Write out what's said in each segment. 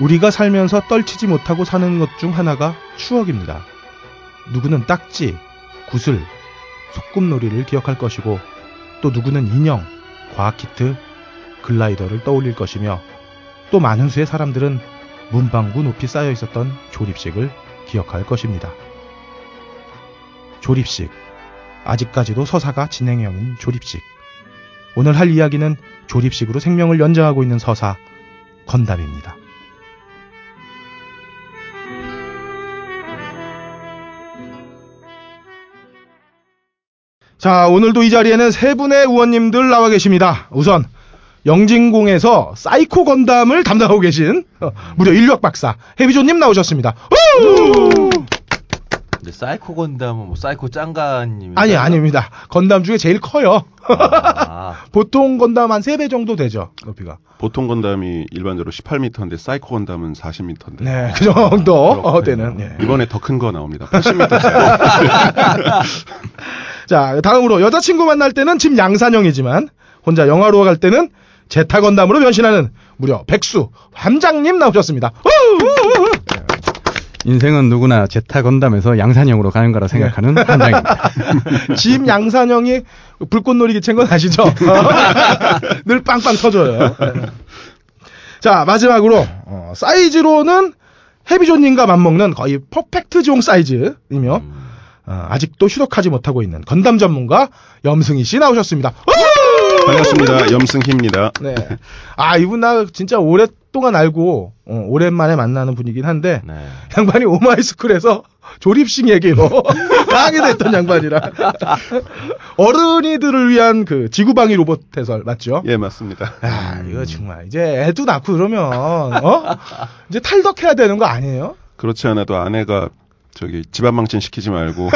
우리가 살면서 떨치지 못하고 사는 것 중 하나가 추억입니다. 누구는 딱지, 구슬, 소꿉놀이를 기억할 것이고 또 누구는 인형, 과학키트, 글라이더를 떠올릴 것이며 또 많은 수의 사람들은 문방구 높이 쌓여 있었던 조립식을 기억할 것입니다. 조립식. 아직까지도 서사가 진행형인 조립식. 오늘 할 이야기는 조립식으로 생명을 연장하고 있는 서사, 건담입니다. 자, 오늘도 이 자리에는 세 분의 의원님들 나와 계십니다. 우선 영진공에서 사이코 건담을 담당하고 계신 어, 무려 인류학 박사 해비조님 나오셨습니다. 우! 근데 사이코 건담은 뭐 사이코 짱가님 아니 아닙니다. 건담 중에 제일 커요. 아, 보통 건담 한 3배 정도 되죠. 높이가. 보통 건담이 일반적으로 18m인데 사이코 건담은 40m인데. 네, 그 정도 어, 되는. 예. 이번에 더 큰 거 나옵니다. 80m. 자, 다음으로 여자친구 만날 때는 짐 양산형이지만 혼자 영화로 갈 때는 제타 건담으로 변신하는 무려 백수 함장님 나오셨습니다. 우! 인생은 누구나 제타 건담에서 양산형으로 가는 거라 생각하는 한장입니다. 집 양산형이 불꽃놀이 기체인 건 아시죠? 늘 빵빵 터져요. 자, 마지막으로 어, 사이즈로는 헤비존님과 맞먹는 거의 퍼펙트종 사이즈이며 음. 어, 아직도 휴덕하지 못하고 있는 건담 전문가 염승희 씨 나오셨습니다. 반갑습니다. 염승희입니다. 네. 아, 이분 나 진짜 오랫동안 알고 어, 오랜만에 만나는 분이긴 한데 네. 양반이 오마이스쿨에서 조립식 얘기로 강하게 됐던 양반이라 어른이들을 위한 그 지구방위 로봇 해설 맞죠? 예, 맞습니다. 아, 이거 정말 이제 애도 낳고 그러면 어? 이제 탈덕해야 되는 거 아니에요? 그렇지 않아도 아내가 저기 집안 망친 시키지 말고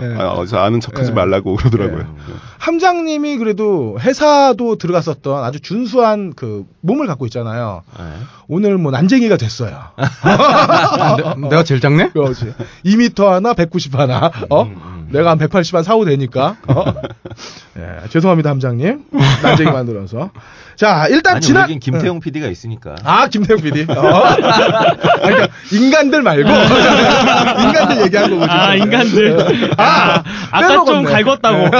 예. 아, 어디서 아는 척하지 예. 말라고 그러더라고요. 네. 함장님이 그래도 회사도 들어갔었던 아주 준수한 그 몸을 갖고 있잖아요. 네. 오늘 뭐 난쟁이가 됐어요. 내- 내가 제일 작네? 그렇지. 2m 하나, 190 하나. 어? 음, 음. 내가 한 180한 사고 되니까. 어? 예, 죄송합니다, 함장님. 난쟁이 만들어서. 자, 일단 아니 지난 우리긴 김태용 PD가 있으니까. 아, 김태형 PD. 어. 아, 그러니까 인간들 말고 인간들 얘기한 거고. 아, 인간들. 아, 아까 좀 빼먹었네. 갈궜다고.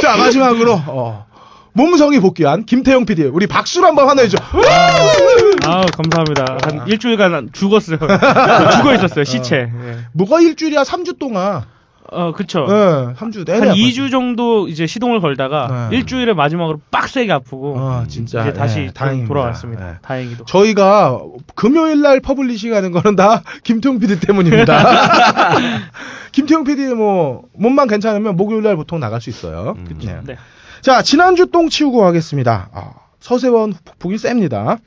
자, 마지막으로 어, 몸 성히 복귀한 김태형 PD. 우리 박수로 한번 환호해줘. 아 감사합니다. 한 일주일간 죽었어요. 죽어 있었어요, 시체. 예. 뭐가 일주일이야? 3주 동안. 어, 그쵸. 예, 3주 내내. 한 아팠지. 2주 정도 이제 시동을 걸다가 네. 일주일에 마지막으로 빡세게 아프고 어, 진짜. 이제 다시 다행입니다. 돌아왔습니다. 예. 다행히도. 저희가 금요일 날 publishing 하는 거는 다 김태형 PD 때문입니다. 김태형 PD 뭐 몸만 괜찮으면 목요일 날 보통 나갈 수 있어요. 음. 예. 네. 자, 지난주 똥 치우고 가겠습니다. 아, 서세원 폭풍이 셉니다.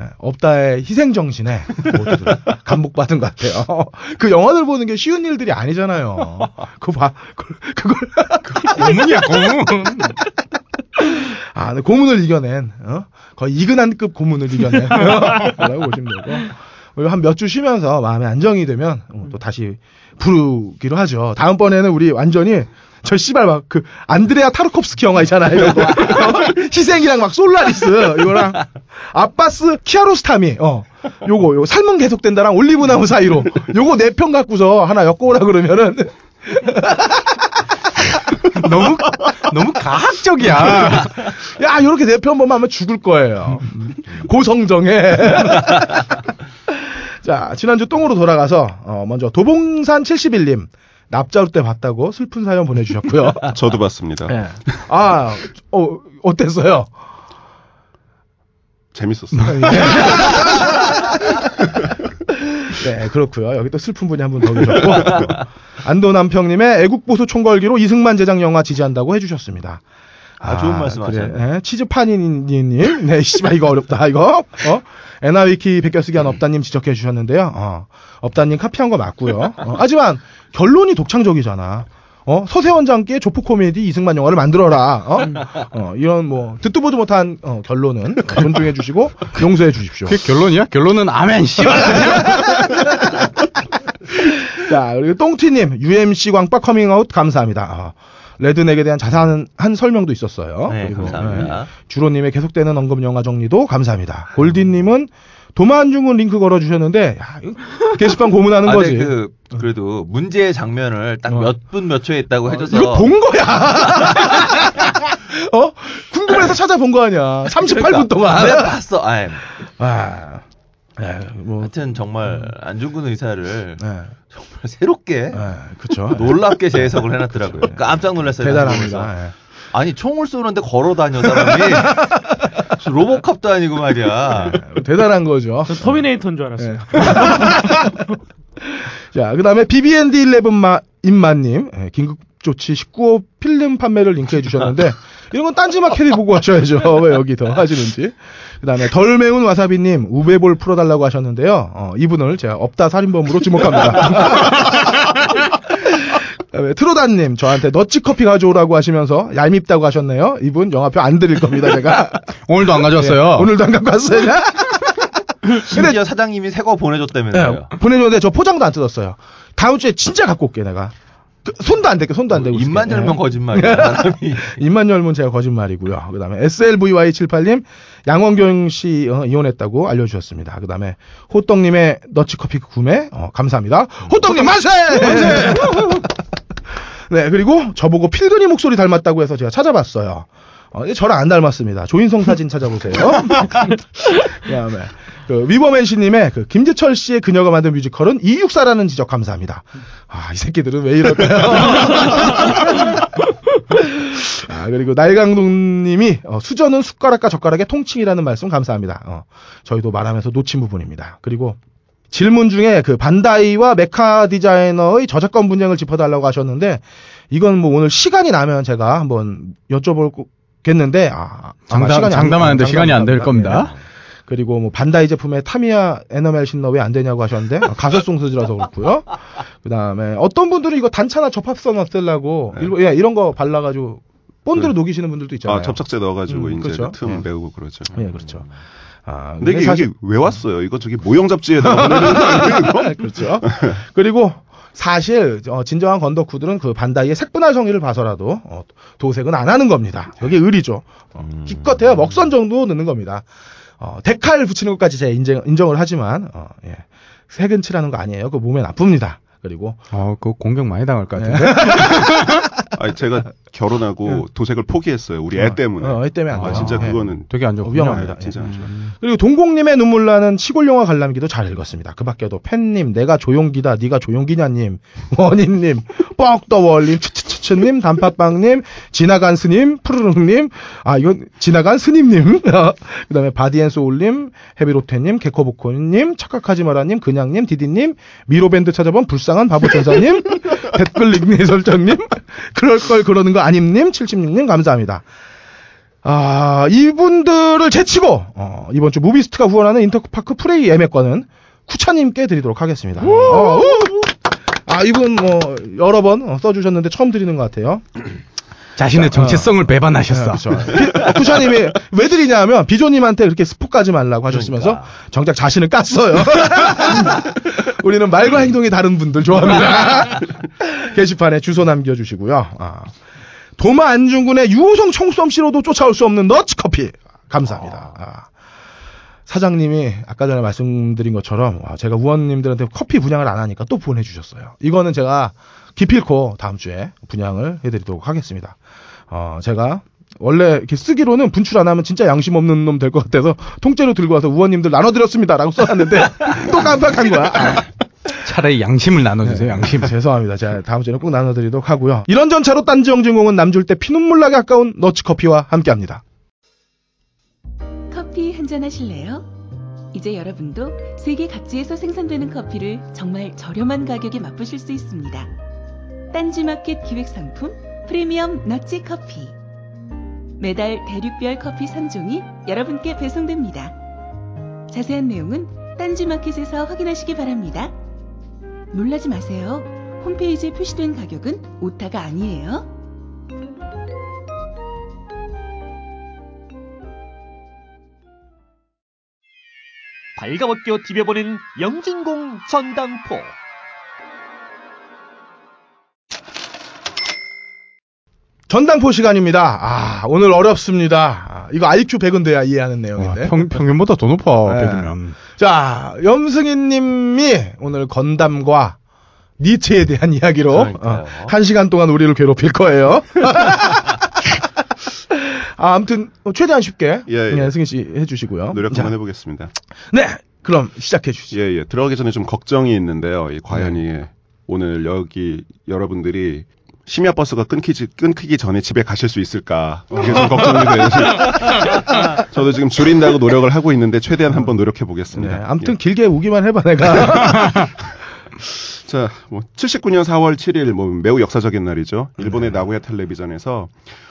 예, 업다의 희생정신에 모두들 감목받은 것 같아요. 그 영화들 보는 게 쉬운 일들이 아니잖아요. 그거 봐. 그걸, 그걸 고문이야, 고문. 아, 네, 고문을 이겨낸, 어? 거의 이근한급 고문을 이겨낸, 라고 보시면 되고. 한 몇 주 쉬면서 마음의 안정이 되면 어, 또 다시 부르기로 하죠. 다음번에는 우리 완전히 저 씨발 막 그 안드레아 타르콥스키 영화 있잖아요. 희생이랑 막 솔라리스 이거랑 아바스 키아로스타미 어 요거 요 삶은 계속된다랑 올리브 나무 사이로 요거 네 편 갖고서 하나 엮어오라 그러면은 너무, 너무 가학적이야. 야, 요렇게 네편 보면 아마 죽을 거예요. 고성정에. 자, 지난주 똥으로 돌아가서, 어, 먼저 도봉산 71님, 납자루 때 봤다고 슬픈 사연 보내주셨고요. 저도 봤습니다. 예. 아, 어, 어땠어요? 재밌었어요. 네, 그렇고요 여기 또 슬픈 분이 한 분 더 계셨고. 안도남평님의 애국보수 총궐기로 이승만 제작 영화 지지한다고 해주셨습니다. 아, 좋은 말씀 그래. 하셨네. 예, 치즈파니님, 네, 씨발, 이거 어렵다, 이거. 어? 엔하위키 베껴쓰기 한 업다님 지적해 주셨는데요. 어, 업다님 카피한 거 맞고요. 어, 하지만 결론이 독창적이잖아. 어, 서세원과 함께 조폭 코미디 이승만 영화를 만들어라. 어? 어, 이런 뭐 듣도 보도 못한 어, 결론은 존중해 주시고 용서해 주십시오. 그게 결론이야? 결론은 아멘, 씨발. 자, 그리고 똥티님, UMC 광빠 커밍아웃 감사합니다. 어, 레드넥에 대한 자세한 한 설명도 있었어요. 네, 그리고, 감사합니다. 네, 주로님의 계속되는 언급 영화 정리도 감사합니다. 골디님은 도마안중근 링크 걸어주셨는데 야, 게시판 고문하는 아, 거지. 근데 그 그래도 문제의 장면을 딱 어. 몇분몇 초에 있다고 해줘서 이거 본 거야. 어? 궁금해서 찾아본 거 아니야. 38분 동안. 내가 봤어. 아, 아, 예, 뭐, 하여튼 정말 안중근 의사를 예, 정말 새롭게 예, 그쵸. 놀랍게 재해석을 해놨더라고요. 깜짝 놀랐어요. 대단합니다. 예. 아니 총을 쏘는데 걸어 다녀 사람이 로보캅도 아니고 말이야. 예, 대단한 거죠. 저 터미네이터인 줄 알았어요. 예. 자, 그 다음에 BBND 11 마, 임마님, 예, 긴급조치 19호 필름 판매를 링크해 주셨는데, 이런 건 딴지마켓에 보고 하셔야죠. 왜 여기 더 하시는지. 그 다음에 덜 매운 와사비님, 우베볼 풀어달라고 하셨는데요. 어, 이분을 제가 업다 살인범으로 지목합니다. 그다음에 트로다님, 저한테 너치 커피 가져오라고 하시면서 얄밉다고 하셨네요. 이분 영화표 안 드릴 겁니다, 제가. 오늘도 안 가져왔어요. 예, 오늘도 안 갖고 왔어요. 심지어 사장님이 새 거 보내줬다면서요. 네, 보내줬는데 저 포장도 안 뜯었어요. 다음 주에 진짜 갖고 올게 내가. 그, 손도 안 댈게, 손도 안 대고. 입만 있을게. 열면 네. 거짓말이야. 사람이. 입만 열면 제가 거짓말이고요. 그 다음에 SLVY78님, 양원경 씨 어, 이혼했다고 알려주셨습니다. 그 다음에 호떡님의 너치커피 구매, 어, 감사합니다. 호떡님 만세! 네, 그리고 저보고 필근이 목소리 닮았다고 해서 제가 찾아봤어요. 어, 저랑 안 닮았습니다. 조인성 사진 찾아보세요. 그다음에 그 위버맨 씨님의 그 김재철 씨의 그녀가 만든 뮤지컬은 이육사라는 지적 감사합니다. 아, 이 새끼들은 왜 이럴까요? 아, 그리고 날강동님이 어, 수저는 숟가락과 젓가락의 통칭이라는 말씀 감사합니다. 어, 저희도 말하면서 놓친 부분입니다. 그리고 질문 중에 그 반다이와 메카 디자이너의 저작권 분쟁을 짚어달라고 하셨는데 이건 뭐 오늘 시간이 나면 제가 한번 여쭤보겠는데 아, 아마 장담, 시간이 안- 장담하는데 안- 시간이 안 될. 겁니다. 예. 그리고 뭐 반다이 제품에 타미야 에너멜 신너 왜 안 되냐고 하셨는데 어, 가설송 소지라서 그렇고요. 그다음에 어떤 분들은 이거 단차나 접합선 없애려고 네. 일부- 예, 이런 거 발라가지고 본드로 네. 녹이시는 분들도 있잖아요. 아, 접착제 넣어가지고 음, 이제 그렇죠. 그틈 예. 메우고 그러죠. 예, 그렇죠. 아, 근데 이게 사실- 왜 왔어요? 이거 저기 모형 잡지에다가 보내는? 그렇죠. 그리고 사실 어, 진정한 건더쿠들은 그 반다이의 색분할 성의를 봐서라도 어, 도색은 안 하는 겁니다. 여기 의리죠. 어, 음. 기껏해야 먹선 정도 넣는 겁니다. 어, 데칼 붙이는 것까지 제가 인정, 인정을 하지만 어, 예. 색은 칠하는 거 아니에요. 그 몸에 나쁩니다. 그리고 어, 그 공격 많이 당할 것 네. 같은데. 아니, 제가 결혼하고 도색을 포기했어요. 우리 애 때문에. 어, 애 때문에 안 아, 돼요. 진짜 예. 그거는 되게 안 어, 좋군요. 위험합니다. 진짜 안 좋아요. 그리고 동공님의 눈물 나는 시골 영화 관람기도 잘 읽었습니다. 그 밖에도 팬님, 내가 조용기다, 네가 조용기냐님, 원인님, 뻑더월님, 추추추추님, 단팥빵님, 지나간 스님, 푸르릉님, 아 이건 지나간 스님님, 그다음에 바디앤소울님, 헤비로테님, 개코보코님, 착각하지 마라님, 그냥님, 디디님, 미로밴드 찾아본 불쌍한 바보천사님, 댓글 닉네임 설정님, 그럴 걸 그러는 거 아님님, 76님 감사합니다. 아, 이분들을 제치고, 어, 이번 주 무비스트가 후원하는 인터파크 프레이 예매권은 쿠차님께 드리도록 하겠습니다. 어, 우! 아, 이분 뭐, 여러 번 어, 써주셨는데 처음 드리는 것 같아요. 자신의 정체성을 배반하셨어. 네, 그렇죠. 비- 어, 쿠샤님이 왜 드리냐면 비조님한테 그렇게 스포 까지 말라고 하셨으면서 그러니까. 정작 자신을 깠어요. 우리는 말과 행동이 다른 분들 좋아합니다. 게시판에 주소 남겨주시고요. 아, 도마 안중근의 유호성 총수엄 씨로도 쫓아올 수 없는 너츠 커피 감사합니다. 아, 사장님이 아까 전에 말씀드린 것처럼 와, 제가 우원님들한테 커피 분양을 안 하니까 또 보내주셨어요. 이거는 제가 기필코 다음 주에 분양을 해드리도록 하겠습니다. 어, 제가 원래 이렇게 쓰기로는 분출 안 하면 진짜 양심 없는 놈 될 것 같아서 통째로 들고 와서 우원님들 나눠드렸습니다라고 써놨는데 또 깜빡한 거야. 아, 차라리 양심을 나눠주세요. 양심. 죄송합니다. 제가 다음 주에는 꼭 나눠드리도록 하고요. 이런 전차로 딴지영 진공은 남줄 때 피눈물 나게 아까운 너츠커피와 함께합니다. 커피 한잔 하실래요? 이제 여러분도 세계 각지에서 생산되는 커피를 정말 저렴한 가격에 맛보실 수 있습니다. 딴지마켓 기획 상품 프리미엄 너치 커피. 매달 대륙별 커피 3종이 여러분께 배송됩니다. 자세한 내용은 딴지마켓에서 확인하시기 바랍니다. 놀라지 마세요. 홈페이지에 표시된 가격은 오타가 아니에요. 발가벗겨 디벼보는 영진공 전당포. 전당포 시간입니다. 아, 오늘 어렵습니다. 아, 이거 IQ 100은 돼야 이해하는 와, 내용인데. 평, 평균보다 더 높아, 네. 백이면. 자, 염승인 님이 오늘 건담과 니체에 대한 이야기로. 어, 한 시간 동안 우리를 괴롭힐 거예요. 아, 아무튼 어, 최대한 쉽게 예, 예. 네, 승인 씨 해주시고요. 노력 자, 한번 해보겠습니다. 네, 그럼 시작해 주시죠. 예, 예. 들어가기 전에 좀 걱정이 있는데요. 이 과연 이 오늘 여기 여러분들이 심야 버스가 끊기지, 끊기기 전에 집에 가실 수 있을까. 이게 좀 걱정이 돼요. 저도 지금 줄인다고 노력을 하고 있는데 최대한 한번 노력해 네, 보겠습니다. 아무튼 길게 우기만 해봐 내가. 자, 뭐 79년 4월 7일 뭐 매우 역사적인 날이죠. 일본의 나고야 텔레비전에서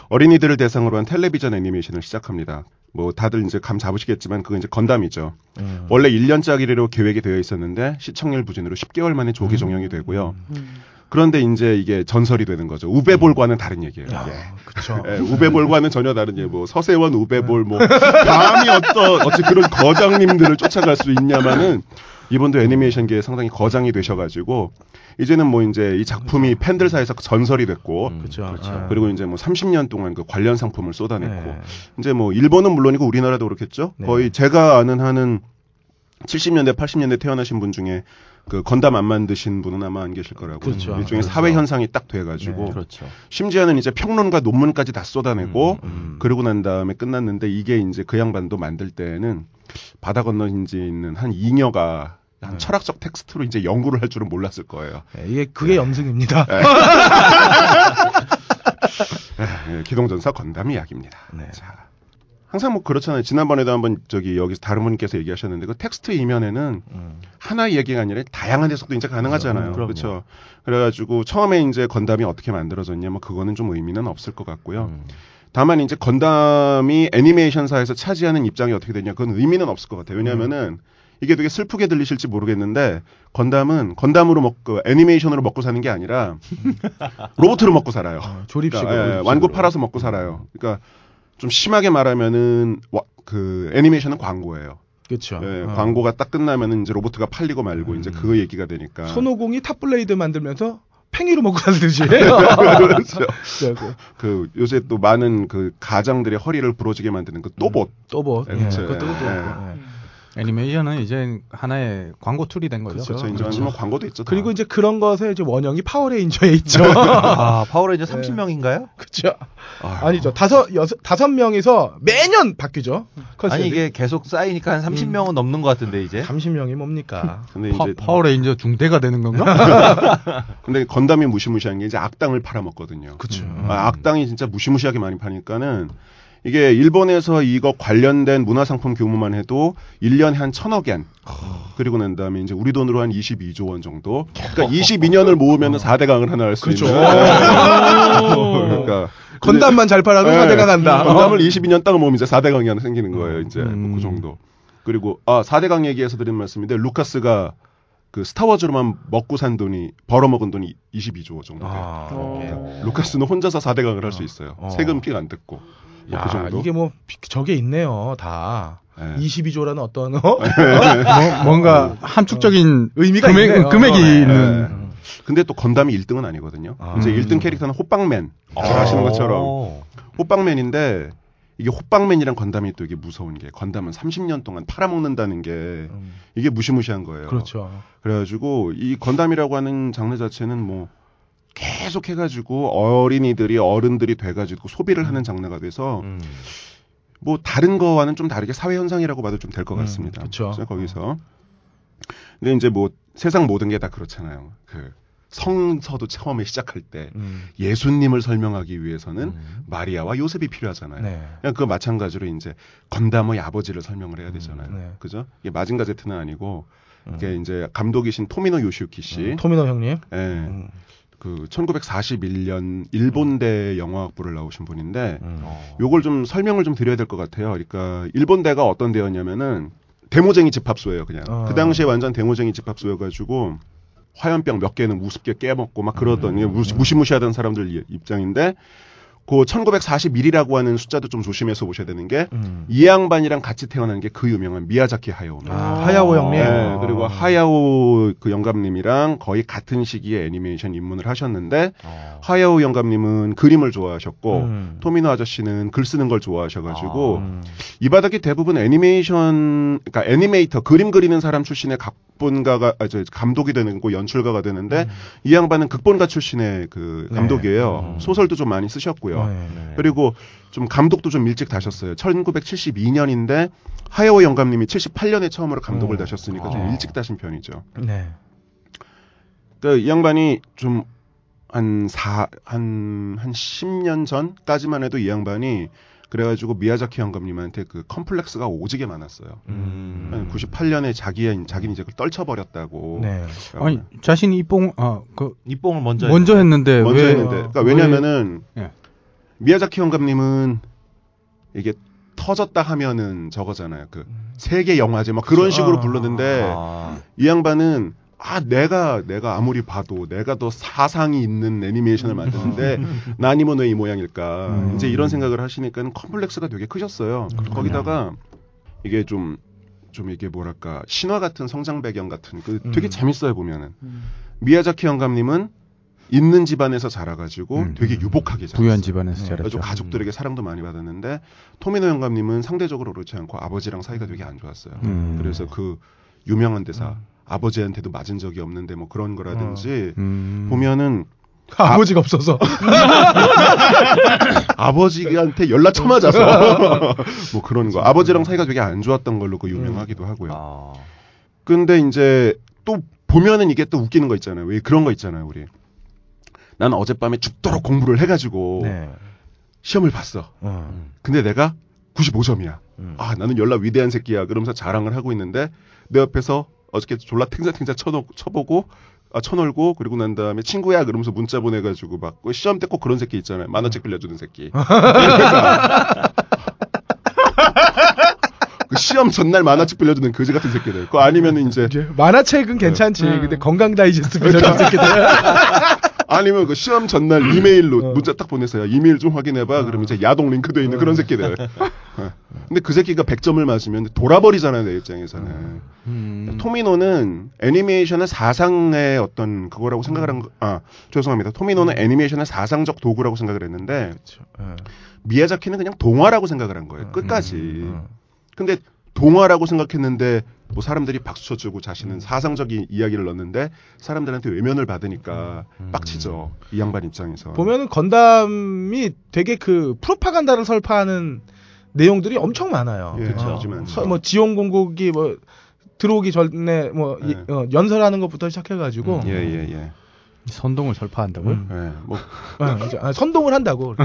어린이들을 대상으로 한 텔레비전 애니메이션을 시작합니다. 뭐 다들 이제 감 잡으시겠지만 그건 이제 건담이죠. 음. 원래 1년짜리로 계획이 되어 있었는데 시청률 부진으로 10개월 만에 조기 종영이 되고요. 그런데 이제 이게 전설이 되는 거죠. 우베볼과는 다른 얘기예요. 야, 이게. 그쵸. 예, 우베볼과는 전혀 다른 얘기. 뭐 서세원 우베볼 뭐 감히 어떤 어찌 그런 거장님들을 쫓아갈 수 있냐마는 이번도 애니메이션계에 상당히 거장이 되셔가지고 이제는 뭐 이제 이 작품이 팬들 사이에서 전설이 됐고 음. 그렇죠. 아. 그리고 이제 뭐 30년 동안 그 관련 상품을 쏟아냈고 네. 이제 뭐 일본은 물론이고 우리나라도 그렇겠죠. 네. 거의 제가 아는 한은 70년대 80년대 태어나신 분 중에 그 건담 안 만드신 분은 아마 안 계실 거라고. 그렇죠. 일종의 그렇죠. 사회 현상이 딱 돼가지고 네. 그렇죠. 심지어는 이제 평론과 논문까지 다 쏟아내고 음. 그러고 난 다음에 끝났는데 이게 이제 그 양반도 만들 때는 바다 건너인지 있는 한 잉여가 한 네. 철학적 텍스트로 이제 연구를 할 줄은 몰랐을 거예요. 네, 이게 그게 염승입니다. 예, 기동전사 건담 이야기입니다. 네. 자, 항상 뭐 그렇잖아요. 지난번에도 한번 저기 여기서 다른 분께서 얘기하셨는데 그 텍스트 이면에는 음. 하나의 얘기가 아니라 다양한 해석도 이제 가능하잖아요. 그럼요. 그렇죠. 그래가지고 처음에 이제 건담이 어떻게 만들어졌냐, 뭐 그거는 좀 의미는 없을 것 같고요. 음. 다만 이제 건담이 애니메이션사에서 차지하는 입장이 어떻게 되냐, 그건 의미는 없을 것 같아요. 왜냐하면은 이게 되게 슬프게 들리실지 모르겠는데 건담은 건담으로 먹고 애니메이션으로 먹고 사는 게 아니라 로봇으로 먹고 살아요. 어, 조립식으로. 그러니까, 예, 조립식으로. 완구 팔아서 먹고 살아요. 그러니까 좀 심하게 말하면은 와- 그 애니메이션은 광고예요. 그렇죠. 예, 어. 광고가 딱 끝나면은 이제 로봇가 팔리고 말고 이제 그 얘기가 되니까. 손오공이 탑블레이드 만들면서 팽이로 먹고 살듯이. 그렇죠. 네, 그그 요새 또 많은 그 가장들의 허리를 부러지게 만드는 그 또봇. 또봇. 네, 예, 그렇죠. 그것도 예, 그렇고. 예. 예. 애니메이션은 이제 하나의 광고 tool이 된 거죠. 그렇죠. 그렇죠. 이제 그렇죠. 뭐 광고도 있죠. 다. 그리고 이제 그런 것에 이제 원형이 파워레인저에 있죠. 아, 파워레인저 30명인가요? 그렇죠. 아, 아니죠. 다섯 여섯 다섯 명이서 매년 바뀌죠. 컨셉이. 아니 이게 계속 쌓이니까 한 30명은 넘는 것 같은데 이제. 30명이 뭡니까? 근데 파, 이제 파워레인저 중대가 되는 건가? 근데 건담이 무시무시한 게 이제 악당을 팔아먹거든요. 그렇죠. 아, 악당이 진짜 무시무시하게 많이 파니까는 이게 일본에서 이거 관련된 문화상품 규모만 해도 1년에 한 천억 엔. 그리고 난 다음에 이제 우리 돈으로 한 22조 원 정도. 그러니까 22년을 모으면 4대 강을 하나 할수 그렇죠. 있는. 오. 그러니까 건담만 잘 팔아도 네. 4대강 간다. 건담을 22년 땅을 모으면 이제 4대 강이 하나 생기는 거예요. 이제 음. 뭐그 정도. 그리고 아 4대 강 얘기해서 드린 말씀인데 루카스가 그 스타워즈로만 먹고 산 돈이 벌어먹은 돈이 22조 정도 돼요. 아, 어. 루카스는 혼자서 4대 강을 할 수 있어요. 어. 세금 삥 안 뜯고. 뭐 야, 그 정도. 이게 뭐 비- 저게 있네요. 다. 예. 22조라는 어떤 어? 뭐, 뭔가 함축적인 의미가 금액, 있네요. 금액이 네. 있는. 예. 근데 또 건담이 1등은 아니거든요. 아. 이제 음. 1등 캐릭터는 호빵맨. 잘 아시는 것처럼 어. 호빵맨인데 이게 호빵맨이랑 건담이 또 이게 무서운 게 건담은 30년 동안 팔아먹는다는 게 음, 이게 무시무시한 거예요. 그렇죠. 그래가지고 이 건담이라고 하는 장르 자체는 뭐 계속 해가지고 어린이들이 어른들이 돼가지고 소비를 하는 장르가 돼서 음. 뭐 다른 거와는 좀 다르게 사회 현상이라고 봐도 좀 될것 음, 같습니다. 그쵸. 그래서 거기서 근데 이제 뭐 세상 모든 게 다 그렇잖아요. 그 성서도 처음에 시작할 때 음, 예수님을 설명하기 위해서는 음. 마리아와 요셉이 필요하잖아요. 네. 그냥 그 마찬가지로 이제 건담의 아버지를 설명을 해야 되잖아요. 음, 네. 그죠? 이게 마징가 제트는 아니고 음. 이게 이제 감독이신 토미노 요시유키 씨. 음, 토미노 형님. 예. 음, 그 1941년 일본대 영화학부를 나오신 분인데 음. 어. 요걸 좀 설명을 좀 드려야 될 것 같아요. 그러니까 일본대가 어떤 대였냐면은 데모쟁이 집합소예요, 그냥. 어. 그 당시에 완전 데모쟁이 집합소여 가지고 화염병 몇 개는 우습게 깨먹고 막 그러던 게 무시, 무시 무시하던 사람들 이- 입장인데 그 1941이라고 하는 숫자도 좀 조심해서 보셔야 되는 게 음. 이 양반이랑 같이 태어난 게 그 유명한 미야자키 하야오입니다. 아, 하야오 형님. 네, 그리고 하야오 그 영감님이랑 거의 같은 시기에 애니메이션 입문을 하셨는데 어. 하야오 영감님은 그림을 좋아하셨고 음. 토미노 아저씨는 글 쓰는 걸 좋아하셔가지고 음. 이 바닥이 대부분 애니메이션 그러니까 애니메이터 그림 그리는 사람 출신의 각본가가 아, 저 감독이 되는 거 연출가가 되는데 이 양반은 극본가 출신의 그 네. 감독이에요. 음. 소설도 좀 많이 쓰셨고요. 네. 네. 그리고 좀 감독도 좀 일찍 다셨어요. 1972년인데 하야오 영감님이 78년에 처음으로 감독을 어. 다셨으니까 좀 아. 일찍 다신 편이죠. 네. 그러니까 이 양반이 좀 한 사, 한, 한 10년 전까지만 해도 이 양반이 그래가지고 미야자키 영감님한테 그 컴플렉스가 오지게 많았어요. 음. 한 98년에 자기의, 자기는 이제 그걸 떨쳐버렸다고. 네. 아니 자신이 이뽕 아그 입봉을 먼저 먼저 했는데 먼저 왜 했는데. 그러니까 왜- 왜냐면은 예. 미야자키 영감님은 이게 터졌다 하면은 저거잖아요. 그 세계 영화제 막 그런. 식으로 아. 불렀는데 아. 이 양반은 아 내가 내가 아무리 봐도 내가 더 사상이 있는 애니메이션을 만드는데 나니면 왜 이 모양일까 음. 이제 이런 생각을 하시니까 컴플렉스가 되게 크셨어요. 거기다가 이게 좀좀 이게 뭐랄까 신화 같은 성장 배경 같은 그 되게 음. 재밌어요 보면은 미야자키 영감님은 있는 집안에서 자라가지고 음. 되게 유복하게 자랐어요. 부유한 집안에서 네. 자랐죠. 가족들에게 사랑도 많이 받았는데 토미노 영감님은 상대적으로 그렇지 않고 아버지랑 사이가 되게 안 좋았어요. 음. 그래서 그 유명한 대사 아버지한테도 맞은 적이 없는데 뭐 그런 거라든지 음. 보면은 아버지가 없어서. 아버지한테 연락 쳐맞아서 뭐 그런 거 아버지랑 사이가 되게 안 좋았던 걸로 그 유명하기도 하고요. 아. 근데 이제 또 보면은 이게 또 웃기는 거 있잖아요. 왜 그런 거 있잖아요, 우리. 난 어젯밤에 죽도록 공부를 해가지고 네. 시험을 봤어. 어. 근데 내가 95점이야. 음. 아, 나는 연락 위대한 새끼야. 그러면서 자랑을 하고 있는데 내 옆에서 어저께 졸라 탱자탱자 쳐놓, 쳐보고 아, 쳐놀고 그리고 난 다음에 친구야 그러면서 문자 보내가지고 막그 시험 때 꼭 그런 새끼 있잖아요. 만원씩 빌려주는 새끼. 그 시험 전날 만화책 빌려주는 거지 같은 새끼들. 그거 아니면은 이제 만화책은 괜찮지. 네. 근데 건강 다이제스트 비슷한 새끼들. 아니면 그 시험 전날 이메일로 문자 딱 보내서요. 이메일 좀 확인해봐. 그러면 이제 야동 링크 돼 있는 그런 새끼들. 어. 근데 그 새끼가 100점을 맞으면 돌아버리잖아요, 내 입장에서는. 음. 토미노는 애니메이션의 사상의 어떤 그거라고 생각을 한 거, 아, 죄송합니다. 토미노는 애니메이션의 사상적 도구라고 생각을 했는데, 어. 미야자키는 그냥 동화라고 생각을 한 거예요. 끝까지. 음. 근데 동화라고 생각했는데, 뭐 사람들이 박수 쳐주고 자신은 사상적인 이야기를 넣는데, 사람들한테 외면을 받으니까 빡치죠. 이 양반 입장에서. 보면은 건담이 되게 그 프로파간다를 설파하는 내용들이 엄청 많아요. 예. 서- 뭐 지원 공국이 뭐 들어오기 전에 뭐 이- 예. 어, 연설하는 것부터 시작해가지고 예, 예, 예. 선동을 설파한다고요? 음. 예, 뭐, 어, 이제, 아, 선동을 한다고.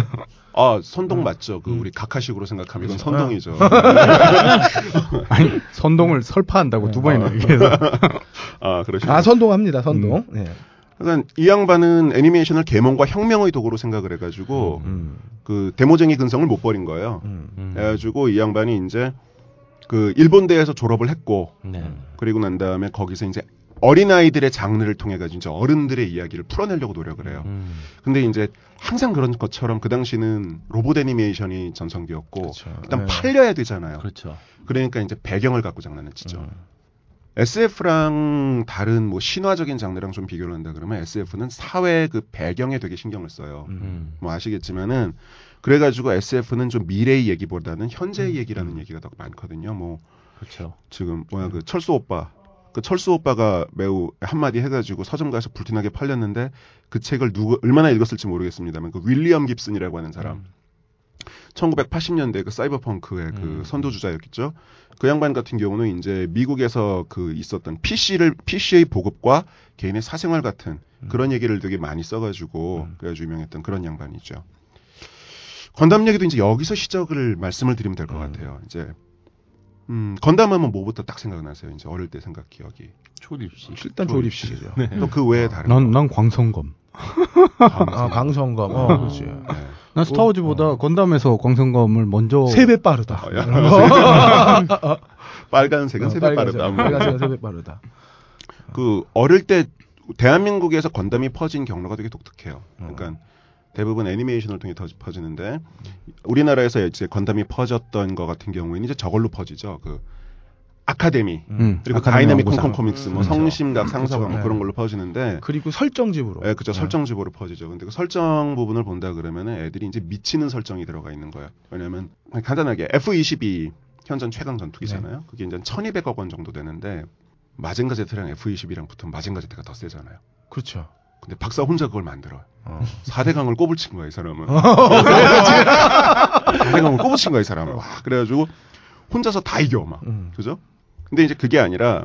아, 선동 맞죠. 그, 우리 각하식으로 생각하면 이건 선동이죠. 아니 선동을 설파한다고 두 번이나 얘기해서 아, 그러시죠. 아 선동합니다. 선동. 예. 그러니까 이 양반은 애니메이션을 계몽과 혁명의 도구로 생각을 해가지고 음. 그 데모쟁이 근성을 못 버린 거예요. 음. 음. 해가지고 이 양반이 이제 그 일본대에서 졸업을 했고 네. 그리고 난 다음에 거기서 이제 어린 아이들의 장르를 통해 가지고 이제 어른들의 이야기를 풀어내려고 노력을 해요. 음. 근데 이제 항상 그런 것처럼 그 당시는 로봇 애니메이션이 전성기였고 그렇죠. 일단 네. 팔려야 되잖아요. 그렇죠. 그러니까 이제 배경을 갖고 장난을 치죠. 음. SF랑 다른 뭐 신화적인 장르랑 좀 비교를 한다 그러면 SF는 사회 그 배경에 되게 신경을 써요. 음. 음. 뭐 아시겠지만은 그래가지고 SF는 좀 미래의 얘기보다는 현재의 얘기라는 얘기가 더 많거든요. 뭐 그렇죠. 지금 뭐야 그 철수 오빠 그 철수 오빠가 매우 한마디 해가지고 서점 가서 불티나게 팔렸는데 그 책을 누구 얼마나 읽었을지 모르겠습니다만 그 윌리엄 깁슨이라고 하는 사람 1980년대 그 사이버펑크의 그 음. 선도주자였겠죠. 그 양반 같은 경우는 이제 미국에서 그 있었던 PC를 PC의 보급과 개인의 사생활 같은 그런 얘기를 되게 많이 써가지고 그래가지고 유명했던 그런 양반이죠. 건담 얘기도 이제 여기서 시작을 말씀을 드리면 될 것 같아요. 이제 음, 건담하면 뭐부터 딱 생각나세요? 이제 어릴 때 생각 기억이. 초립식. 일단 조립식이죠. 또그 외에 다른 난, 거. 난 광성검. 아 광성검. 어, 아, 그렇지. 네. 난 스타워즈보다 건담에서 광성검을 먼저 세 배 빠르다. 어, 야. 어, 빨간색은 세배 빨간색, 빠르다. 뭐. 빨간색은 세 배 빠르다. 그 어릴 때 대한민국에서 건담이 퍼진 경로가 되게 독특해요. 그러니까 대부분 애니메이션을 통해 더 퍼지는데 우리나라에서 이제 건담이 퍼졌던 것 같은 경우에는 이제 저걸로 퍼지죠. 그 아카데미 음, 그리고 아카데미 다이나믹 콩콩 코믹스, 뭐 그렇죠. 성심각, 상서각 뭐 네. 그런 걸로 퍼지는데 그리고 설정집으로. 예, 그죠. 네. 설정집으로 퍼지죠. 근데 그 설정 부분을 본다 그러면은 애들이 이제 미치는 설정이 들어가 있는 거예요. 왜냐면 간단하게 F22 현존 최강 전투기잖아요. 그게 이제 1200억 원 정도 되는데 마징가 제트랑 F22랑 붙으면 마징가 제트가 더 세잖아요. 그렇죠. 근데 박사 혼자 그걸 만들어요. 어. 4대강을 꼬불친 거야, 이 사람은. 4대강을 꼬불친 거야, 이 사람은. 와, 그래가지고 혼자서 다 이겨, 막. 음. 그죠? 근데 이제 그게 아니라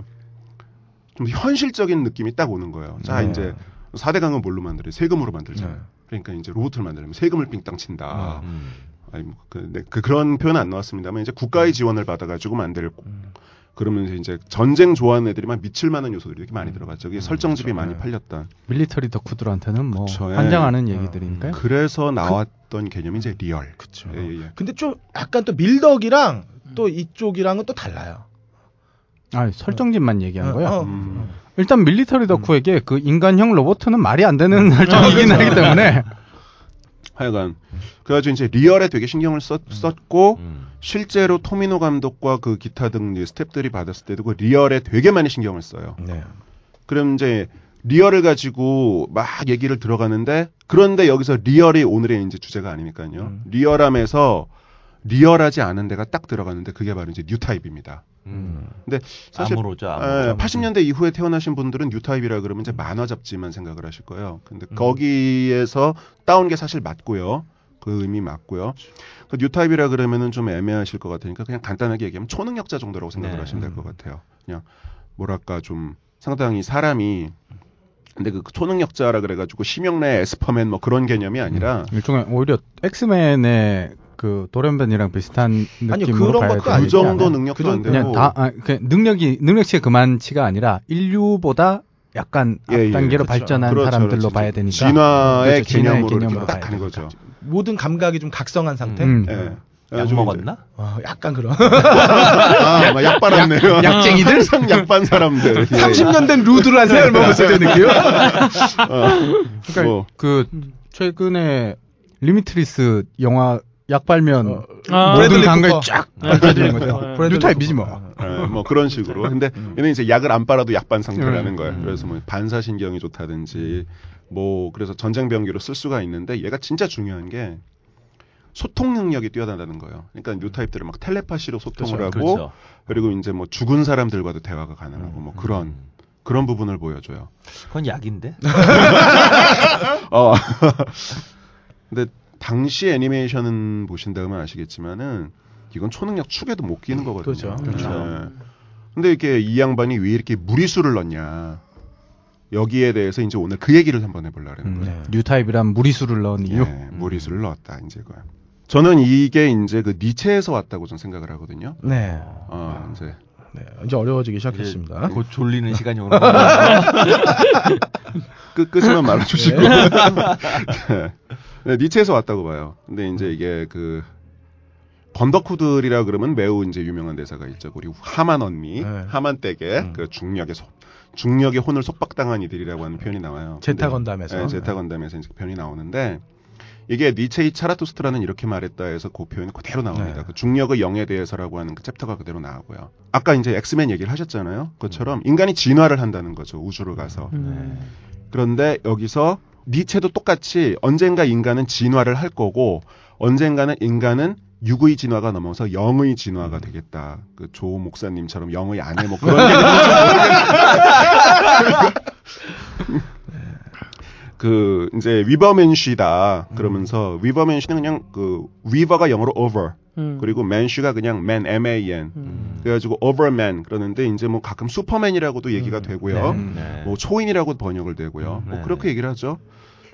좀 현실적인 느낌이 딱 오는 거예요. 자, 네. 이제 4대강은 뭘로 만들어요? 세금으로 만들잖아요. 네. 그러니까 이제 로봇을 만들려면 세금을 삥땅 친다. 어. 음. 아니, 뭐 그, 네, 그, 그런 표현은 안 나왔습니다만 이제 국가의 지원을 받아가지고 만들고 음. 그러면서 이제 전쟁 좋아하는 애들이만 미칠 만한 요소들이 이렇게 많이 들어갔죠. 음. 이게 설정집이 그렇죠. 많이 네. 팔렸던. military 덕후들한테는 뭐 그쵸, 예. 환장하는 음. 얘기들이니까요. 그래서 나왔던 개념이 이제 real. 그쵸. 예, 예, 예. 근데 좀 약간 또 밀덕이랑 또 이쪽이랑은 또 달라요. 아, 설정집만 얘기한 어, 거야. 어. 음. 일단 military 덕후에게 그 인간형 로봇은 말이 안 되는 설정이긴 하기 때문에 하여간 그래가지고 이제 real에 되게 신경을 썼, 썼고 음. 실제로 토미노 감독과 그 기타 등 스탭들이 받았을 때도 그 real에 되게 많이 신경을 써요. 네. 그럼 이제 real을 가지고 막 얘기를 들어가는데 그런데 여기서 real이 오늘의 이제 주제가 아니니까요. 음. 리얼함에서 리얼하지 않은 데가 딱 들어가는데 그게 바로 이제 newtype입니다. 음. 근데 사실 아무로죠. 예, 아무로. 80년대 이후에 태어나신 분들은 newtype이라 그러면 이제 만화 잡지만 생각을 하실 거예요. 근데 음. 거기에서 따온 게 사실 맞고요. 그 의미 맞고요. 그 newtype이라 그러면은 좀 애매하실 것 같으니까 그냥 간단하게 얘기하면 초능력자 정도라고 생각을 네. 하시면 될 것 같아요. 그냥 뭐랄까 좀 상당히 사람이 근데 그 초능력자라 그래가지고 심형래 에스퍼맨 뭐 그런 개념이 아니라 일종의 오히려 엑스맨의 그 도련변이랑 비슷한 느낌으로 그런 봐야 것도 그 아니지 정도? 능력도 그 안 되고 그냥 다 아, 그 능력이 능력치의 그만치가 아니라 인류보다 약간 예, 예, 앞단계로 그렇죠. 발전한 그렇죠, 사람들로 그렇죠. 봐야 되니까 진화의 그렇죠, 개념으로 개념으로 딱 봐야 가는. 거죠. 모든 감각이 좀 각성한 상태. 음. 예. 약 그래가지고 먹었나? 어, 약간 그런. 아, 아마 약. 약쟁이들? 항상 약 빤 사람들. 예. 30년 된 루드를 한 생을 먹었을 때 느낌. 어, 그러니까 뭐, 그 최근에 리미트리스 영화 약 빨면 어, 아, 모든 감각이. 쫙 네, 빨라지는 브래들리 거죠. newtype이지 뭐. 예, 뭐 그런 식으로. 근데 얘는 이제 약을 안 빨아도 약 빤 상태라는 음. 거예요. 그래서 뭐 반사신경이 좋다든지 뭐 그래서 전쟁 병기로 쓸 수가 있는데 얘가 진짜 중요한 게 소통 능력이 뛰어나다는 거예요. 그러니까 뉴타입들은 막 텔레파시로 소통을 하고 그렇죠. 그리고 이제 뭐 죽은 사람들과도 대화가 가능하고 뭐 그런 음. 그런 부분을 보여줘요. 그건 약인데. 어. 근데 당시 애니메이션은 보신다면 아시겠지만은 이건 초능력 축에도 못 끼는 거거든요. 그렇죠. 그렇죠. 예. 근데 이렇게 이 양반이 왜 이렇게 무리수를 넣냐? 여기에 대해서 이제 오늘 그 얘기를 한번 해보려고 하는 음, 거예요. 네. 뉴타입이란 무리수를 넣은 이유. 예, 무리수를 넣었다 이제 그. 저는 이게 이제 그 니체에서 왔다고 좀 생각을 하거든요. 네. 어, 이제 네. 이제 어려워지기 시작했습니다. 곧 졸리는 시간이 오는 거예요. 끝 끝으만 말아주시고. 네. 네. 네, 니체에서 왔다고 봐요. 근데 이제 이게 그 번더쿠들이라 그러면 매우 이제 유명한 대사가 있죠. 우리 하만 언니, 네. 하만 댁에 음. 그 중력의 속 중력의 혼을 속박당한 이들이라고 하는 표현이 나와요. 제타 건담에서. 네, 제타 건담에서 이제 그 표현이 나오는데 이게 니체의 차라투스트라는 이렇게 말했다 해서 그 표현이 그대로 나옵니다. 네. 그 중력의 영에 대해서라고 하는 그 chapter가 그대로 나오고요. 아까 이제 엑스맨 얘기를 하셨잖아요. 그것처럼 인간이 진화를 한다는 거죠. 우주를 가서. 음. 그런데 여기서 니체도 똑같이 언젠가 인간은 진화를 할 거고 언젠가는 인간은 육의 진화가 넘어서 영의 진화가 되겠다. 그 조 목사님처럼 영의 아내 뭐 그런 얘기 그 이제 위버맨쉬다 그러면서 위버맨쉬는 그냥 그 위버가 영어로 over 음. 그리고 맨쉬가 그냥 man m a n 음. 그래가지고 overman 그러는데 이제 뭐 가끔 슈퍼맨이라고도 얘기가 되고요. 음. 네. 뭐 초인이라고 번역을 되고요. 음, 뭐 네. 그렇게 얘기를 하죠.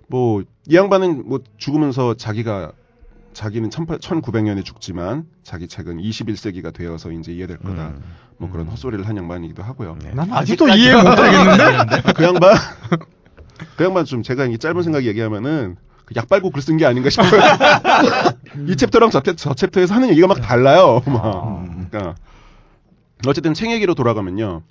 뭐 이 양반은 뭐 죽으면서 자기가 자기는 1900년에 죽지만 자기 책은 21세기가 되어서 이제 이해될 거다. 음. 뭐 그런 헛소리를 한 양반이기도 하고요. 네. 난 아직도 이해 못하겠는데. 그 양반 그 양반 좀 제가 이 짧은 생각 얘기하면은 그 약 빨고 글 쓴 게 아닌가 싶어요. 이 chapter랑 저, 챕- 저 chapter에서 하는 얘기가 막 달라요. 막. 그러니까 어쨌든 책 얘기로 돌아가면요.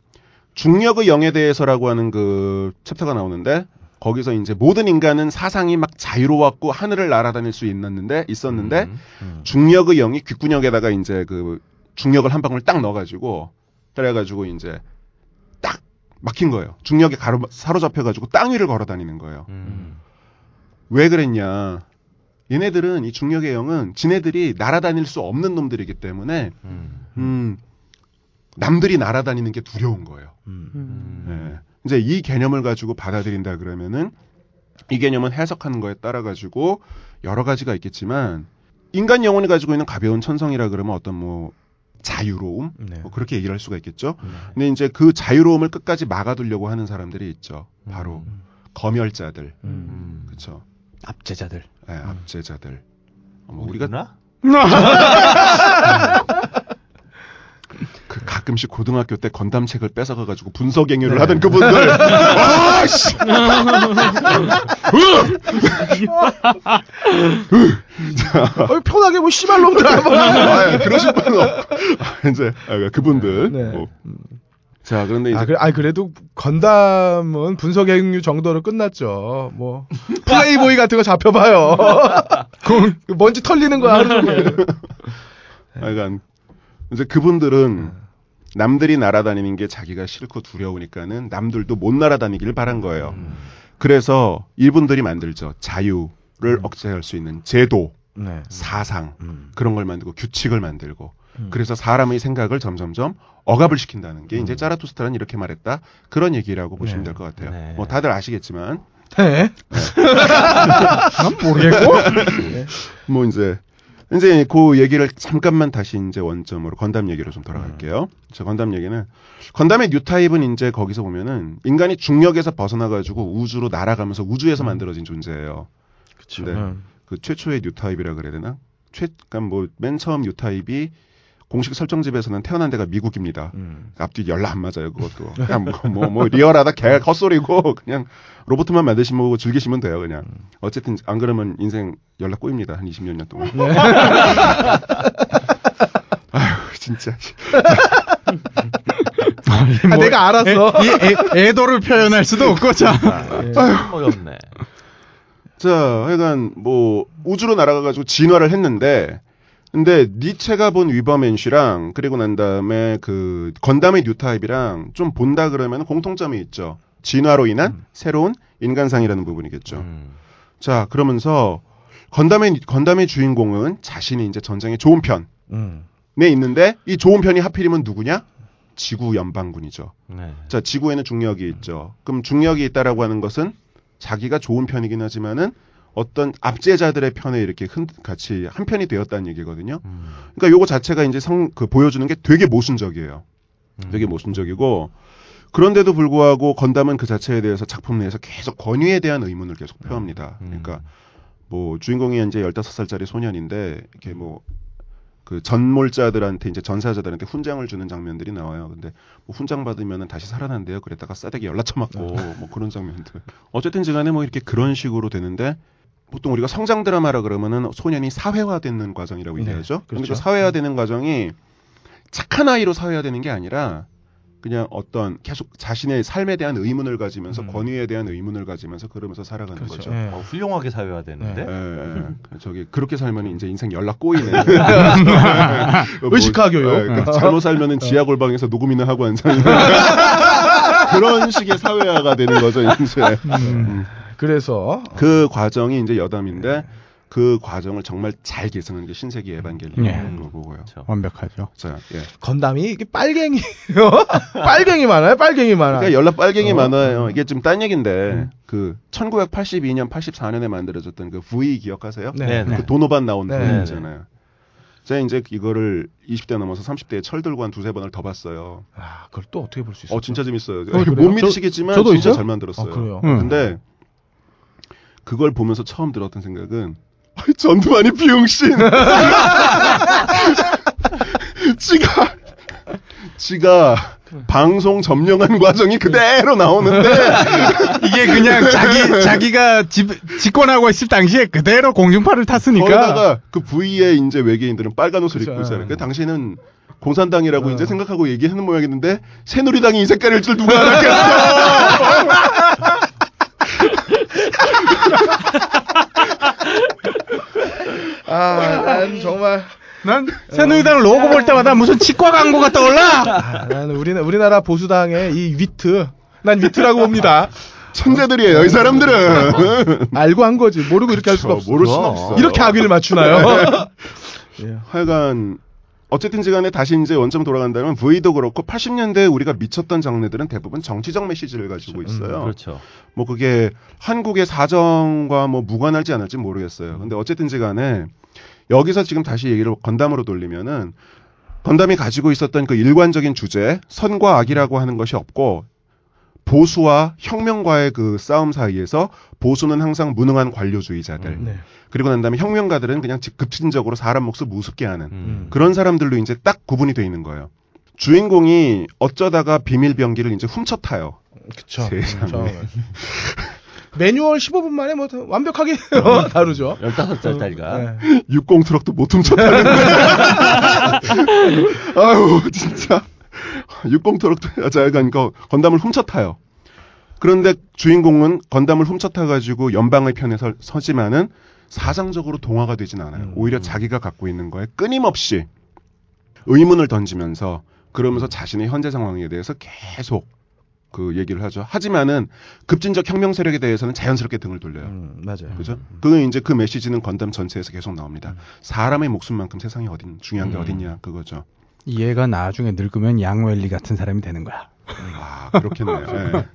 중력의 영에 대해서라고 하는 그 chapter가 나오는데 거기서 이제 모든 인간은 사상이 막 자유로웠고 하늘을 날아다닐 수 있었는데 있었는데 음, 음. 중력의 영이 귓구녕에다가 이제 그 중력을 한 방울 딱 넣어가지고 그래가지고 이제 딱 막힌 거예요. 중력에 가로, 사로잡혀가지고 땅 위를 걸어다니는 거예요. 음. 왜 그랬냐? 얘네들은 이 중력의 영은 지네들이 날아다닐 수 없는 놈들이기 때문에 음. 음, 남들이 날아다니는 게 두려운 거예요. 음. 음. 예. 이제 이 개념을 가지고 받아들인다 그러면은 이 개념은 해석하는 거에 따라 가지고 여러 가지가 있겠지만 인간 영혼이 가지고 있는 가벼운 천성이라 그러면 어떤 뭐 자유로움 네. 뭐 그렇게 얘기를 할 수가 있겠죠. 네. 근데 이제 그 자유로움을 끝까지 막아두려고 하는 사람들이 있죠. 바로 음. 검열자들, 음. 음. 그렇죠. 압제자들. 예, 압제자들. 어, 뭐 우리가 우리가 그 가끔씩 고등학교 때 건담책을 뺏어가 가지고 분석 행위를 하던 그분들. 아씨. 어, 편하게 뭐 씨발놈들 한번. 아, 그러실 분은 없고. 아, 이제 아, 그분들. 네. 뭐. 자, 그런데 이제 아, 그래, 아, 그래도 건담은 분석 행위 정도로 끝났죠. 뭐 플레이보이 같은 거 잡혀봐요. 그 먼지 털리는 거 하루 종일. 약간 이제 그분들은 남들이 날아다니는 게 자기가 싫고 두려우니까는 남들도 못 날아다니길 바란 거예요. 그래서 이분들이 만들죠. 자유를 억제할 수 있는 제도, 네. 사상 음. 그런 걸 만들고 규칙을 만들고 음. 그래서 사람의 생각을 점점점 억압을 시킨다는 게 이제 짜라투스트라는 이렇게 말했다 그런 얘기라고 보시면 네. 될것 같아요. 네. 뭐 다들 아시겠지만 네. 난 모르겠고. 뭐 이제 이제 그 얘기를 잠깐만 다시 이제 원점으로 건담 얘기로 좀 돌아갈게요. 저 건담 얘기는 건담의 newtype은 이제 거기서 보면은 인간이 중력에서 벗어나 가지고 우주로 날아가면서 우주에서 만들어진 존재예요. 근데 음. 그 최초의 newtype이라 그래야 되나? 최, 그러니까 뭐 맨 처음 newtype이 공식 설정집에서는 태어난 데가 미국입니다. 음. 앞뒤 졸라 안 맞아요, 그것도. 그냥 뭐, 뭐, 뭐 리얼하다 개 헛소리고 그냥 로봇만 만드시면 보고 즐기시면 돼요, 그냥. 어쨌든 안 그러면 인생 졸라 꼬입니다, 한 20몇 년 동안. 아휴, 진짜. 아, 내가 알았어. 이 애, 애도를 표현할 수도 없고 자. 어렵네. 자, 하여간 뭐 우주로 날아가가지고 진화를 했는데, 근데 니체가 본 위버맨쉬랑 그리고 난 다음에 그 건담의 뉴타입이랑 좀 본다 그러면 공통점이 있죠. 진화로 인한 새로운 인간상이라는 부분이겠죠. 음. 자, 그러면서 건담의 건담의 주인공은 자신이 이제 전쟁에 좋은 편에 음. 있는데 이 좋은 편이 하필이면 누구냐? 지구 연방군이죠. 네. 자, 지구에는 중력이 있죠. 그럼 중력이 있다라고 하는 것은 자기가 좋은 편이긴 하지만은 어떤 압제자들의 편에 이렇게 흔, 같이 한 편이 되었다는 얘기거든요. 음. 그러니까 요거 자체가 이제 성, 그 보여주는 게 되게 모순적이에요. 음. 되게 모순적이고, 그런데도 불구하고 건담은 그 자체에 대해서 작품 내에서 계속 권위에 대한 의문을 계속 표합니다. 음. 그러니까 뭐 주인공이 이제 15살짜리 소년인데 이렇게 뭐 그 전몰자들한테 이제 전사자들한테 훈장을 주는 장면들이 나와요. 근데 뭐 훈장 받으면은 다시 살아난대요. 그랬다가 싸대기 연락 쳐맞고 뭐 그런 장면들. 어쨌든 지간에 뭐 이렇게 그런 식으로 되는데 보통 우리가 성장 드라마라 그러면은 소년이 사회화되는 과정이라고 네, 얘기하죠. 근데 그렇죠. 그 사회화되는 과정이 착한 아이로 사회화되는 게 아니라 그냥 어떤 계속 자신의 삶에 대한 의문을 가지면서 음. 권위에 대한 의문을 가지면서 그러면서 살아가는 그렇죠. 거죠. 예. 어, 훌륭하게 사회화 되는데. 예, 예. 저기 그렇게 살면 이제 인생 연락 꼬이네. 뭐, 교육. 예, 그러니까 잘못 살면은 지하 골방에서 녹음이나 하고 앉아 그런 식의 사회화가 되는 거죠 이제. 음. 그래서 그 과정이 이제 여담인데 그 과정을 정말 잘 계승한 게 신세기 예. 에반겔리온으로 보고요. 그렇죠. 완벽하죠. 자, 예. 건담이 이게 빨갱이 빨갱이 많아요. 빨갱이 많아. 그러니까 연락 빨갱이 어. 많아요. 이게 좀 딴 얘기인데 그 1982년, 84년에 만들어졌던 그 V 기억하세요? 네. 네. 그 도노반 나온 네. V 있잖아요. 제가 이제 이거를 20대 넘어서 30대에 철 들고 한 두세 번을 더 봤어요. 아, 그걸 또 어떻게 볼 수 있어? 어, 진짜 재밌어요. 어? 못 믿으시겠지만 저- 저도 진짜 있어요? 잘 만들었어요. 아, 그래요? 응. 근데 그걸 보면서 처음 들었던 생각은 전두환이 비용신. 지가 지가 방송 점령한 과정이 그대로 나오는데 이게 그냥 자기 자기가 집, 집권하고 있을 당시에 그대로 공중파를 탔으니까 거기다가 그 V의 이제 외계인들은 빨간 옷을 그쵸. 입고 있어요. 그 당시에는 공산당이라고 어. 이제 생각하고 얘기하는 모양이었는데 새누리당이 이 색깔일 줄 누가 알았겠어. 난 정말 난 새누리당 로고 볼 때마다 무슨 치과 광고가 떠올라. 아, 나는 우리 우리나라 보수당의 이 위트 난 위트라고 봅니다. 천재들이에요, 이 사람들은. 알고 한 거지 모르고 이렇게 할 수가 없어. 모를 수는 없어. 이렇게 악의를 맞추나요? 예. 하여간 어쨌든지 간에 다시 이제 원점 돌아간다면 V도 그렇고 80년대에 우리가 미쳤던 장르들은 대부분 정치적 메시지를 가지고 있어요. 그렇죠. 뭐 그게 한국의 사정과 뭐 무관할지 않을지 모르겠어요. 근데 어쨌든지 간에 여기서 지금 다시 얘기를 건담으로 돌리면은 건담이 가지고 있었던 그 일관적인 주제, 선과 악이라고 하는 것이 없고 보수와 혁명과의 그 싸움 사이에서 보수는 항상 무능한 관료주의자들. 네. 그리고 난 다음에 혁명가들은 그냥 직- 급진적으로 사람 몫을 우습게 하는 음. 그런 사람들로 이제 딱 구분이 돼 있는 거예요. 주인공이 어쩌다가 비밀 병기를 이제 훔쳐 타요. 그쵸. 세상에. 매뉴얼 15분 만에 뭐 완벽하게 다루죠. 15살짜리가. 네. 60 트럭도 못 훔쳐 타는 거야. 아유, 진짜. 60 트럭도, 자, 그러니까 건담을 훔쳐 타요. 그런데 주인공은 건담을 훔쳐 타가지고 연방의 편에 서, 서지만은 사상적으로 동화가 되진 않아요. 음. 오히려 자기가 갖고 있는 거에 끊임없이 의문을 던지면서 그러면서 자신의 현재 상황에 대해서 계속 그 얘기를 하죠. 하지만은 급진적 혁명 세력에 대해서는 자연스럽게 등을 돌려요. 음, 맞아요. 그죠? 그건 이제 그 메시지는 건담 전체에서 계속 나옵니다. 사람의 목숨만큼 세상에 어딘 중요한 게 음. 어딨냐 그거죠. 얘가 나중에 늙으면 양웰리 같은 사람이 되는 거야. 아 그렇겠네요. 예.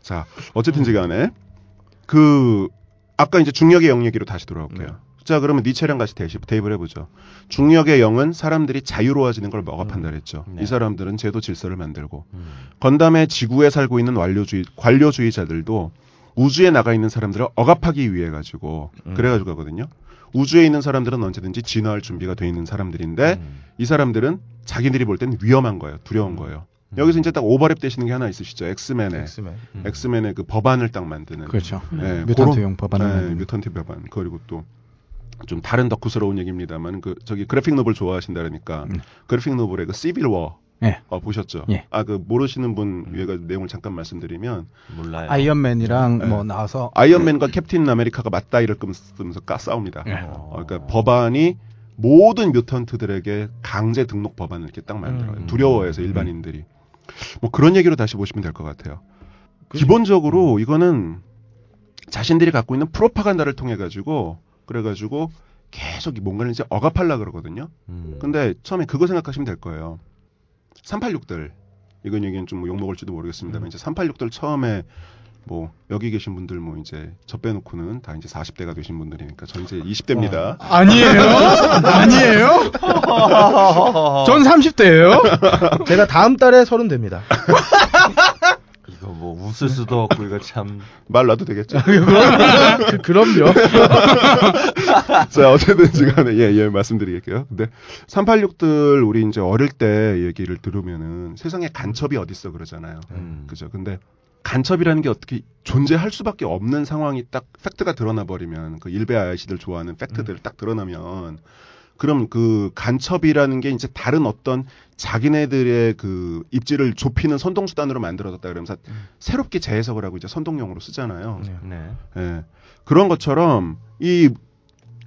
자 어쨌든지 간에 그 아까 이제 중력의 영 얘기로 다시 돌아올게요. 네. 자 그러면 니체랑 같이 대시, 대입을 해보죠. 중력의 영은 사람들이 자유로워지는 걸 억압한다 그랬죠. 네. 이 사람들은 제도 질서를 만들고 음. 건담의 지구에 살고 있는 완료주의 관료주의자들도 우주에 나가 있는 사람들을 억압하기 위해 가지고 음. 그래가지고 하거든요. 우주에 있는 사람들은 언제든지 진화할 준비가 돼 있는 사람들인데 음. 이 사람들은 자기들이 볼 땐 위험한 거예요. 두려운 거예요. 여기서 이제 딱 오버랩 되시는 게 하나 있으시죠. 엑스맨의 엑스맨. 음. 엑스맨의 그 법안을 딱 만드는 그렇죠. 네, mutant용 법안을 네. mutant 법안 그리고 또 좀 다른 덕후스러운 얘기입니다만 그 저기 graphic novel 좋아하신다 그러니까 음. graphic novel의 그 시빌 워 예. 어, 보셨죠? 예. 아 그 모르시는 분 위에가 내용을 잠깐 말씀드리면 몰라요. 아이언맨이랑 네. 뭐 나와서 아이언맨과 캡틴 아메리카가 맞다이를 뜨면서 까 싸웁니다. 예. 어, 그러니까 법안이 모든 mutant들에게 강제 등록 법안을 이렇게 딱 만들어요. 음. 두려워해서 일반인들이. 뭐 그런 얘기로 다시 보시면 될 것 같아요. 그- 기본적으로 이거는 자신들이 갖고 있는 프로파간다를 통해 가지고 그래 가지고 계속 이 뭔가를 이제 억압하려 그러거든요. 음. 근데 처음에 그거 생각하시면 될 거예요. 386들 이건 얘기는 좀뭐 욕먹을지도 모르겠습니다만 이제 386들 처음에 뭐 여기 계신 분들 뭐 이제 저 빼놓고는 다 이제 40대가 되신 분들이니까 저 이제 20대입니다. 아 니에요? 아니에요? 전 30대예요. 제가 다음 달에 서른 됩니다. 이거 뭐 웃을 수도 없고 이거 참. 말 놔도 되겠죠. 그, 그럼요. 자, 어쨌든 시간에 예, 예, 말씀드리겠고요. 근데 386들 우리 이제 어릴 때 얘기를 들으면은 세상에 간첩이 어딨어 그러잖아요. 음. 그죠. 근데 간첩이라는 게 어떻게 존재할 수밖에 없는 상황이 딱 팩트가 드러나 버리면 그 일베 아저씨들 좋아하는 팩트들 딱 드러나면 그럼 그 간첩이라는 게 이제 다른 어떤 자기네들의 그 입지를 좁히는 선동 수단으로 만들어졌다 그러면서 새롭게 재해석을 하고 이제 선동용으로 쓰잖아요. 네. 네. 예. 그런 것처럼 이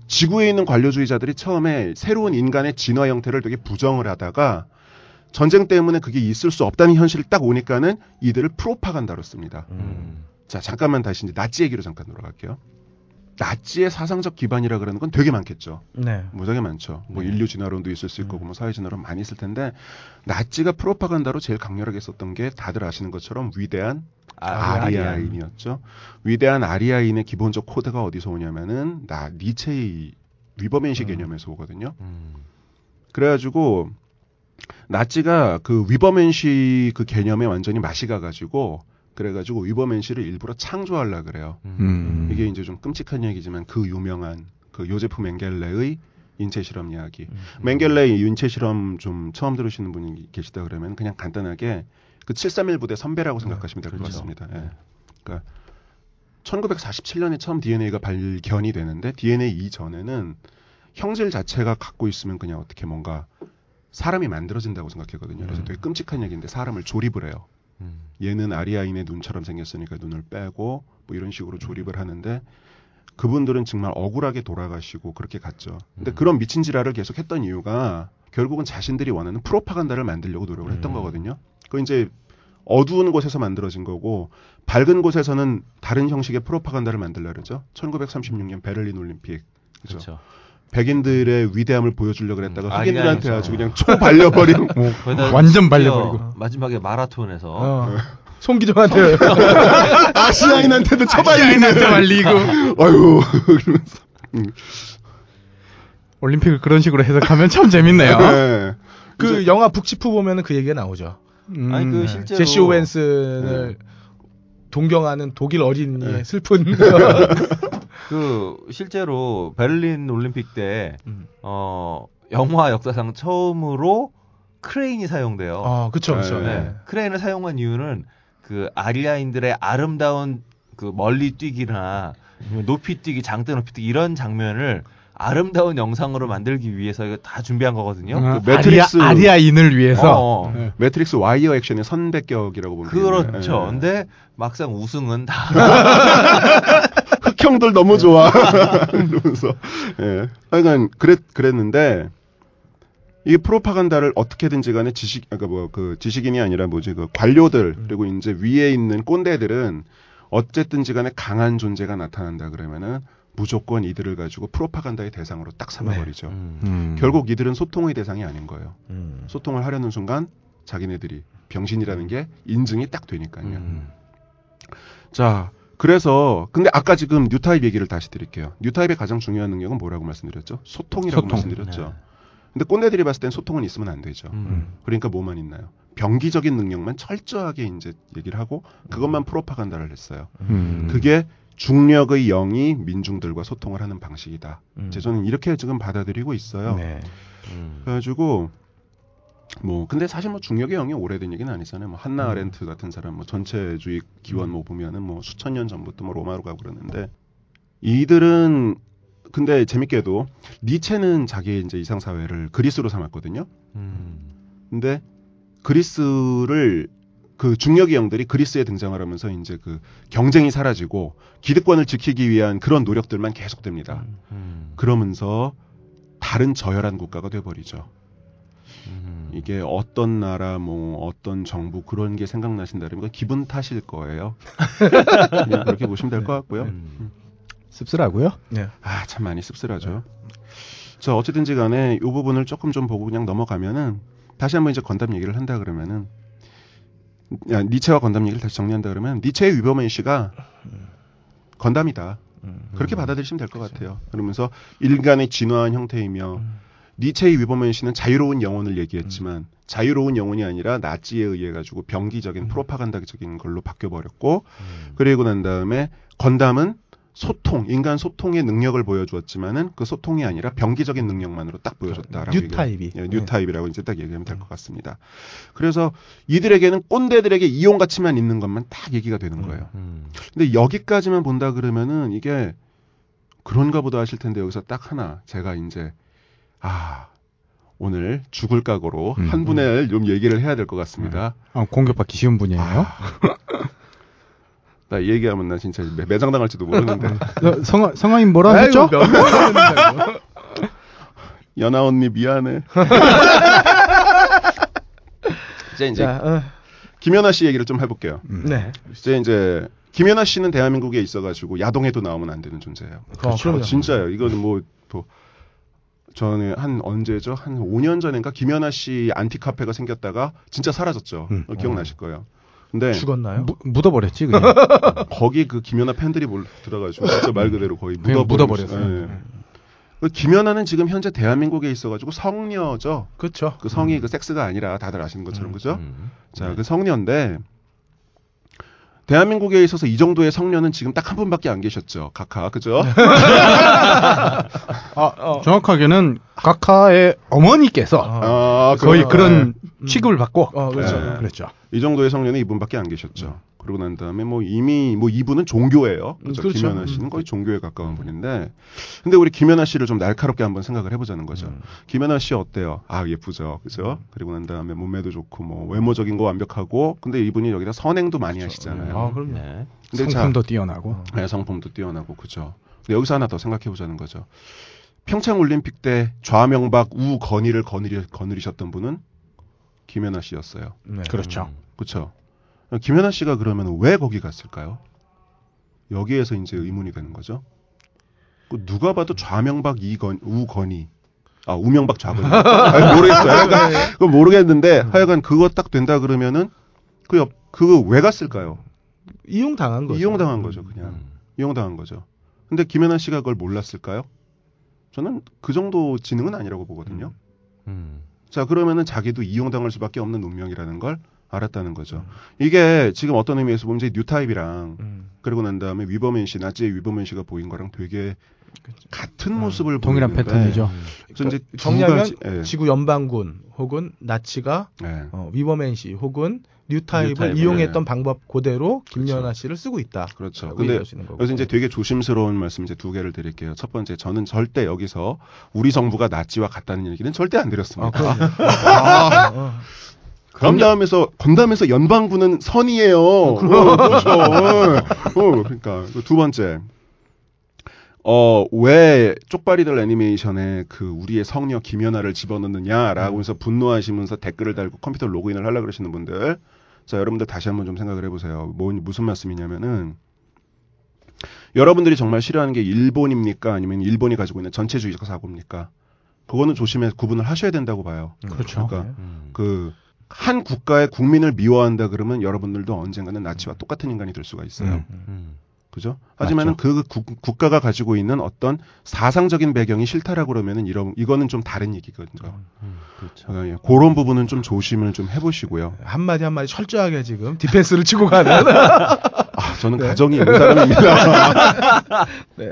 지구에 있는 관료주의자들이 처음에 새로운 인간의 진화 형태를 되게 부정을 하다가 전쟁 때문에 그게 있을 수 없다는 현실을 딱 오니까는 이들을 프로파간다로 씁니다. 음. 자, 잠깐만 다시 이제 나치 얘기로 잠깐 돌아갈게요. 나치의 사상적 기반이라 그러는 건 되게 많겠죠. 네. 무지하게 많죠. 뭐 네. 인류 진화론도 있을 수 있고 뭐 사회 진화론 많이 있을 텐데 나치가 프로파간다로 제일 강렬하게 썼던 게 다들 아시는 것처럼 위대한 아, 아리아인이었죠. 위대한 아리아인의 기본적 코드가 어디서 오냐면은 나 니체의 Übermensch 개념에서 오거든요. 음. 그래가지고 나치가 그 Übermensch 그 개념에 완전히 맛이 가가지고 그래가지고 Übermensch를 일부러 창조하려 그래요. 음. 이게 이제 좀 끔찍한 얘기지만 그 유명한 그 요제프 멩겔레의 인체 실험 이야기. 음. 맹겔레의 인체 실험 좀 처음 들으시는 분이 계시다 그러면 그냥 간단하게 그 731 부대 선배라고 생각하시면 될것 그렇죠. 같습니다. 예. 그러니까 1947년에 처음 DNA가 발견이 되는데 DNA 이전에는 형질 자체가 갖고 있으면 그냥 어떻게 뭔가 사람이 만들어진다고 생각했거든요. 그래서 음. 되게 끔찍한 얘기인데 사람을 조립을 해요. 음. 얘는 아리아인의 눈처럼 생겼으니까 눈을 빼고 뭐 이런 식으로 조립을 하는데 그분들은 정말 억울하게 돌아가시고 그렇게 갔죠. 근데 음. 그런 미친 지랄을 계속 했던 이유가 결국은 자신들이 원하는 프로파간다를 만들려고 노력을 했던 음. 거거든요. 그 이제 어두운 곳에서 만들어진 거고 밝은 곳에서는 다른 형식의 프로파간다를 만들려 그러죠. 1936년 베를린 올림픽. 그죠. 그렇죠. 백인들의 위대함을 보여주려고 그랬다가 음, 흑인들한테. 아주 그냥 총 발려버리고 거기다 완전 심지어 발려버리고. 마지막에 마라톤에서 어. 송기정한테 아시아인한테도 처발리는 말리고 아유 그러면서 올림픽을 그런 식으로 해석하면 참 재밌네요. 네. 그 영화 북치프 보면은 그 얘기가 나오죠. 음, 아니 그 네. 실제로 제시 오웬슨을 동경하는 독일 어린이의 네. 슬픈 그 실제로 베를린 올림픽 때 음. 어, 영화 역사상 처음으로 크레인이 사용돼요. 어, 그쵸, 그쵸. 네. 네. 크레인을 사용한 이유는 그 아리아인들의 아름다운 그 멀리 뛰기나 높이 뛰기, 장대 높이 뛰기 이런 장면을 아름다운 영상으로 만들기 위해서 이거 다 준비한 거거든요. 어, 그 매트릭스- 아리아, 아리아인을 위해서 어, 어. 네. 매트릭스 와이어 액션의 선배격이라고 보면 그렇죠. 예. 근데 막상 우승은 다 흑형들 너무 좋아. 이러면서 예. 하여간 그랬 그랬는데 이게 프로파간다를 어떻게든지 간에 지식 그러니까 뭐 그 지식인이 아니라 뭐지 그 관료들 그리고 이제 위에 있는 꼰대들은 어쨌든지 간에 강한 존재가 나타난다 그러면은 무조건 이들을 가지고 프로파간다의 대상으로 딱 삼아버리죠. 음. 음. 결국 이들은 소통의 대상이 아닌 거예요. 음. 소통을 하려는 순간 자기네들이 병신이라는 게 인증이 딱 되니까요. 음. 자, 그래서 근데 아까 지금 뉴타입 얘기를 다시 드릴게요. 뉴타입의 가장 중요한 능력은 뭐라고 말씀드렸죠? 소통이라고 소통. 말씀드렸죠. 네. 근데 꼰대들이 봤을 땐 소통은 있으면 안 되죠. 음. 그러니까 뭐만 있나요? 병기적인 능력만 철저하게 이제 얘기를 하고 그것만 프로파간다를 했어요. 음. 그게 중력의 영이 민중들과 소통을 하는 방식이다. 음. 이제 저는 이렇게 지금 받아들이고 있어요. 네. 음. 그래가지고 뭐 근데 사실 뭐 중력의 영이 오래된 얘기는 아니잖아요. 뭐 한나 음. 아렌트 같은 사람 뭐 전체주의 기원 뭐 보면은 뭐 수천 년 전부터 뭐 로마로 가고 그러는데 이들은 근데 재밌게도 니체는 자기 이제 이상 사회를 그리스로 삼았거든요. 음. 근데 그리스를 그 중력의 영들이 그리스에 등장을 하면서 이제 그 경쟁이 사라지고 기득권을 지키기 위한 그런 노력들만 계속됩니다. 음. 그러면서 다른 저열한 국가가 돼버리죠. 음. 이게 어떤 나라 뭐 어떤 정부 그런 게 생각나신다면 그 기분 탓일 거예요. 그냥 그렇게 보시면 될 것 같고요. 음. 씁쓸하고요. 네. 아참 많이 씁쓸하죠. 자 어쨌든지 간에 이 부분을 조금 좀 보고 그냥 넘어가면은 다시 한번 이제 건담 얘기를 한다 그러면은 야, 니체와 건담 얘기를 다시 정리한다 그러면 니체의 위버맨 씨가 건담이다. 음. 그렇게 받아들이시면 될 것 같아요. 그러면서 인간의 진화한 형태이며 음. 니체의 위버맨 씨는 자유로운 영혼을 얘기했지만 자유로운 영혼이 아니라 나치에 의해 가지고 병기적인 프로파간다적인 걸로 바뀌어 버렸고 음. 그리고 난 다음에 건담은 소통, 인간 소통의 능력을 보여주었지만은 그 소통이 아니라 병기적인 능력만으로 딱 보여줬다라고 newtype이. 예, new 네. type이라고 이제 딱 얘기하면 될 것 같습니다. 그래서 이들에게는 꼰대들에게 이용 가치만 있는 것만 딱 얘기가 되는 거예요. 음. 근데 여기까지만 본다 그러면은 이게 그런가 보다 하실 텐데 여기서 딱 하나 제가 이제 아 오늘 죽을 각오로 음. 한 분을 좀 얘기를 해야 될 것 같습니다. 아, 공격받기 쉬운 분이에요. 아, 나이 얘기하면 나 진짜 매- 매장 당할지도 모르는데 어, 성아, 성아님 뭐라 번을 듣는다고. 연아 언니 미안해. 이제 이제 자, 어, 김연아 씨 얘기를 좀 해볼게요. 음. 네. 이제 이제 김연아 씨는 대한민국에 있어가지고 야동에도 나오면 안 되는 존재예요. 어, 그럼요. 진짜요. 이거는 뭐, 뭐 저는 한 언제죠? 한 5년 전인가 김연아 씨 안티 카페가 생겼다가 진짜 사라졌죠. 음. 어, 기억나실 거예요. 근데 죽었나요? 무- 묻어버렸지 그냥. 거기 그 김연아 팬들이 몰 들어가지고 진짜 말 그대로 거의 묻어버렸어요. 묻어버렸어요. 예. 그 김연아는 지금 현재 대한민국에 있어가지고 성녀죠. 그렇죠. 그 성이 그 섹스가 아니라 다들 아시는 것처럼 음. 그죠? 음. 자, 그 성녀인데 대한민국에 있어서 이 정도의 성녀는 지금 딱 한 분밖에 안 계셨죠. 카카, 그죠? 아, 정확하게는 카카의 어머니께서 어, 아, 거의. 그런 음. 취급을 받고 어, 그렇죠. 네. 그랬죠. 이 정도의 성녀는 이분밖에 안 계셨죠. 그러고 난 다음에 뭐 이미 뭐 이분은 종교예요. 음, 그렇죠. 그렇죠. 김연아 씨는 음. 거의 종교에 가까운 분인데, 근데 우리 김연아 씨를 좀 날카롭게 한번 생각을 해보자는 거죠. 음. 김연아 씨 어때요? 아 예쁘죠, 그죠? 그리고 난 다음에 몸매도 좋고 뭐 외모적인 거 완벽하고, 근데 이분이 여기다 선행도 많이 하시잖아요. 아, 그럼요. 네. 근데 자, 성품도 뛰어나고. 네, 성품도 뛰어나고 그죠. 근데 여기서 하나 더 생각해 보자는 거죠. 평창 올림픽 때 좌명박 우건희를 거느리, 거느리셨던 분은 김연아 씨였어요. 네. 그렇죠. 그렇죠. 김연아 씨가 그러면 왜 거기 갔을까요? 여기에서 이제 의문이 되는 거죠. 그 누가 봐도 좌명박 이건 우건희 아 우명박 좌건희 아니, 모르겠어요. 그건 모르겠는데 하여간 그거 딱 된다 그러면은 그옆 그거 왜 갔을까요? 이용 당한 거죠. 이용 당한 거죠, 그냥. 음. 이용 당한 거죠. 근데 김연아 씨가 그걸 몰랐을까요? 저는 그 정도 지능은 아니라고 보거든요. 음. 자, 그러면은 자기도 이용당할 수밖에 없는 운명이라는 걸 알았다는 거죠. 이게 지금 어떤 의미에서 보면 이제 newtype이랑 음. 그러고 난 다음에 Übermensch, 나치의 Übermensch가 보인 거랑 되게 같은 모습을 동일한 보이는데 패턴이죠. 그래서 이제 두 정리하면 가지- 예. 지구 연방군 혹은 나치가 예. 어, Übermensch 혹은 뉴타입을 뉴타입을, 이용했던 예. 방법 그대로 김연아 그렇죠. 씨를 쓰고 있다. 그렇죠. 근데. 그래서 이제 되게 조심스러운 말씀 이제 두 개를 드릴게요. 첫 번째, 저는 절대 여기서 우리 정부가 나치와 같다는 얘기는 절대 안 아, 드렸습니다. 아, 어. 건담에서 건담에서 연방군은 선이에요. 어, 그렇죠. 어, 어, 그러니까 그두 번째. 어, 왜 쪽발이들 애니메이션에 그 우리의 성녀 김연아를 집어넣느냐라고 해서 분노하시면서 댓글을 달고 컴퓨터 로그인을 하려 그러시는 분들. 자, 여러분들 다시 한번 좀 생각을 해 보세요. 뭐 무슨 말씀이냐면은 여러분들이 정말 싫어하는 게 일본입니까? 아니면 일본이 가지고 있는 전체주의적 사고입니까? 그거는 조심해 구분을 하셔야 된다고 봐요. 그렇죠. 그러니까 음. 그 한 국가의 국민을 미워한다 그러면 여러분들도 언젠가는 나치와 똑같은 인간이 될 수가 있어요. 음. 음. 그죠? 하지만은 그 국, 국가가 가지고 있는 어떤 사상적인 배경이 싫다라고 그러면은 이런 이거는 좀 다른 얘기거든요. 음. 그렇죠. 어, 예. 그런 부분은 좀 조심을 좀 해보시고요. 한 마디 한 마디 철저하게 지금 디펜스를 치고 가는. 아, 저는 네. 가정이 있는 사람입니다. 네.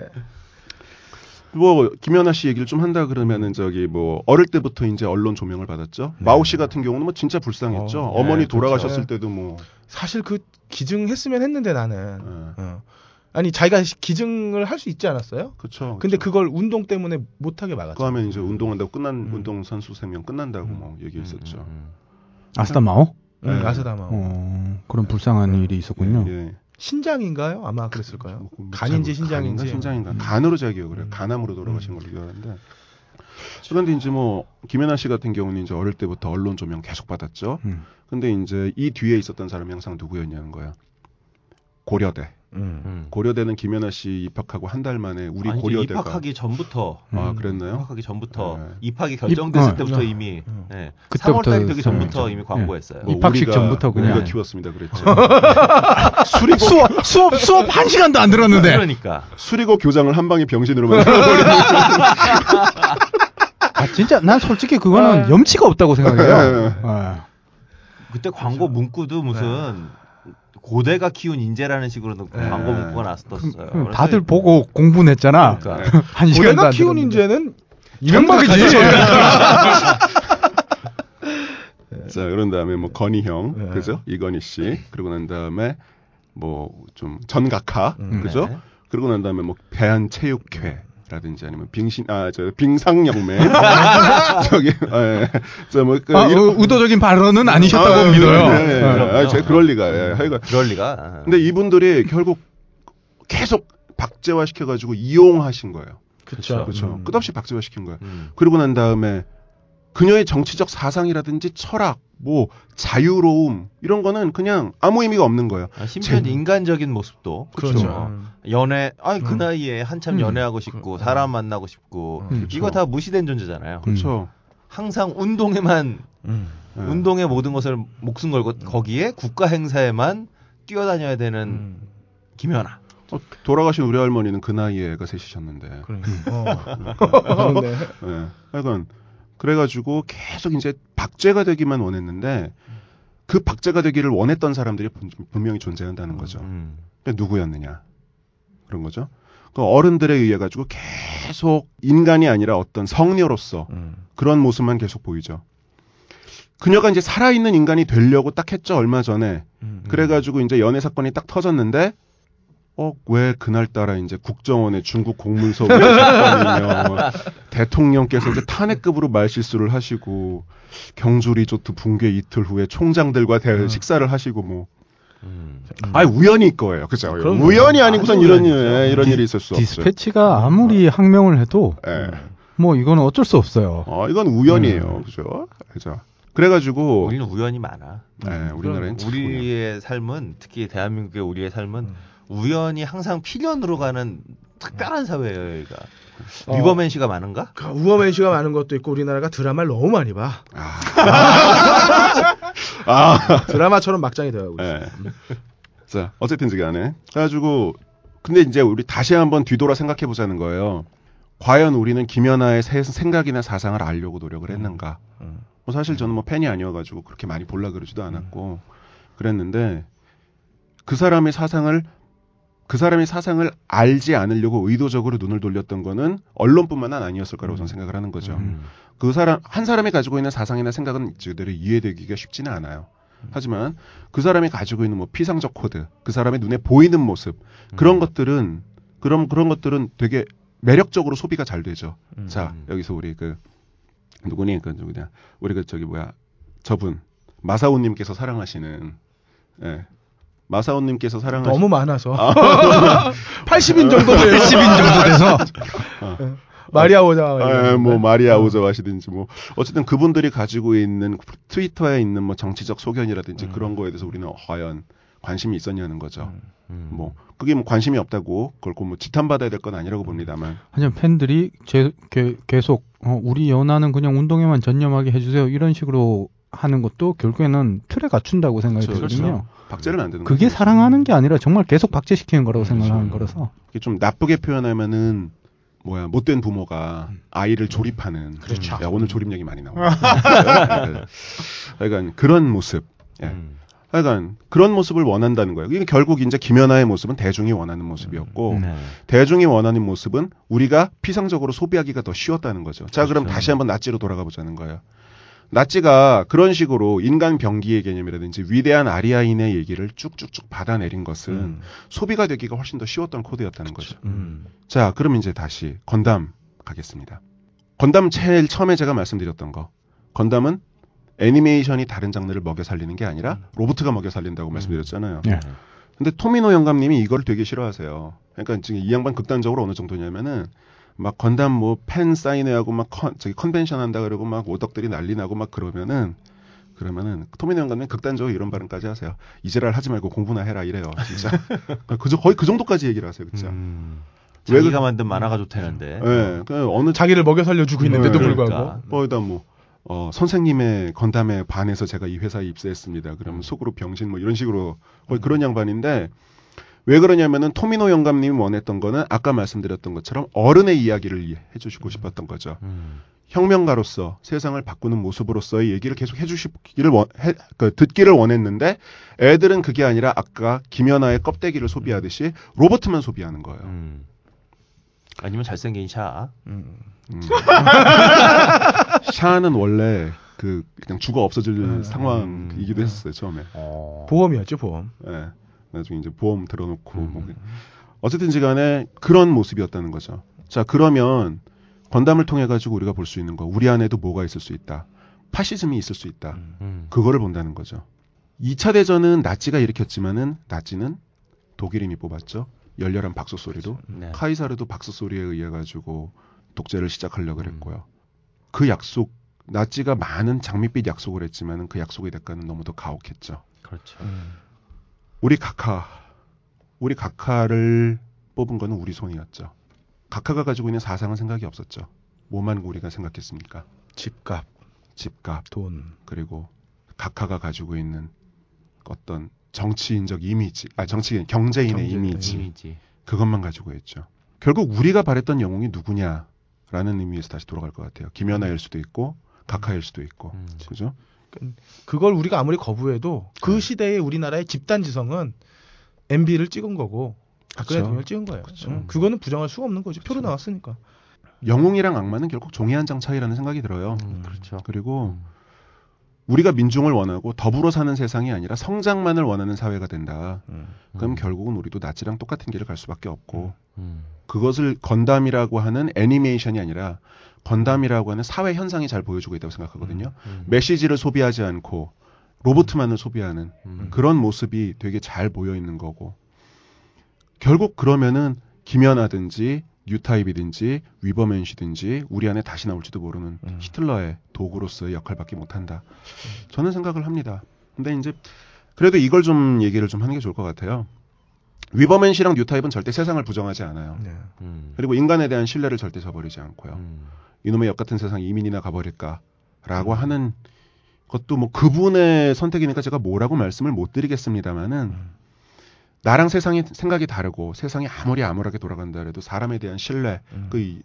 뭐 김연아 씨 얘기를 좀 한다 그러면은 저기 뭐 어릴 때부터 이제 언론 조명을 받았죠. 마오 씨 같은 경우는 뭐 진짜 불쌍했죠. 어, 어, 머니 네, 돌아가셨을 그렇죠. 때도 뭐 사실 그 기증했으면 했는데 나는. 예. 어. 아니 자기가 시- 기증을 할 수 있지 않았어요? 그렇죠. 근데 그걸 운동 때문에 못 하게 막았죠. 그거 하면 이제 운동한다고 끝난 음. 운동 선수 생명 끝난다고 음. 뭐 얘기했었죠. 음, 음, 아스타마오? 응, 네. 아스다마. 어, 그런 불쌍한 일이 있었군요. 예, 예. 신장인가요? 아마 그랬을까요? 뭐, 뭐 간인지 잘- 신장인지. 신장인가 음. 간으로 제가 기억을 해요. 음. 간암으로 돌아가신 걸로 기억하는데. 그런데 이제 뭐 김연아 씨 같은 경우는 이제 어릴 때부터 언론 조명 계속 받았죠. 음. 근데 이제 이 뒤에 있었던 사람이 항상 누구였냐는 거야. 고려대. 음. 음. 고려대는 김연아 씨 입학하고 한 달 만에 우리 아니, 고려대가 입학하기 전부터 아 음. 그랬나요? 입학하기 전부터 네. 입학이 결정됐을 입- 어. 때부터 이미 음. 네. 그때부터 3월 달이 되기. 전부터 네. 이미 광고했어요. 뭐 입학식 우리가- 전부터 그냥. 우리가 키웠습니다 그랬죠. 수리 수업 수업 수업 한 시간도 안 들었는데. 그러니까 수리고 교장을 한 방에 병신으로 만들어버리는 아 진짜 난 솔직히 그거는 염치가 없다고 생각해요. 아. 그때 광고 문구도 무슨 고대가 키운 인재라는 식으로 네. 광고 문구가 났었어요. 그 그래서 다들 보고 공부는 했잖아. 그러니까 한 시간도 고래가 안 키운. 인재는 이명박이지. 자 그런 다음에 뭐 건희 형 네. 그죠 이건희 씨 그리고 난 다음에 뭐 좀 전각하 음. 그죠 네. 그리고 난 다음에 뭐 대한체육회 라든지 아니면 빙신 아 저 빙상영매 저기 저뭐 그 아, 어, 의도적인 발언은 아니셨다고 믿어요. 네, 네. 그럼요. 아, 제가 그럴 리가. 예. 하여간 그럴 리가. 근데 이분들이 결국 계속 박제화 시켜가지고 이용하신 거예요. 그렇죠. 그렇죠. 음. 끝없이 박제화 시킨 거예요. 음. 그리고 난 다음에 그녀의 정치적 사상이라든지 철학, 뭐 자유로움 이런 거는 그냥 아무 의미가 없는 거예요. 아, 심지어 제- 인간적인 모습도 그렇죠. 어, 음. 연애 아니 그 음. 나이에 한참 음. 연애하고 싶고 그- 사람 만나고 싶고 음. 이거 다 무시된 존재잖아요. 그렇죠. 항상 운동에만 음. 예. 운동의 모든 것을 목숨 걸고 거기에 국가 행사에만 뛰어다녀야 되는 음. 김연아. 어, 돌아가신 우리 할머니는 그 나이에 애가 셋이셨는데. 그러니까. 어. 네. 예. 하여간 그래가지고 계속 이제 박제가 되기만 원했는데 그 박제가 되기를 원했던 사람들이 분- 분명히 존재한다는 거죠. 음. 그러니까 누구였느냐 그런 거죠. 그 어른들에 의해 가지고 계속 인간이 아니라 어떤 성녀로서 음. 그런 모습만 계속 보이죠. 그녀가 이제 살아있는 인간이 되려고 딱 했죠 얼마 전에. 음. 그래가지고 이제 연애 사건이 딱 터졌는데 어 왜 그날따라 이제 국정원의 중국 공문서 뭐 대통령께서 이제 탄핵급으로 말실수를 하시고 경주 리조트 붕괴 이틀 후에 총장들과 대 음. 식사를 하시고 뭐 음. 아 우연일 거예요. 그죠? 그럼 우연이 아니고선 이런 일. 예, 이런 일이 있을 수 없죠. 디스패치가 아무리 항명을 해도 예. 뭐 이거는 어쩔 수 없어요. 어, 이건 우연이에요. 그죠? 그죠? 그래가지고 우리는 우연이 많아. 예, 우리나라는. 우리의 삶은 특히 대한민국의 우리의 삶은 음. 우연이 항상 필연으로 가는 특별한 사회예요, 여기가. 어. 위버맨 씨가 많은가? 그 우어맨 씨가 많은 것도 있고 우리나라가 드라마를 너무 많이 봐. 아, 드라마처럼 막장이 되어가고 있어. 예. 자, 어쨌든지 간에. 그래가지고, 근데 이제 우리 다시 한번 뒤돌아 생각해 보자는 거예요. 과연 우리는 김연아의 세- 생각이나 사상을 알려고 노력을 했는가? 음. 뭐 사실 저는 뭐 팬이 아니어가지고 그렇게 많이 볼라 그러지도 않았고, 그랬는데, 그 사람의 사상을, 그 사람의 사상을 알지 않으려고 의도적으로 눈을 돌렸던 거는 언론뿐만 아니었을 거라고 저는 생각을 하는 거죠. 음. 그 사람 한 사람이 가지고 있는 사상이나 생각은 제대로 이해되기가 쉽지는 않아요. 하지만 그 사람이 가지고 있는 뭐 피상적 코드, 그 사람의 눈에 보이는 모습 그런 것들은 그런 그런 것들은 되게 매력적으로 소비가 잘 되죠. 음. 자 음. 여기서 우리 그 누구니 그 누구냐 우리 그 저기 뭐야 저분 마사오님께서 사랑하시는 예 마사오님께서 사랑하시는 너무 많아서. 80인 정도 돼요. 10인 정도 돼서. 마리아 오자와. 예, 뭐 마리아 오저 하시든지 뭐. 어쨌든 그분들이 가지고 있는 트위터에 있는 뭐 정치적 소견이라든지 그런 거에 대해서 우리는 과연 관심이 있었냐는 거죠. 음. 뭐 그게 뭐 관심이 없다고 그걸 꼭뭐 지탄받아야 될 건 아니라고 봅니다만. 하지만 팬들이 제, 게- 계속 어, 우리 연하는 그냥 운동에만 전념하게 해주세요. 이런 식으로 하는 것도 결국에는 틀에 갖춘다고 생각이 그렇죠. 들거든요. 박제를 만드는 그게 거죠. 사랑하는 게 아니라 정말 계속 박제시키는 거라고 생각하는 그렇죠. 거라서 이게 좀 나쁘게 표현하면은 뭐야 못된 부모가 아이를 조립하는 그렇죠. 야, 오늘 조립력이 많이 나와. 하여간 그런 모습. 예. 음. 하여간 그런 모습을 원한다는 거예요. 이게 결국 이제 김연아의 모습은 대중이 원하는 모습이었고 네. 대중이 원하는 모습은 우리가 피상적으로 소비하기가 더 쉬웠다는 거죠. 자, 그럼 그렇죠. 다시 한번 나치로 돌아가 보자는 거예요. 나치가 그런 식으로 인간 병기의 개념이라든지 위대한 아리아인의 얘기를 쭉쭉쭉 받아내린 것은 음. 소비가 되기가 훨씬 더 쉬웠던 코드였다는 거죠. 음. 자, 그럼 이제 다시 건담 가겠습니다. 건담 제일 처음에 제가 말씀드렸던 거. 건담은 애니메이션이 다른 장르를 먹여 살리는 게 아니라 로봇가 먹여 살린다고 말씀드렸잖아요. 예. 근데 토미노 영감님이 이걸 되게 싫어하세요. 그러니까 지금 이 양반 극단적으로 어느 정도냐면은 막 건담 뭐 팬 사인회하고 막 컨, 저기 컨벤션 한다 그러고 막 오덕들이 난리 나고 막 그러면은 그러면은 토미노 영감님 극단적으로 이런 발언까지 하세요. 이제랄 하지 말고 공부나 해라 이래요. 진짜. 그, 거의 그 정도까지 얘기를 하세요. 진짜. 음. 왜 자기가 그- 만든 만화가 좋다는데. 예. 그 어느 자기를 먹여 살려주고 있는데도 네, 불구하고. 그러니까. 거기다 뭐 어, 선생님의 건담에 반해서 제가 이 회사에 입사했습니다. 그러면 속으로 병신 뭐 이런 식으로 거의 그런 양반인데 왜 그러냐면은 토미노 영감님이 원했던 거는 아까 말씀드렸던 것처럼 어른의 이야기를 이- 해주시고 싶었던 거죠. 음. 혁명가로서 세상을 바꾸는 모습으로서의 얘기를 계속 해주시기를 원, 해, 그, 듣기를 원했는데 애들은 그게 아니라 아까 김연아의 껍데기를 소비하듯이 로버트만 소비하는 거예요. 음. 아니면 잘생긴 샤. 음. 음. 샤는 원래 그 그냥 죽어 없어질 음. 상황이기도 했었어요 처음에. 보험이었죠 보험. 예. 나중에 이제 보험 들어놓고 음. 뭐. 어쨌든지간에 그런 모습이었다는 거죠. 자 그러면 건담을 통해 가지고 우리가 볼 수 있는 거, 우리 안에도 뭐가 있을 수 있다. 파시즘이 있을 수 있다. 음. 그거를 본다는 거죠. 2차 대전은 나치가 일으켰지만은 나치는 독일인이 뽑았죠. 열렬한 박수 소리로 네. 카이사르도 박수 소리에 의해 가지고 독재를 시작하려고 음. 그랬고요. 그 약속 나치가 많은 장밋빛 약속을 했지만은 그 약속의 대가는 너무도 가혹했죠. 그렇죠. 음. 우리 각하 우리 각하를 뽑은 거는 우리 손이었죠. 각하가 가지고 있는 사상은 생각이 없었죠. 뭐만 우리가 생각했습니까? 집값, 집값 돈. 그리고 각하가 가지고 있는 어떤 정치인적 이미지, 아 정치인 경제인의 경제, 이미지 이미지. 그것만 가지고 있죠. 결국 우리가 바랬던 영웅이 누구냐라는 의미에서 다시 돌아갈 것 같아요. 김연아일 수도 있고 각하일 수도 있고, 음. 그죠? 그걸 우리가 아무리 거부해도 그 시대의 우리나라의 집단 지성은 MB를 찍은 거고 박근혜 그쵸. 대통령을 찍은 거예요. 그쵸. 음, 그거는 부정할 수가 없는 거지. 표로 나왔으니까. 영웅이랑 악마는 결국 종이 한 장 차이라는 생각이 들어요. 음, 그렇죠. 그리고 우리가 민중을 원하고 더불어 사는 세상이 아니라 성장만을 원하는 사회가 된다. 음. 그럼 음. 결국은 우리도 나치랑 똑같은 길을 갈 수밖에 없고 음. 그것을 건담이라고 하는 애니메이션이 아니라 건담이라고 하는 사회 현상이 잘 보여주고 있다고 생각하거든요. 음. 메시지를 소비하지 않고 로보트만을 소비하는 음. 그런 모습이 되게 잘 보여 있는 거고 결국 그러면은 김연아든지 뉴타입이든지 위버맨시든지 우리 안에 다시 나올지도 모르는 음. 히틀러의 도구로서의 역할밖에 못한다. 저는 생각을 합니다. 근데 이제 그래도 이걸 좀 얘기를 좀 하는 게 좋을 것 같아요. 위버맨시랑 뉴타입은 절대 세상을 부정하지 않아요. 네. 음. 그리고 인간에 대한 신뢰를 절대 저버리지 않고요. 음. 이놈의 역 같은 세상 이민이나 가버릴까라고 하는 것도 뭐 그분의 선택이니까 제가 뭐라고 말씀을 못 드리겠습니다만은 음. 나랑 세상이 생각이 다르고 세상이 아무리 암울하게 돌아간다 해도 사람에 대한 신뢰 음. 그, 이-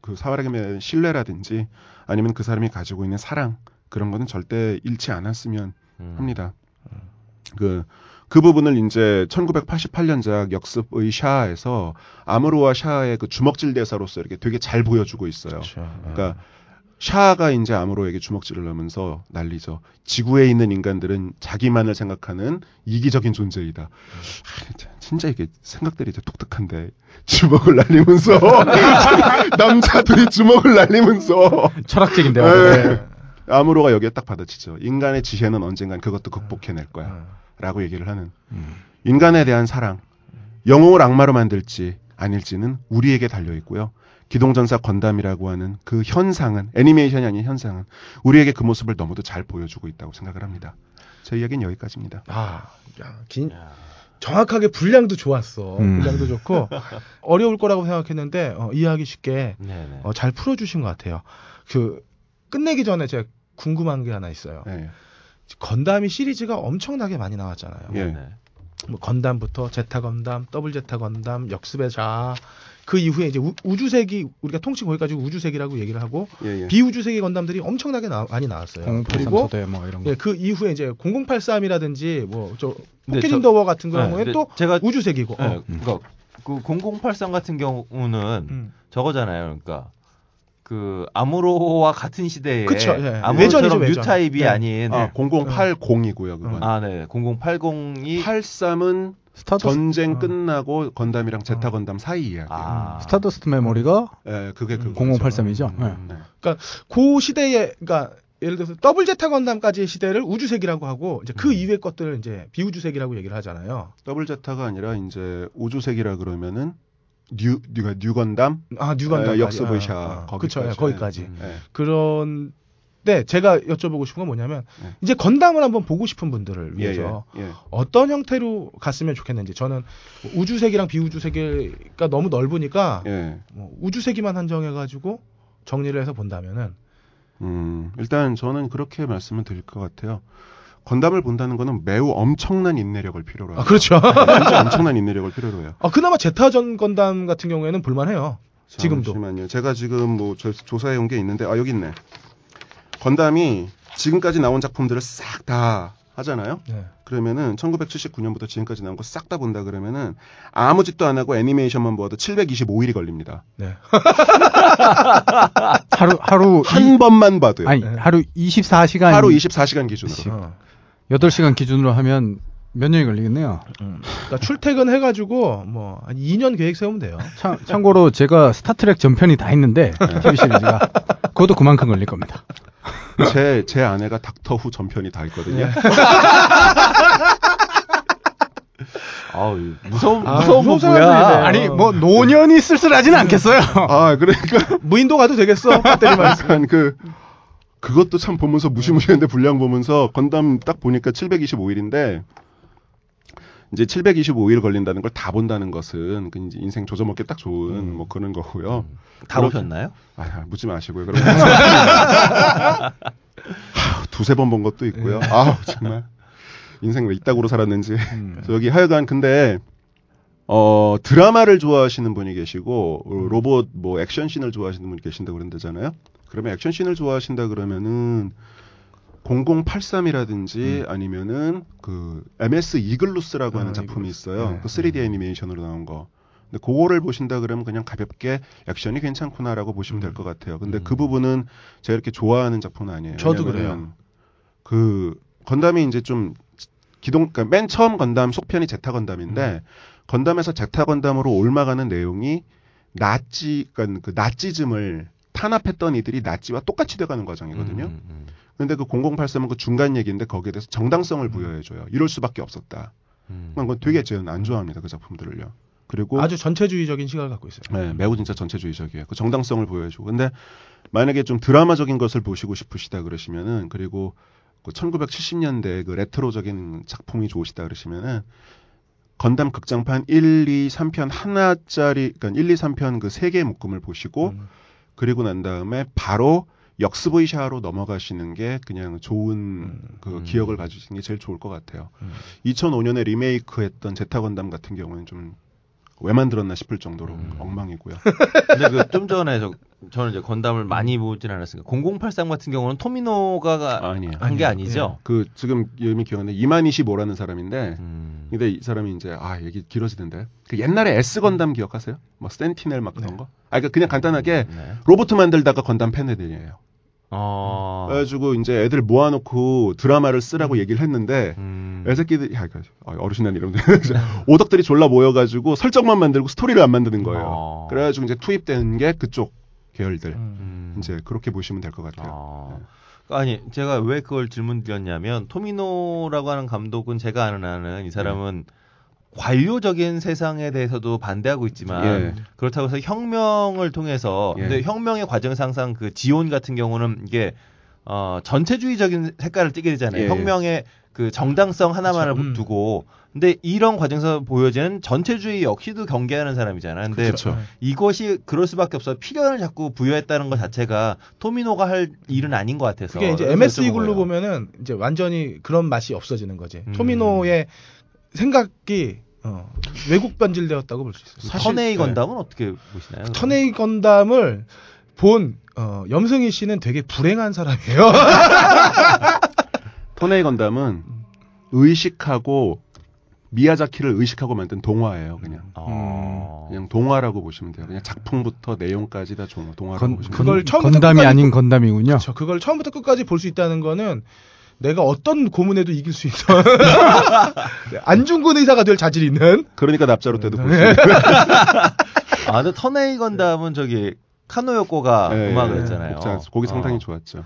그 사람에 대한 신뢰라든지 아니면 그 사람이 가지고 있는 사랑 그런 거는 절대 잃지 않았으면 음. 합니다. 그, 그 부분을 이제 1988년작 역습의 샤아에서 아무르와 샤아의 그 주먹질 대사로서 이렇게 되게 잘 보여주고 있어요. 그렇죠. 그러니까 샤아가 이제 아무로에게 주먹질을 하면서 난리죠. 지구에 있는 인간들은 자기만을 생각하는 이기적인 존재이다. 하, 진짜 이게 생각들이 되게 독특한데 주먹을 날리면서 남자 들이 주먹을 날리면서 철학적인 네. 아무로가 여기에 딱 받아치죠. 인간의 지혜는 언젠간 그것도 극복해낼 거야. 음. 라고 얘기를 하는 인간에 대한 사랑 영웅을 악마로 만들지 아닐지는 우리에게 달려 있고요. 기동전사 건담이라고 하는 그 현상은 애니메이션이 아닌 현상은 우리에게 그 모습을 너무도 잘 보여주고 있다고 생각을 합니다. 제 이야기는 여기까지입니다. 아, 야, 긴, 야. 정확하게 분량도 좋았어. 음. 분량도 좋고 어려울 거라고 생각했는데 어, 이해하기 쉽게. 어, 잘 풀어주신 것 같아요. 그 끝내기 전에 제가 궁금한 게 하나 있어요. 예. 건담이 시리즈가 엄청나게 많이 나왔잖아요. 예. 네네. 뭐 건담부터 제타 건담, 더블 제타 건담, 역습의 자. 그 이후에 이제 우, 주세기 우리가 통칭 거기까지 우주세기라고 얘기를 하고 예, 예. 비우주세기 건담들이 엄청나게 나- 많이 나왔어요. 그리고 뭐 이런 거. 예, 그 이후에 이제 0083이라든지 뭐저 근데 포켓 저- in the War 같은 네, 경우에 또 제가 우주세기고. 네, 어. 그러니까 그 0083 같은 경우는 음. 저거잖아요. 그러니까 그 아무로와 같은 시대에 그쵸, 예. 아무로처럼. 뉴타입이 네. 아닌 아, 0080이고요, 그건. 아, 네. 0080이 83은 스타더스트, 전쟁 어. 끝나고 건담이랑 제타 건담 사이 이야기. 아. 스타더스트 메모리가 예, 그게 그 0083이죠. 네. 그 시대에 그러니까 예를 들어서 더블 제타 건담까지의 시대를 우주세기라고 하고 이제 음. 그 이후의 것들을 이제 비우주세기라고 얘기를 하잖아요. 더블 제타가 아니라 이제 우주세기라 그러면은 뉴 뉴가 뉴건담 아 뉴건담 예, 역습의샤 그렇죠. 거기까지. 거기까지. 음. 예. 그런 데 제가 여쭤보고 싶은 건 뭐냐면 네. 이제 건담을 한번 보고 싶은 분들을 예, 위해서 예, 예. 어떤 형태로 갔으면 좋겠는지 저는 우주세기랑 비우주세기가 너무 넓으니까 예. 뭐 우주세기만 한정해 가지고 정리를 해서 본다면은 음, 일단 저는 그렇게 말씀을 드릴 것 같아요. 건담을 본다는 거는 매우 엄청난 인내력을 필요로 해요. 아 그렇죠. 진짜 엄청난 인내력을 필요로 해요. 아 그나마 제타전 건담 같은 경우에는 볼만해요. 지금도. 잠시만요. 제가 지금 뭐 저- 조사해 온 게 있는데 아 여기 있네. 건담이 지금까지 나온 작품들을 싹 다 하잖아요. 네. 그러면은 1979년부터 지금까지 나온 거 싹 다 본다 그러면은 아무 짓도 안 하고 애니메이션만 보아도 725일이 걸립니다. 네. 하루 하루 한 번만 봐도요. 아니 하루 24시간 하루 24시간 기준으로. 어. 8시간 기준으로 하면 몇 년이 걸리겠네요. 음. 그러니까 출퇴근 해가지고 뭐 한 2년 계획 세우면 돼요. 참, 참고로 제가 스타트렉 전편이 다 있는데 TV 시리즈가 그것도 그만큼 걸릴 겁니다. 제, 제 아내가 닥터 후 전편이 다 있거든요. 아우, 무서운 아, 무서운 거 무서운 뭐야? 사람들이네. 아니 뭐 노년이 쓸쓸하지는 않겠어요. 아, 그러니까 무인도 가도 되겠어. 배터리만. 약간 그 그것도 참 보면서 무시무시했는데 분량 보면서 건담 딱 보니까 725일인데 이제 725일 걸린다는 걸 다 본다는 것은 그 이제 인생 조져먹기 딱 좋은 뭐 그런 거고요. 다 그렇게- 오셨나요? 아, 묻지 마시고요. 그럼 하, 두세 번 본 것도 있고요. 아우 정말 인생 왜 이따구로 살았는지. 음. 여기 하여간 근데 어 드라마를 좋아하시는 분이 계시고 어, 로봇 뭐 액션 씬을 좋아하시는 분이 계신다 그런다잖아요. 그러면 액션 씬을 좋아하신다 그러면은 0083이라든지 아니면은 그 MS 이글루스라고 하는 아, 작품이 이글루스. 있어요. 네. 그 3D 애니메이션으로 나온 거. 근데 그거를 보신다 그러면 그냥 가볍게 액션이 괜찮구나라고 보시면 될것 같아요. 근데 음. 그 부분은 제가 이렇게 좋아하는 작품은 아니에요. 저도 왜냐면은 그 건담이 이제 좀 기동 그러니까 맨 처음 건담 속편이 제타 건담인데 건담에서 제타 건담으로 옮아가는 내용이 나치 그러니까 그 나치즘을 탄압했던 이들이 나치와 똑같이 돼가는 과정이거든요. 음, 음, 근데 그 0083은 그 중간 얘기인데 거기에 대해서 정당성을 부여해줘요. 이럴 수밖에 없었다. 음. 그건 되게 저는 안 좋아합니다. 그 작품들을요. 그리고 아주 전체주의적인 시각을 갖고 있어요. 네, 매우 진짜 전체주의적이에요. 그 정당성을 보여주고. 근데 만약에 좀 드라마적인 것을 보시고 싶으시다 그러시면은 그리고 그 1970년대 그 레트로적인 작품이 좋으시다 그러시면은 건담 극장판 1, 2, 3편 하나짜리 그러니까 1, 2, 3편 그 세 개의 묶음을 보시고 음. 그리고 난 다음에 바로 역스브이샤로 넘어가시는 게 그냥 좋은 그 음. 기억을 가지시는 게 제일 좋을 것 같아요. 음. 2005년에 리메이크했던 제타 건담 같은 경우는 좀 왜 만들었나 싶을 정도로 음. 엉망이고요. 근데 그 좀 전에 저 저는 이제 건담을 많이 보진 않았으니까 0083 같은 경우는 토미노가 아니에요. 한게 아니에요. 아니죠. 그 지금 이름이 기억나는데 이만이시모라는 사람인데 음. 근데 이 사람이 이제 아 얘기 길어지던데 그 옛날에 S 건담 기억하세요? 뭐 센티넬 막 그런 네. 거? 아 그러니까 그냥 간단하게 네. 로봇 만들다가 건담 팬 애들이에요. 어. 그래가지고 이제 애들 모아놓고 드라마를 쓰라고 얘기를 했는데 음. 애새끼들이 야, 이거 어르신난 이러면 오덕들이 졸라 모여가지고 설정만 만들고 스토리를 안 만드는 거예요. 어. 그래가지고 이제 투입된 게 그쪽 계열들 음. 음. 이제 그렇게 보시면 될 것 같아요. 아. 네. 아니 제가 왜 그걸 질문 드렸냐면 토미노라고 하는 감독은 제가 아는 한은 이 사람은 관료적인 세상에 대해서도 반대하고 있지만 예. 그렇다고 해서 혁명을 통해서 예. 근데 혁명의 과정에서 항상 그 지온 같은 경우는 이게 어 전체주의적인 색깔을 띠게 되잖아요. 예. 혁명의 그 정당성 하나만을 그렇죠. 음. 두고 근데 이런 과정에서 보여지는 전체주의 역시도 경계하는 사람이잖아요. 근데 그렇죠. 이것이 그럴 수밖에 없어 필연을 자꾸 부여했다는 것 자체가 토미노가 할 일은 아닌 것 같아서 그게 이제 그래서 MSG 여쭤본 글로 거예요. 보면은 이제 완전히 그런 맛이 없어지는 거지. 음. 토미노의 생각이 어, 외국 변질되었다고 볼 수 있어요. 사실- 터네이 네. 건담은 어떻게 보시나요? 터네이 건담을 본 어, 염승희 씨는 되게 불행한 사람이에요. 토네이 건담은 의식하고 미야자키를 의식하고 만든 동화예요. 그냥 어... 그냥 동화라고 보시면 돼요. 그냥 작품부터 내용까지 다 종- 동화라고 건, 보시면 그걸 돼요. 처음부터 건담이 아닌 보- 건담이군요. 저 그걸 처음부터 끝까지 볼 수 있다는 거는 내가 어떤 고문에도 이길 수 있는 안중근 의사가 될 자질이 있는 그러니까 납자로 때도 볼수 네. 있는 아, 근데 터네이 건담은 저기 카노요코가 네, 음악을 네. 했잖아요. 곡- 곡이 상당히 어. 좋았죠.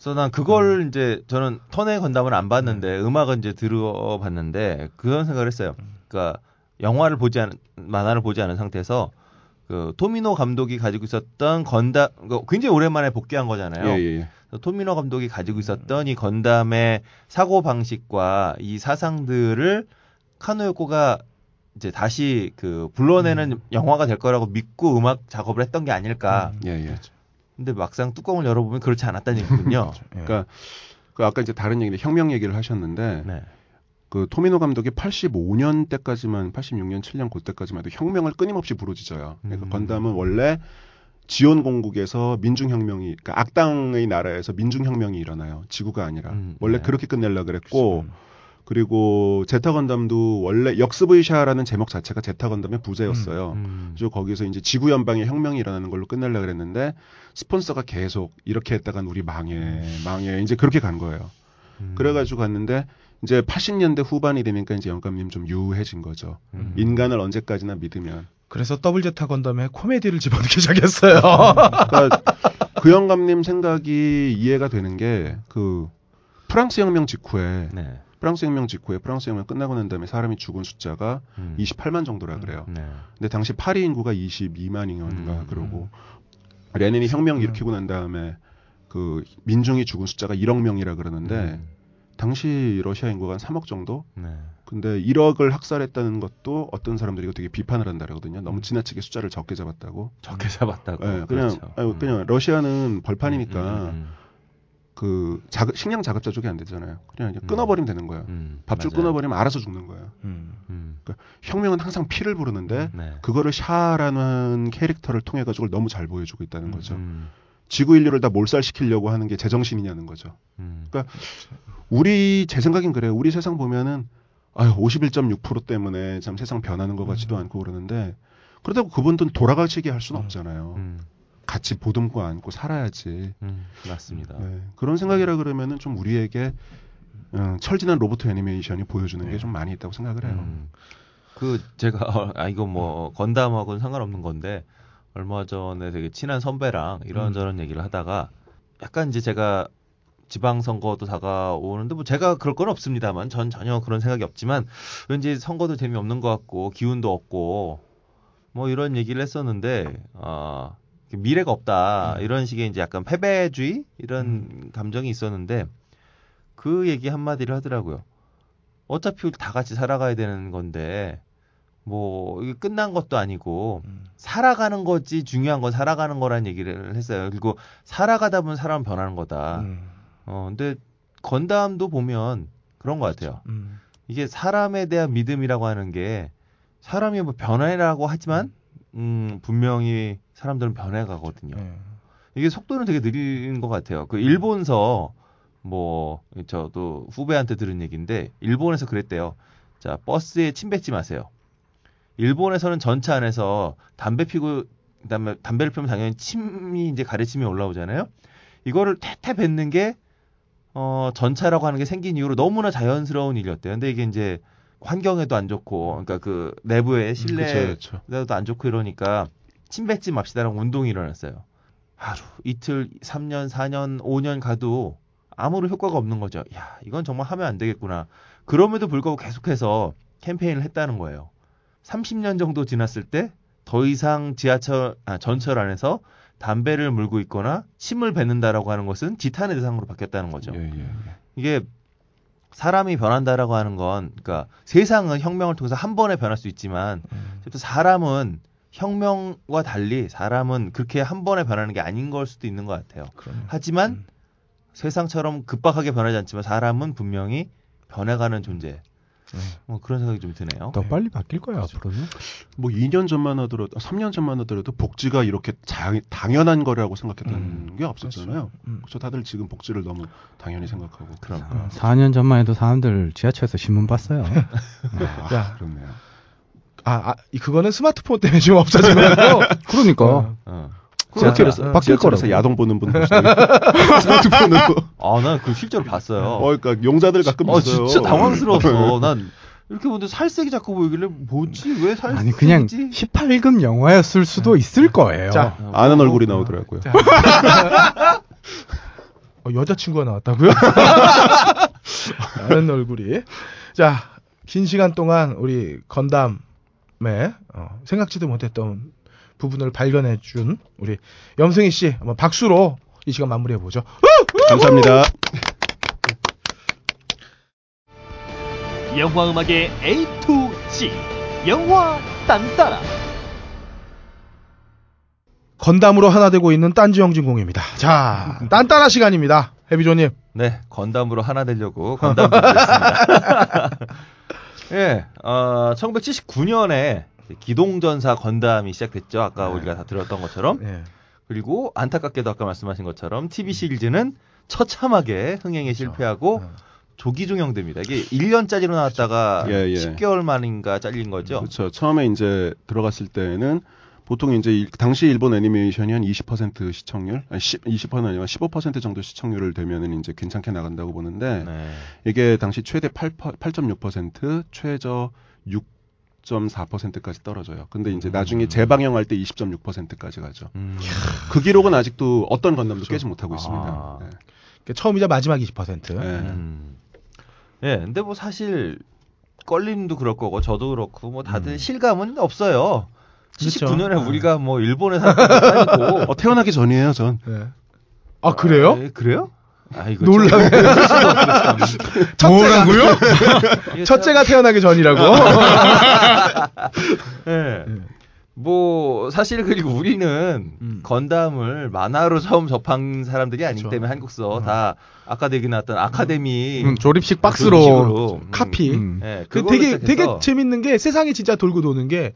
그래서 난 그걸 이제 저는 터네이 건담을 안 봤는데 음악은 이제 들어봤는데 그런 생각을 했어요. 그러니까 영화를 보지 않은 만화를 보지 않은 상태에서 그 토미노 감독이 가지고 있었던 건담 그 굉장히 오랜만에 복귀한 거잖아요. 예, 예, 예. 토미노 감독이 가지고 있었던 이 건담의 사고 방식과 이 사상들을 카노요코가 이제 다시 그 불러내는 영화가 될 거라고 믿고 음악 작업을 했던 게 아닐까. 예, 예. 근데 막상 뚜껑을 열어보면 그렇지 않았다는 얘기군요. 예. 그러니까 그 아까 이제 다른 얘기인데 혁명 얘기를 하셨는데 네. 그 토미노 감독이 85년 때까지만 86년 7년 그때까지만 해도 혁명을 끊임없이 부르짖어요. 그러니까 음. 건담은 원래 지온 공국에서 민중혁명이 그러니까 악당의 나라에서 민중혁명이 일어나요. 지구가 아니라 음, 원래 네. 그렇게 끝내려 그랬고 그 리고 제타 건담도 원래 역스브이샤라는 제목 자체가 제타 건담의 부제였어요. 음. 그래서 거기서 이제 지구 연방의 혁명이 일어나는 걸로 끝내려 그랬는데 스폰서가 계속 이렇게 했다간 우리 망해 망해 이제 그렇게 간 거예요. 음. 그래가지고 갔는데 이제 80년대 후반이 되니까 이제 영감님 좀 유해진 거죠. 음. 인간을 언제까지나 믿으면. 그래서 더블 제타 건담에 코미디를 집어넣기 시작했어요. 그러니까 그 영감님 생각이 이해가 되는 게 그 프랑스 혁명 직후에 네. 프랑스 혁명 직후에 프랑스 혁명 끝나고 난 다음에 사람이 죽은 숫자가 음. 28만 정도라 그래요. 네. 근데 당시 파리 인구가 22만인가 음, 그러고 레닌이 혁명 일으키고 난 다음에 그 민중이 죽은 숫자가 1억 명이라 그러는데 음. 당시 러시아 인구가 한 3억 정도? 네. 근데 1억을 학살했다는 것도 어떤 사람들이 이거 되게 비판을 한다 그러거든요. 너무 지나치게 숫자를 적게 잡았다고. 적게 잡았다고. 예, 그냥 그렇죠. 음. 그냥 러시아는 벌판이니까 음, 음, 그 자급, 식량 자급자족이 안 되잖아요. 그냥 이제 음. 끊어버리면 되는 거예요. 음. 밥줄 맞아요. 끊어버리면 알아서 죽는 거예요. 음. 음. 혁명은 항상 피를 부르는데 네. 그거를 샤라는 캐릭터를 통해 가지고 너무 잘 보여주고 있다는 거죠. 음. 지구 인류를 다 몰살시키려고 하는 게 제정신이냐는 거죠. 음. 우리 제 생각엔 그래요. 우리 세상 보면은 아유 51.6% 때문에 참 세상 변하는 것 같지도 음. 않고 그러는데 그렇다고 그분들은 돌아가시게 할 수는 없잖아요. 음. 같이 보듬고 안고 살아야지. 음. 맞습니다. 네. 그런 생각이라 그러면은 좀 우리에게 어, 철진한 로봇 애니메이션이 보여주는 게좀 많이 있다고 생각을 해요. 음. 그 제가 어, 아 이거 뭐 건담하고는 상관없는 건데 얼마 전에 되게 친한 선배랑 음. 이런저런 얘기를 하다가 약간 이제 제가 지방선거도 다가오는데 뭐 제가 그럴 건 없습니다만 전 전혀 그런 생각이 없지만 왠지 선거도 재미없는 것 같고 기운도 없고 뭐 이런 얘기를 했었는데 아 미래가 없다 음. 이런 식의 이제 약간 패배주의 이런 감정이 있었는데 그 얘기 한 마디를 하더라고요. 어차피 다 같이 살아가야 되는 건데 뭐 이게 끝난 것도 아니고 음. 살아가는 거지 중요한 건 살아가는 거라는 얘기를 했어요. 그리고 살아가다 보면 사람 변하는 거다. 음. 어 근데 건담도 보면 그런 것 같아요. 음. 이게 사람에 대한 믿음이라고 하는 게 사람이 뭐 변해라고 하지만 음 분명히 사람들은 변해가거든요. 예. 이게 속도는 되게 느린 것 같아요. 그 일본서 뭐 저도 후배한테 들은 얘기인데 일본에서 그랬대요. 자 버스에 침 뱉지 마세요. 일본에서는 전차 안에서 담배 피고 그다음에 담배를 피우면 당연히 침이 이제 가래침이 올라오잖아요. 이거를 태태 뱉는 게 어, 전차라고 하는 게 생긴 이후로 너무나 자연스러운 일이었대요. 근데 이게 이제 환경에도 안 좋고, 그러니까 그 내부의 실내 그쵸, 그쵸. 에도 안 좋고 이러니까 침 뱉지 맙시다라는 운동이 일어났어요. 하루, 이틀, 3년, 4년, 5년 가도 아무런 효과가 없는 거죠. 야, 이건 정말 하면 안 되겠구나. 그럼에도 불구하고 계속해서 캠페인을 했다는 거예요. 30년 정도 지났을 때 더 이상 지하철, 아, 전철 안에서 담배를 물고 있거나 침을 뱉는다라고 하는 것은 지탄의 대상으로 바뀌었다는 거죠. 예, 예, 예. 이게 사람이 변한다라고 하는 건, 그러니까 세상은 혁명을 통해서 한 번에 변할 수 있지만, 음. 또 사람은 혁명과 달리 사람은 그렇게 한 번에 변하는 게 아닌 걸 수도 있는 것 같아요. 그러면 하지만 음. 세상처럼 급박하게 변하지 않지만 사람은 분명히 변해가는 존재. 네. 뭐 그런 생각이 좀 드네요. 더 빨리 바뀔 거야 앞으로는. 뭐 2년 전만 하더라도 3년 전만 하더라도 복지가 이렇게 자- 당연한 거라고 생각했던 음, 게 없었잖아요. 음. 그래서 다들 지금 복지를 너무 당연히 생각하고. 그럼. 어, 4년 전만 해도 사람들 지하철에서 신문 봤어요. 아, 야. 그렇네요. 아, 아, 이- 그거는 스마트폰 때문에 지금 없어진 거고. 그러니까 어. 어, 바뀔 지하철에서 거라고. 야동 보는 분? 스마트폰으로. 아, 난 그 실제로 봤어요. 어, 그러니까 용자들 가끔 어, 있어요. 진짜 당황스러웠어. 난 이렇게 보는데 살색이 자꾸 보이길래 뭐지? 왜 살색이지? 아니 그냥 18금 영화였을 수도 있을 거예요. 자, 어, 아는 뭐, 얼굴이 나오더라고요. 자. 어, 여자친구가 나왔다고요? 아는 얼굴이. 자, 긴 시간 동안 우리 건담의 어, 생각지도 못했던 부분을 발견해 준 우리 염승희 씨 한번 박수로 이 시간 마무리해 보죠. 감사합니다. 영화 음악의 A to Z 영화 딴따라 건담으로 하나 되고 있는 딴지 영진공입니다. 자, 딴따라 시간입니다. 해비조님. 네, 건담으로 하나 되려고 건담 준비했습니다. 예, 어, 1979년에 기동전사 건담이 시작됐죠. 아까 네. 우리가 다 들었던 것처럼. 예. 그리고 안타깝게도 아까 말씀하신 것처럼 TV 시리즈는 처참하게 흥행에 실패하고 어. 조기 종영됩니다. 이게 1년짜리로 나왔다가 예, 예. 10개월 만인가 잘린 거죠. 그렇죠. 처음에 이제 들어갔을 때는 보통 이제 일- 당시 일본 애니메이션이 한 20% 시청률, 아니 10, 20%는 아니라 15% 정도 시청률을 되면은 이제 괜찮게 나간다고 보는데 네. 이게 당시 최대 8, 8.6%, 최저 6.4%까지 떨어져요. 근데 이제 음. 나중에 재방영할 때 20.6%까지 가죠. 음. 그 기록은 아직도 어떤 건담도 깨지 못하고 있습니다. 아. 네. 그러니까 처음이자 마지막 20%. 네. 음. 예, 근데 뭐 사실 껄림도 그럴 거고 저도 그렇고 뭐 다들 음. 실감은 없어요. 그렇죠. 79년에 아. 우리가 뭐 일본에 살고 어, 태어나기 전이에요, 전. 네. 아, 그래요? 아, 예, 그래요? 아, 이거 놀라네. 뭐라고요? 첫째가 태어나기 전이라고. 예. 네. 뭐 사실 그리고 우리는 음. 건담을 만화로 처음 접한 사람들이 아니기 그렇죠. 때문에 한국서 음. 다 아까 얘기 나왔던 아카데미 음, 조립식 그런 박스로 식으로, 음. 카피. 음. 예, 그 그걸로 되게 되게 시작해서 재밌는 게 세상이 진짜 돌고 도는 게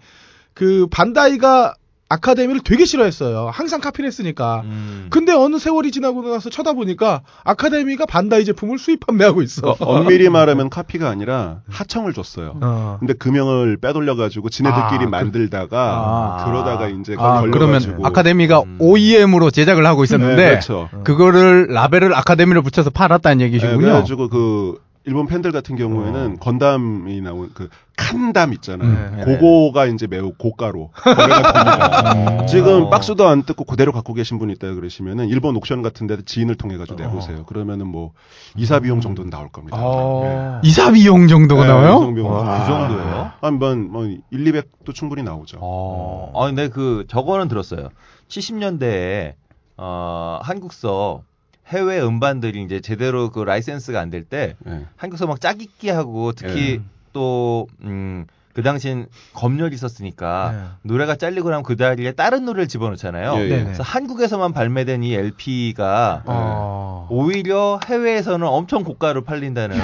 그 반다이가 아카데미를 되게 싫어했어요. 항상 카피를 했으니까. 음. 근데 어느 세월이 지나고 나서 쳐다보니까 아카데미가 반다이 제품을 수입 판매하고 있어. 어, 엄밀히 말하면 카피가 아니라 하청을 줬어요. 어. 근데 금형을 빼돌려가지고 지네들끼리 아, 그- 만들다가 아. 그러다가 이제 아, 그러면 걸려가지고 아카데미가 음. OEM으로 제작을 하고 네, 있었는데 그렇죠. 그거를 라벨을 아카데미로 붙여서 팔았다는 얘기시군요. 네, 그래가지고 그 일본 팬들 같은 경우에는 건담이 나온 그 칸담 있잖아요. 네. 그거가 이제 매우 고가로 거래가 됩니다. 지금 박스도 안 뜯고 그대로 갖고 계신 분 있다 그러시면은 일본 옥션 같은 데 지인을 통해 가지고 내보세요. 그러면은 뭐 이사 비용 정도는 나올 겁니다. 어. 이사 비용 정도가 네, 나와요? 비용. 와, 그 정도예요? 한번 뭐 1, 200도 충분히 나오죠. 어. 아, 근데 그 저거는 들었어요. 70년대에 어, 한국서 해외 음반들이 이제 제대로 그 라이센스가 안 될때 예. 한국서 막 짜깁기 하고 특히 예. 또 음, 그 당시엔 검열이 있었으니까 네. 노래가 잘리고 나면 그 자리에 다른 노래를 집어넣잖아요. 예, 예. 그래서 한국에서만 발매된 이 LP가 어. 오히려 해외에서는 엄청 고가로 팔린다는.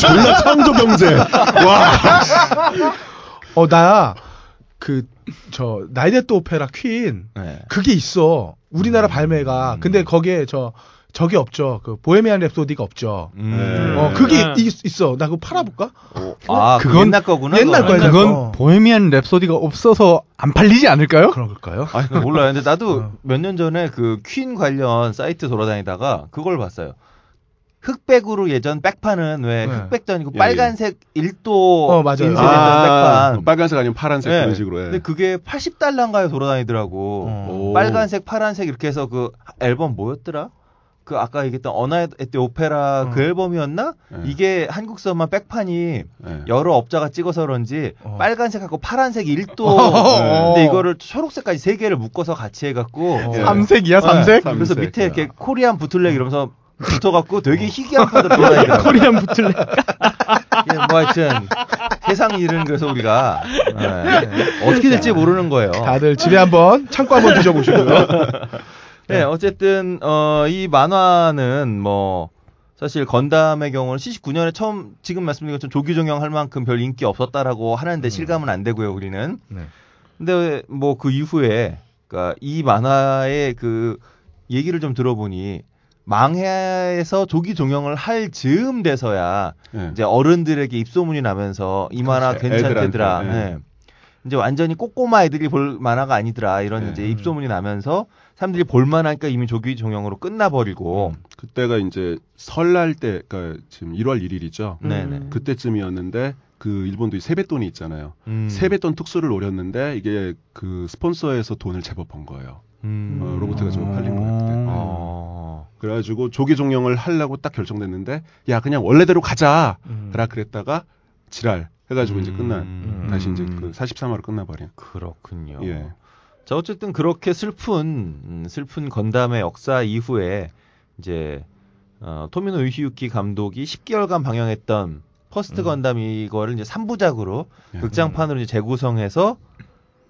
졸라 창조 경제. 와. 어, 나, 그, 저, 나이데트 오페라 퀸, 네. 그게 있어. 우리나라 발매가. 근데 거기에 저, 저게 없죠. 그, 보헤미안 랩소디가 없죠. 음. 어, 그게 네. 있, 있어. 나 그거 팔아볼까? 아, 그건 그건 옛날 거구나. 옛날. 거야, 그건 어. Bohemian Rhapsody가 없어서 안 팔리지 않을까요? 그런 걸까요? 아, 몰라요. 근데 나도 어. 몇년 전에 그 퀸 관련 사이트 돌아다니다가 그걸 봤어요. 흑백으로 예전 백판은 왜 네. 흑백도 아니고 예, 빨간색 1도 어, 맞아요. 인쇄됐던 아, 백판. 빨간색 아니면 파란색 네. 그런 식으로. 예. 근데 그게 80달러인가요 돌아다니더라고. 어. 오. 빨간색, 파란색 이렇게 해서 그 앨범 뭐였더라? 그 아까 얘기했던 A Night at the Opera 어. 그 앨범이었나? 네. 이게 한국서만 백판이 예. 여러 업자가 찍어서 그런지 어. 빨간색하고 파란색 1도 어. 근데 이거를 초록색까지 세 개를 묶어서 같이 해갖고 어. 예. 삼색이야, 네. 삼색? 그래서 삼색. 밑에 이렇게 Korean bootleg 이러면서 붙어갖고 되게 희귀한 카드 돌아다니더라고요. 코리안 부틀레. 예, 뭐 하여튼 세상 일은 그래서 우리가 예, 어떻게 될지 모르는 거예요. 다들 집에 한번, 창고 한번 뒤져보시고요. 네, 어쨌든 어, 이 만화는 뭐 사실 건담의 경우는 79년에 처음 지금 말씀드린 것처럼 조기 종영 할 만큼 별 인기 없었다라고 하는데 실감은 안 되고요, 우리는. 네. 근데 뭐 그 이후에 그러니까 이 만화의 그 얘기를 좀 들어보니 망해에서 조기 종영을 할 즈음 돼서야 예. 이제 어른들에게 입소문이 나면서 이 만화 그렇죠. 괜찮대더라. 애들한테, 예. 네. 이제 완전히 꼬꼬마 애들이 볼 만화가 아니더라. 이런 네. 이제 입소문이 나면서 사람들이 볼 만하니까 이미 조기 종영으로 끝나버리고. 그때가 이제 설날 때, 그러니까 지금 1월 1일이죠. 네네. 그때쯤이었는데 그 일본도 이 세뱃돈이 있잖아요. 음. 세뱃돈 특수를 노렸는데 이게 그 스폰서에서 돈을 제법 번 거예요. 음. 어, 로보트가 좀 팔린 거예요. 그때. 어. 그래가지고 조기 종영을 하려고 딱 결정됐는데 야 그냥 원래대로 가자. 음. 그라 그랬다가 지랄 해가지고 이제 끝난 음. 다시 이제 그 43화로 끝나버린. 그렇군요. 예. 자 어쨌든 그렇게 슬픈 음, 슬픈 건담의 역사 이후에 이제 어, 토미노 요시유키 감독이 10개월간 방영했던 퍼스트 음. 건담 이거를 이제 3부작으로 예. 극장판으로 이제 재구성해서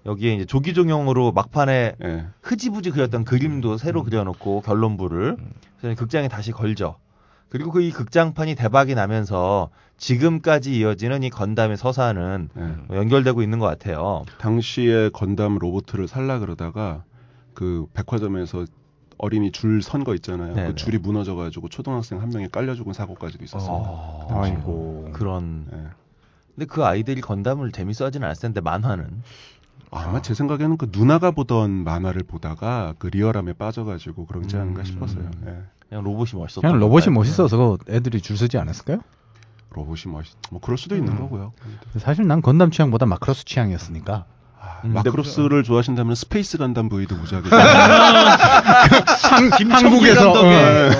여기에 이제 조기 종영으로 막판에 예. 흐지부지 그렸던 그림도 새로 그려놓고 결론부를 음. 그래서 극장에 다시 걸죠. 그리고 그 이 극장판이 대박이 나면서 지금까지 이어지는 이 건담의 서사는 예. 연결되고 있는 것 같아요. 당시에 건담 로보트를 살라 그러다가 그 백화점에서 어린이 줄 선 거 있잖아요. 네네. 그 줄이 무너져가지고 초등학생 한 명이 깔려 죽은 사고까지도 있었습니다. 어, 아이고. 그런. 예. 근데 그 아이들이 건담을 재밌어하진 않았을 텐데 만화는. 아마 제 생각에는 그 누나가 보던 만화를 보다가 그 리얼함에 빠져가지고 않은가 음. 싶었어요. 예. 그냥 로봇이 멋있었던 그냥 로봇이 건가요? 멋있어서 애들이 줄 서지 않았을까요? 로봇이 멋있, 뭐 그럴 수도 있는 음. 거고요. 사실 난 건담 취향보다 마크로스 취향이었으니까. 아, 음, 마크로스를 좋아하신다면 스페이스 간담 V도 무지하게 한국에서 감독의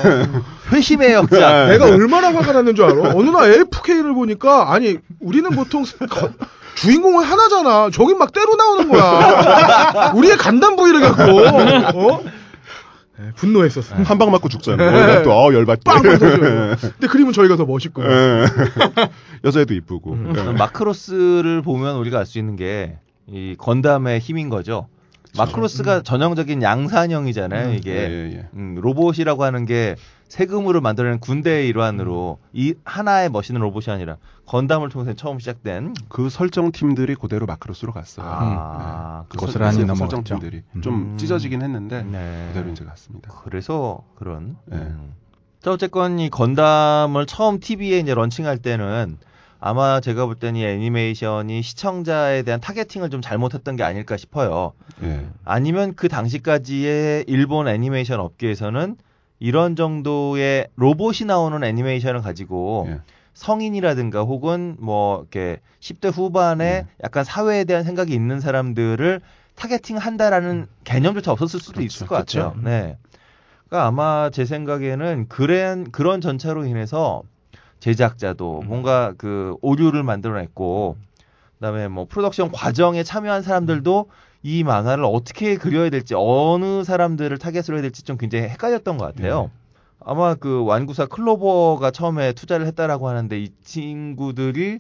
회심의 역사. 네. 내가 얼마나 화가 났는 줄 알아? 어느 날 AFK를 보니까 아니 우리는 보통 스- 거- 주인공은 하나잖아. 저기 막 때로 나오는 거야. 우리의 간단 부위를 갖고 어? 네, 분노했었어요. 한방 맞고 죽잖아요. 또 어, 열받게. 터져요. 근데 그림은 저희가 더 멋있고요. 예. 여자애도 이쁘고. 음. 예. 마크로스를 보면 우리가 알 수 있는 게 이 건담의 힘인 거죠. 마크로스가 전형적인 양산형이잖아요. 음. 이게 예, 예, 예. 음, 로봇이라고 하는 게 세금으로 만들어낸 군대의 일환으로 이 하나의 멋있는 로봇이 아니라 건담을 통해서 처음 시작된 그 설정 팀들이 그대로 마크로스로 갔어요. 아, 그 고스란히 설- 넘어갔죠. 설정 팀들이 음. 좀 찢어지긴 했는데 네. 그대로 이제 갔습니다. 그래서 그런. 네. 음. 자 어쨌건 이 건담을 처음 TV에 이제 런칭할 때는 아마 제가 볼 때는 이 애니메이션이 시청자에 대한 타겟팅을 좀 잘못했던 게 아닐까 싶어요. 예. 아니면 그 당시까지의 일본 애니메이션 업계에서는 이런 정도의 로봇이 나오는 애니메이션을 가지고 예. 성인이라든가 혹은 뭐 이렇게 10대 후반에 네. 약간 사회에 대한 생각이 있는 사람들을 targeting 한다라는 개념조차 없었을 수도 그렇죠. 있을 것 같아요. 그렇죠. 네. 그러니까 아마 제 생각에는 그런 그런 전차로 인해서 제작자도 음. 뭔가 그 오류를 만들어냈고 그다음에 뭐 프로덕션 과정에 참여한 사람들도 이 만화를 어떻게 그려야 될지 어느 사람들을 target으로 해야 될지 좀 굉장히 헷갈렸던 것 같아요. 네. 아마 그 완구사 클로버가 처음에 투자를 했다라고 하는데 이 친구들이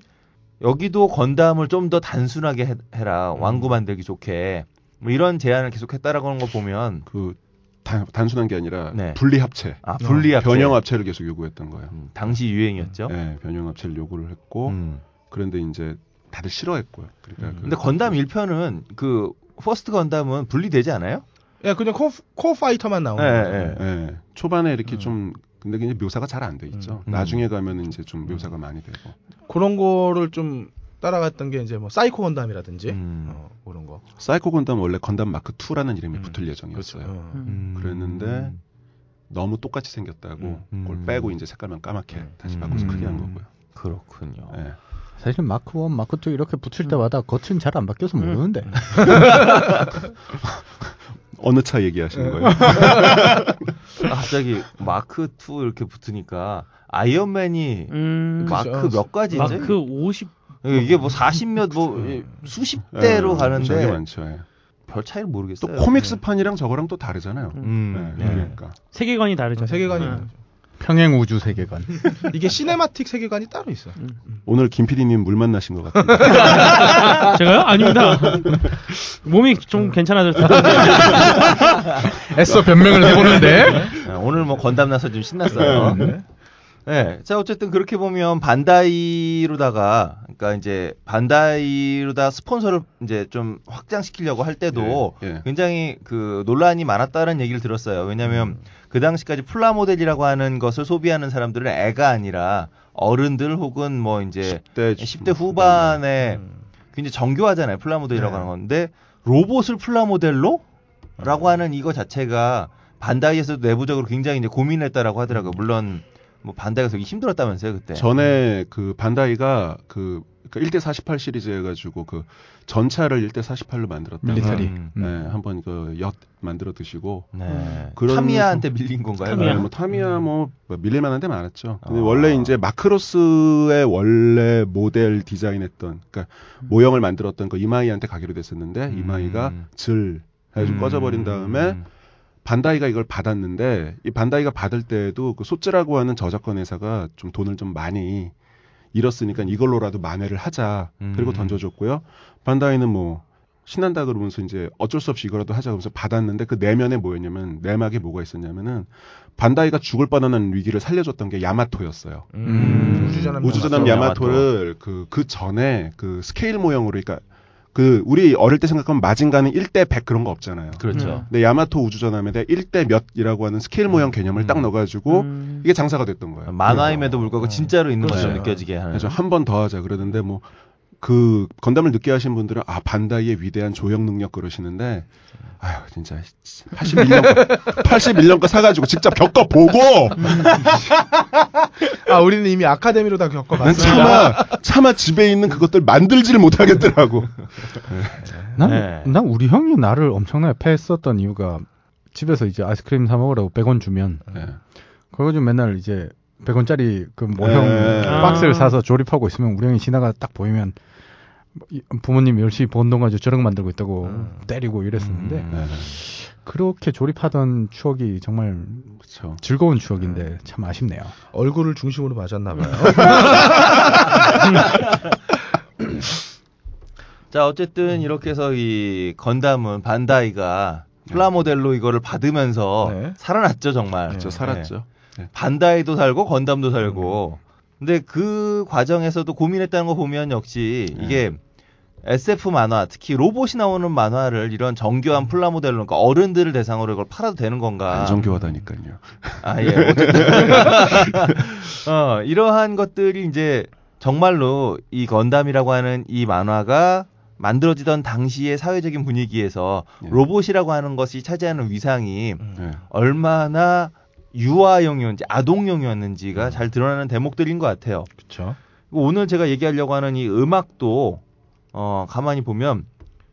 여기도 건담을 좀 더 단순하게 해- 해라 음. 완구 만들기 좋게 뭐 이런 제안을 계속 했다라고 하는 거 보면 그 단, 단순한 게 아니라 네. 분리 합체, 아 분리합체 변형 합체를 계속 요구했던 거예요. 음, 당시 유행이었죠. 네, 변형 합체를 요구를 했고 음. 그런데 이제 다들 싫어했고요. 그러니까 음. 그- 근데 건담 1편은 그 퍼스트 건담은 분리되지 않아요? 야 그냥 코, Core Fighter만 나오는 예, 거죠. 예. 예, 초반에 이렇게 음. 좀 근데 이제 묘사가 잘 안 돼 있죠. 음. 나중에 가면 이제 좀 묘사가 많이 되고. 그런 거를 좀 따라갔던 게 이제 뭐 사이코 건담이라든지 음. 어, 그런 거. 사이코 건담 원래 건담 마크 2라는 이름이 음, 붙을 예정이었어요. 그렇죠. 어. 음. 그랬는데 너무 똑같이 생겼다고 음. 그걸 빼고 이제 색깔만 까맣게 음. 다시 바꿔서 음. 크게 한 거고요. 그렇군요. 예. 사실 마크 1, 마크 2 이렇게 붙일 때마다 겉은 잘안 바뀌어서 음. 모르는데. 어느 차 얘기하시는 거예요? 아, 갑자기 마크 2 이렇게 붙으니까 아이언맨이 음, 마크 그죠. 몇 가지지? 마크 50 이게 뭐 40몇 뭐 수십 대로 예, 가는데 저게 많죠. 예. 별 차이를 또 모르겠어요. 코믹스판이랑 저거랑 또 다르잖아요. 음, 네, 네. 그러니까 세계관이 다르죠. 세계관이 음. 평행 우주 세계관. 이게 cinematic 세계관이 따로 있어. 오늘 김 PD님 물 만나신 것 같은데. 제가요? 아닙니다. 몸이 좀 괜찮아졌어요. 애써 변명을 해보는데. 네, 오늘 뭐 건담 나서 좀 신났어요. 네. 네. 자, 어쨌든 그렇게 보면 반다이로다가, 그러니까 이제 반다이로다 스폰서를 이제 좀 확장시키려고 할 때도 예, 예. 굉장히 그 논란이 많았다는 얘기를 들었어요. 왜냐면 그 당시까지 플라모델이라고 하는 것을 소비하는 사람들은 애가 아니라 어른들 혹은 뭐 이제 10대, 10대 후반에 음. 굉장히 정교하잖아요. 플라모델이라고 네. 하는 건데 로봇을 플라모델로? 라고 하는 이거 자체가 반다이에서도 내부적으로 굉장히 이제 고민했다라고 하더라고요. 물론 뭐 반다이가 되게 힘들었다면서요, 그때. 전에 그 반다이가 그 그러니까 1대 48 시리즈 해가지고 그 전차를 1대 48로 만들었다가 밀리터리. 음. 네, 음. 한번 그 엿 만들어 드시고 네. 그런- 타미야한테 밀린 건가요? 타미야. 네, 뭐 타미야 뭐 밀릴만한 데 많았죠. 근데 아. 원래 이제 마크로스의 원래 모델 디자인했던 그러니까 모형을 만들었던 그 이마이한테 가기로 됐었는데 음. 이마이가 질 해가지고 음. 꺼져버린 다음에 반다이가 이걸 받았는데 이 반다이가 받을 때에도 그 소츠라고 하는 저작권 회사가 좀 돈을 좀 많이 잃었으니까 이걸로라도 만회를 하자. 그리고 음. 던져줬고요. 반다이는 뭐 신난다 그러면서 이제 어쩔 수 없이 이거라도 하자 그러면서 받았는데 그 내면에 뭐였냐면 내막에 뭐가 있었냐면은 반다이가 죽을 뻔한 위기를 살려줬던 게 야마토였어요. 음. 우주전함 우주전함 야마토. 야마토를 그, 그 전에 그 스케일 모형으로, 그러니까 그 우리 어릴 때 생각하면 마징가는 1대 100 그런 거 없잖아요. 그렇죠. 음. 근데 야마토 우주전함에 1대 몇이라고 하는 스케일 모형 개념을 딱 음. 넣어가지고 음. 이게 장사가 됐던 거예요. 만화임에도 불구하고 진짜로 있는 것처럼 그렇죠. 느껴지게 하는. 그래서 한번 더 하자 그러는데 뭐 그 건담을 늦게 하신 분들은 아 반다이의 위대한 조형 능력 그러시는데 아유 진짜 81년 거 81년 거 사가지고 직접 겪어보고 아 우리는 이미 아카데미로 다난 겪어봤습니다. 차마 차마 집에 있는 그것들 만들지를 못하겠더라고. 난, 네. 난 우리 형이 나를 엄청나게 패했었던 이유가 집에서 이제 아이스크림 사 먹으라고 100원 주면 네. 그거 좀 맨날 이제 100원짜리 그 모형 네. 박스를 아. 사서 조립하고 있으면 우리 형이 지나가 딱 보이면 이- 부모님 열심히 번돈 가지고 저런 거 만들고 있다고 음. 때리고 이랬었는데 음. 네. 그렇게 조립하던 추억이 정말 그렇죠. 즐거운 추억인데 참 아쉽네요. 얼굴을 중심으로 맞았나 봐요. 자, 어쨌든 이렇게 해서 이 건담은 반다이가 플라모델로 이거를 받으면서 네. 살아났죠, 정말. 그렇죠. 살았죠. 네. 반다이도 살고 건담도 살고. 근데 그 과정에서도 고민했다는 거 보면 역시 네. 이게 SF 만화, 특히 로봇이 나오는 만화를 이런 정교한 플라모델로, 그러니까 어른들을 대상으로 이걸 팔아도 되는 건가? 안 정교하다니까요. 아, 예. 어, 이러한 것들이 이제 정말로 이 건담이라고 하는 이 만화가 만들어지던 당시의 사회적인 분위기에서 예. 로봇이라고 하는 것이 차지하는 위상이 음. 네. 얼마나 유아용이었는지 아동용이었는지가 잘 드러나는 대목들인 것 같아요. 그렇죠. 오늘 제가 얘기하려고 하는 이 음악도 어 가만히 보면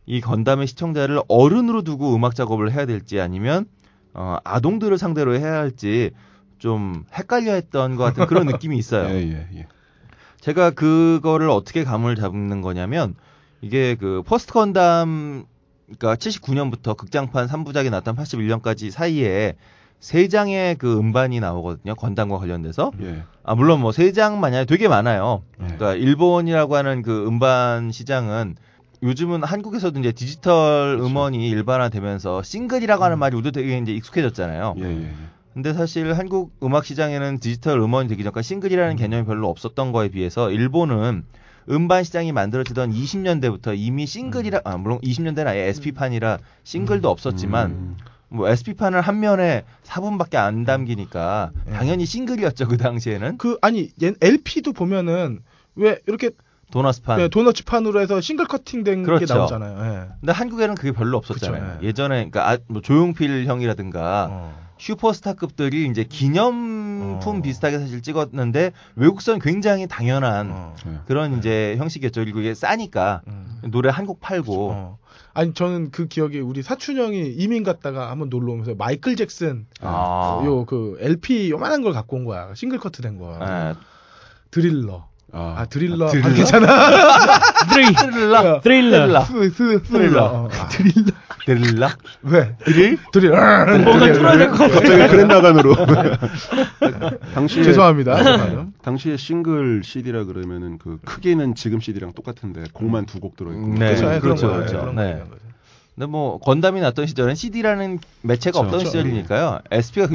이 건담의 시청자를 어른으로 두고 음악 작업을 해야 될지 아니면 어 아동들을 상대로 해야 할지 좀 헷갈려했던 것 같은 그런 느낌이 있어요. 예, 예, 예. 제가 그거를 어떻게 감을 잡는 거냐면 이게 그 post 건담 그러니까 79년부터 극장판 3부작이 나왔던 81년까지 사이에 세 장의 그 음반이 나오거든요. 건담과 관련돼서. 예. 아 물론 뭐 세 장만이 아니라 되게 많아요. 네. 그러니까 일본이라고 하는 그 음반 시장은 요즘은 한국에서도 이제 디지털 그렇죠. 음원이 일반화되면서 싱글이라고 하는 말이 우리도 되게 이제 익숙해졌잖아요. 예, 예, 예. 근데 사실 한국 음악 시장에는 디지털 음원이 되기 전까지 싱글이라는 개념이 별로 없었던 거에 비해서 일본은 음반 시장이 만들어지던 20년대부터 이미 싱글이라 아 물론 20년대는 아예 SP판이라 싱글도 없었지만 음, 뭐 SP판을 한 면에 4분밖에 안 담기니까 예. 당연히 싱글이었죠 그 당시에는 그 아니 얘- LP도 보면은 왜 이렇게 도너츠판. 네, 도너츠판으로 해서 싱글 커팅된 게 그렇죠. 나오잖아요. 예. 근데 한국에는 그게 별로 없었잖아요. 그쵸, 예. 예전에 그러니까 아, 뭐 조용필 형이라든가 어. 슈퍼스타급들이 이제 기념품 어. 비슷하게 사실 찍었는데 외국선 굉장히 당연한 어. 예. 그런 이제 형식이었죠. 그리고 이게 싸니까 음. 노래 한 곡 팔고 어. 아니 저는 그 기억에 우리 사촌 형이 이민 갔다가 한번 놀러 오면서 마이클 잭슨 아. 요그 LP 요만한 걸 갖고 온 거야. 싱글 커트 된 거. 예. 드릴러. 아, 아 드릴러. 드릴러? 아, 스릴라 드레일라 스, 스, 드릴러. 어. 아, 드릴러. 드릴라 왜? 드릴? 드릴. 뭔가 틀어야 될 것 같아. 갑자기 그랜나간으로. 당시에 죄송합니다. 죄송합니다. 당시에 싱글 CD라 그러면은 그 크기는 지금 CD랑 똑같은데 곡만 두 곡 들어있고. 네, 그렇죠. 예, 그렇죠, 그렇죠. 네. 근데 뭐 건담이 났던 시절엔 CD라는 매체가 그렇죠. 없던 그렇죠. 시절이니까요. SP가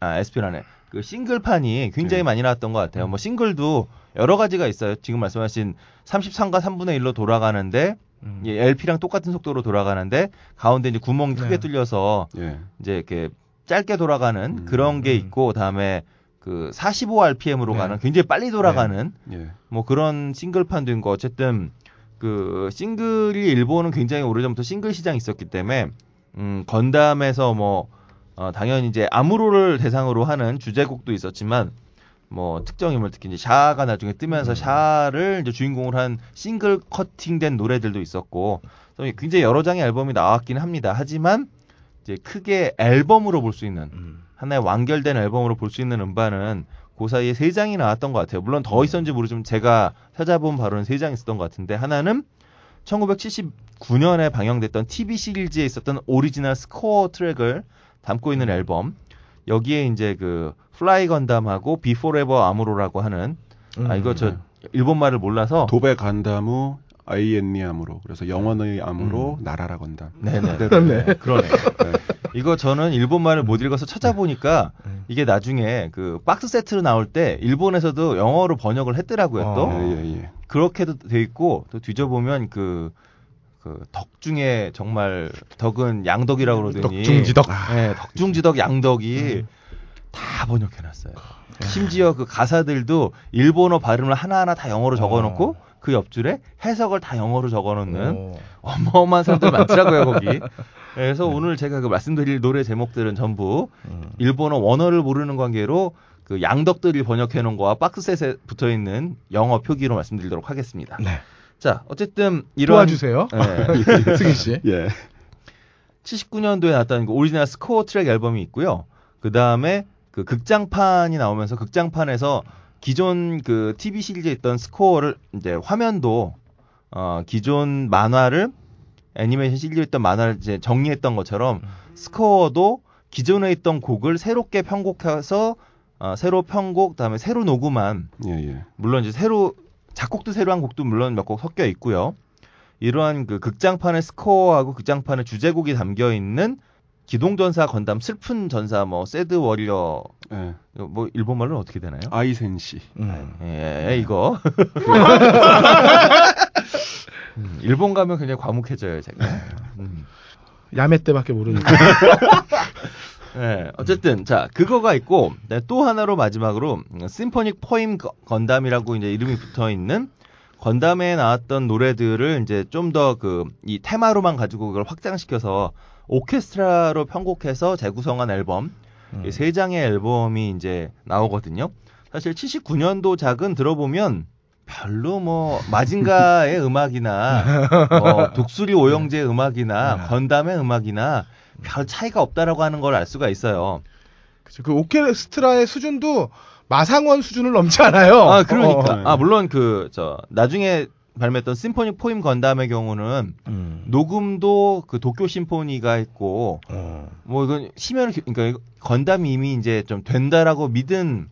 아 SP라네. 그 싱글판이 굉장히 네. 많이 나왔던 것 같아요. 뭐 싱글도 여러 가지가 있어요. 지금 말씀하신 33과 3분의 1로 돌아가는데 음. 예, LP랑 똑같은 속도로 돌아가는데 가운데 이제 구멍이 크게 네. 뚫려서 예. 이제 이렇게 짧게 돌아가는 음. 그런 게 음. 있고 그다음에 그 45rpm으로 네. 가는 굉장히 빨리 돌아가는 예. 뭐 그런 싱글판도 있고 어쨌든 그 싱글이 일본은 굉장히 오래전부터 싱글 시장이 있었기 때문에 음 건담에서 뭐 어, 당연히 이제 아무로를 대상으로 하는 주제곡도 있었지만 뭐 특정 인물 특히 이제 샤가 나중에 뜨면서 샤를 이제 주인공으로 한 싱글 커팅된 노래들도 있었고 굉장히 여러 장의 앨범이 나왔긴 합니다. 하지만 이제 크게 앨범으로 볼 수 있는 음. 하나의 완결된 앨범으로 볼 수 있는 음반은 그 사이에 세 장이 나왔던 것 같아요. 물론 더 있었는지 모르지만 제가 찾아본 바로는 세 장 있었던 것 같은데 하나는 1979년에 방영됐던 TV 시리즈에 있었던 오리지널 스코어 트랙을 담고 있는 앨범. 여기에 이제 그 Fly 건담하고 Be Forever 아무로라고 하는 아 이거 저 일본 말을 몰라서 飛べ ガンダム 永遠に アムロ 그래서 영원히 아무로 날아라 건담. 네네 그렇네. 그러네. 네. 이거 저는 일본 말을 못 읽어서 찾아보니까 음. 이게 나중에 그 박스 세트로 나올 때 일본에서도 영어로 번역을 했더라고요 또 어. 예, 예, 예. 그렇게도 돼 있고 또 뒤져보면 그, 그 덕 중에 정말 덕은 양덕이라고 그러더니 덕중지덕. 네, 덕중지덕 양덕이 음. 다 번역해 놨어요. 심지어 그 가사들도 일본어 발음을 하나하나 다 영어로 적어 놓고 그 옆줄에 해석을 다 영어로 적어 놓는 어. 어마어마한 사람들 많더라고요 거기. 그래서 오늘 제가 그 말씀드릴 노래 제목들은 전부 음. 일본어 원어를 모르는 관계로 그 양덕들이 번역해 놓은 거와 박스셋에 붙어 있는 영어 표기로 말씀드리도록 하겠습니다. 네. 자, 어쨌든 이런 도와주세요. 네. 승희 씨. 예. 79년도에 나왔던 그 오리지널 스코어 트랙 앨범이 있고요. 그 다음에 그 극장판이 나오면서 극장판에서 기존 그 TV 시리즈에 있던 스코어를 이제 화면도 어 기존 만화를 애니메이션 시리즈에 있던 만화를 이제 정리했던 것처럼 스코어도 기존에 있던 곡을 새롭게 편곡해서 어 새로 편곡 그다음에 새로 녹음한 예, 예. 물론 이제 새로 작곡도 새로 한 곡도 물론 몇 곡 섞여 있고요. 이러한 그 극장판의 스코어하고 극장판의 주제곡이 담겨 있는 기동전사 건담 슬픈 전사 뭐 Sad Warrior 예. 뭐 일본 말로는 어떻게 되나요? 哀戦士. 음. 예, 이거. 음, 일본 가면 그냥 과묵해져요, 제가. 음. やめて밖에 모르니까. 네, 어쨌든 자 그거가 있고 네, 또 하나로 마지막으로 음, Symphonic Poem 거- 건담이라고 이제 이름이 붙어 있는 건담에 나왔던 노래들을 이제 좀 더 그 이 테마로만 가지고 그걸 확장시켜서 오케스트라로 편곡해서 재구성한 앨범 음. 이세 장의 앨범이 이제 나오거든요. 사실 79년도 작은 들어보면 별로 뭐 마징가의 음악이나 뭐 독수리 오영재의 음악이나 건담의 음악이나 별 차이가 없다라고 하는 걸 알 수가 있어요. 그쵸. 그 오케스트라의 수준도 마상원 수준을 넘지 않아요. 아 그러니까 어. 아 물론 그 저 나중에 발매했던 Symphonic Poem 건담의 경우는 음. 녹음도 그 도쿄 심포니가 했고 어. 뭐 이건 심혈을 기- 그러니까 건담이 이미 이제 좀 된다라고 믿은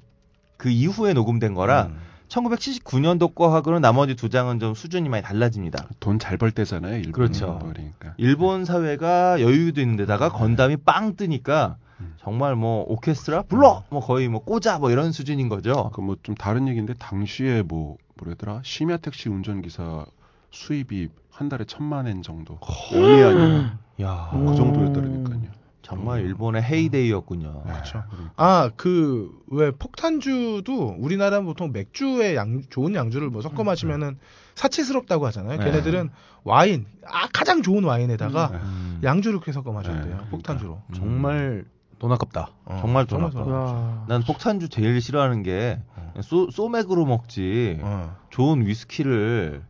그 이후에 녹음된 거라 음. 1979년도 거하고는 나머지 두 장은 좀 수준이 많이 달라집니다. 돈 잘 벌 때잖아요. 일본 그렇죠. 그러니까. 일본 사회가 여유도 있는데다가 건담이 빵 뜨니까 음. 정말 뭐 오케스트라 불러 뭐 거의 뭐 꽂아 뭐 이런 수준인 거죠. 그 뭐 좀 다른 얘기인데 당시에 뭐 뭐래더라 심야 택시 운전기사 수입이 한 달에 천만 엔 정도. 원이 아니라 야그 정도였다니까요. 정말 일본의 헤이데이였군요. 그렇죠. 아, 그, 왜, 폭탄주도 우리나라는 보통 맥주에 양, 좋은 양주를 뭐 섞어 마시면은 사치스럽다고 하잖아요. 네. 걔네들은 와인, 아, 가장 좋은 와인에다가 음. 양주를 이렇게 섞어 마셔야 네. 그러니까. 폭탄주로. 정말 돈 아깝다. 어, 정말 돈 아까워. 야. 난 폭탄주 제일 싫어하는 게 소, 소맥으로 먹지 어. 좋은 위스키를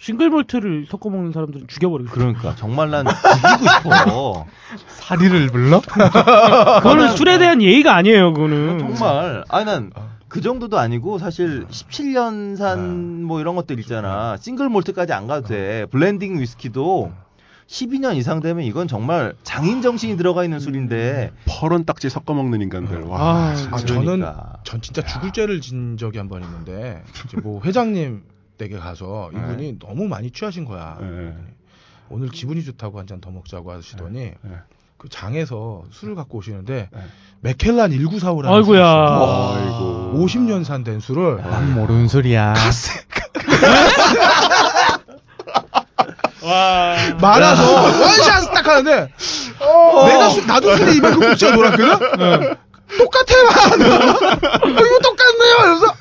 single malt를 섞어 먹는 사람들은 죽여버리고. 그러니까 정말 난 죽이고 싶어. 사리를 불러? 그거는 술에 대한 예의가 아니에요. 그거는. 정말 아니 난 그 정도도 아니고 사실 17년산 뭐 이런 것들 있잖아. single malt까지 안 가도 돼. blending 위스키도 12년 이상 되면 이건 정말 장인 정신이 들어가 있는 술인데 퍼런 딱지 섞어 먹는 인간들. 와. 아, 아, 그러니까. 저는, 전 진짜 죽을 죄를 진 적이 한 번 있는데, 이제 뭐 회장님 댁에 가서 이분이 너무 많이 취하신 거야. 네. 오늘 기분이 좋다고 한 잔 더 먹자고 하시더니, 네. 그 장에서 술을 갖고 오시는데, 네. 맥켈란 1945라는 아이고야. 아이고. 50년 산 된 술을 난 모르는 소리야. 와. 말아서 원샷 딱 하는데 내가 술, 나도 입에 그 붙여 놀았거든. 똑같아. 어, 이거 똑같네요. 그래서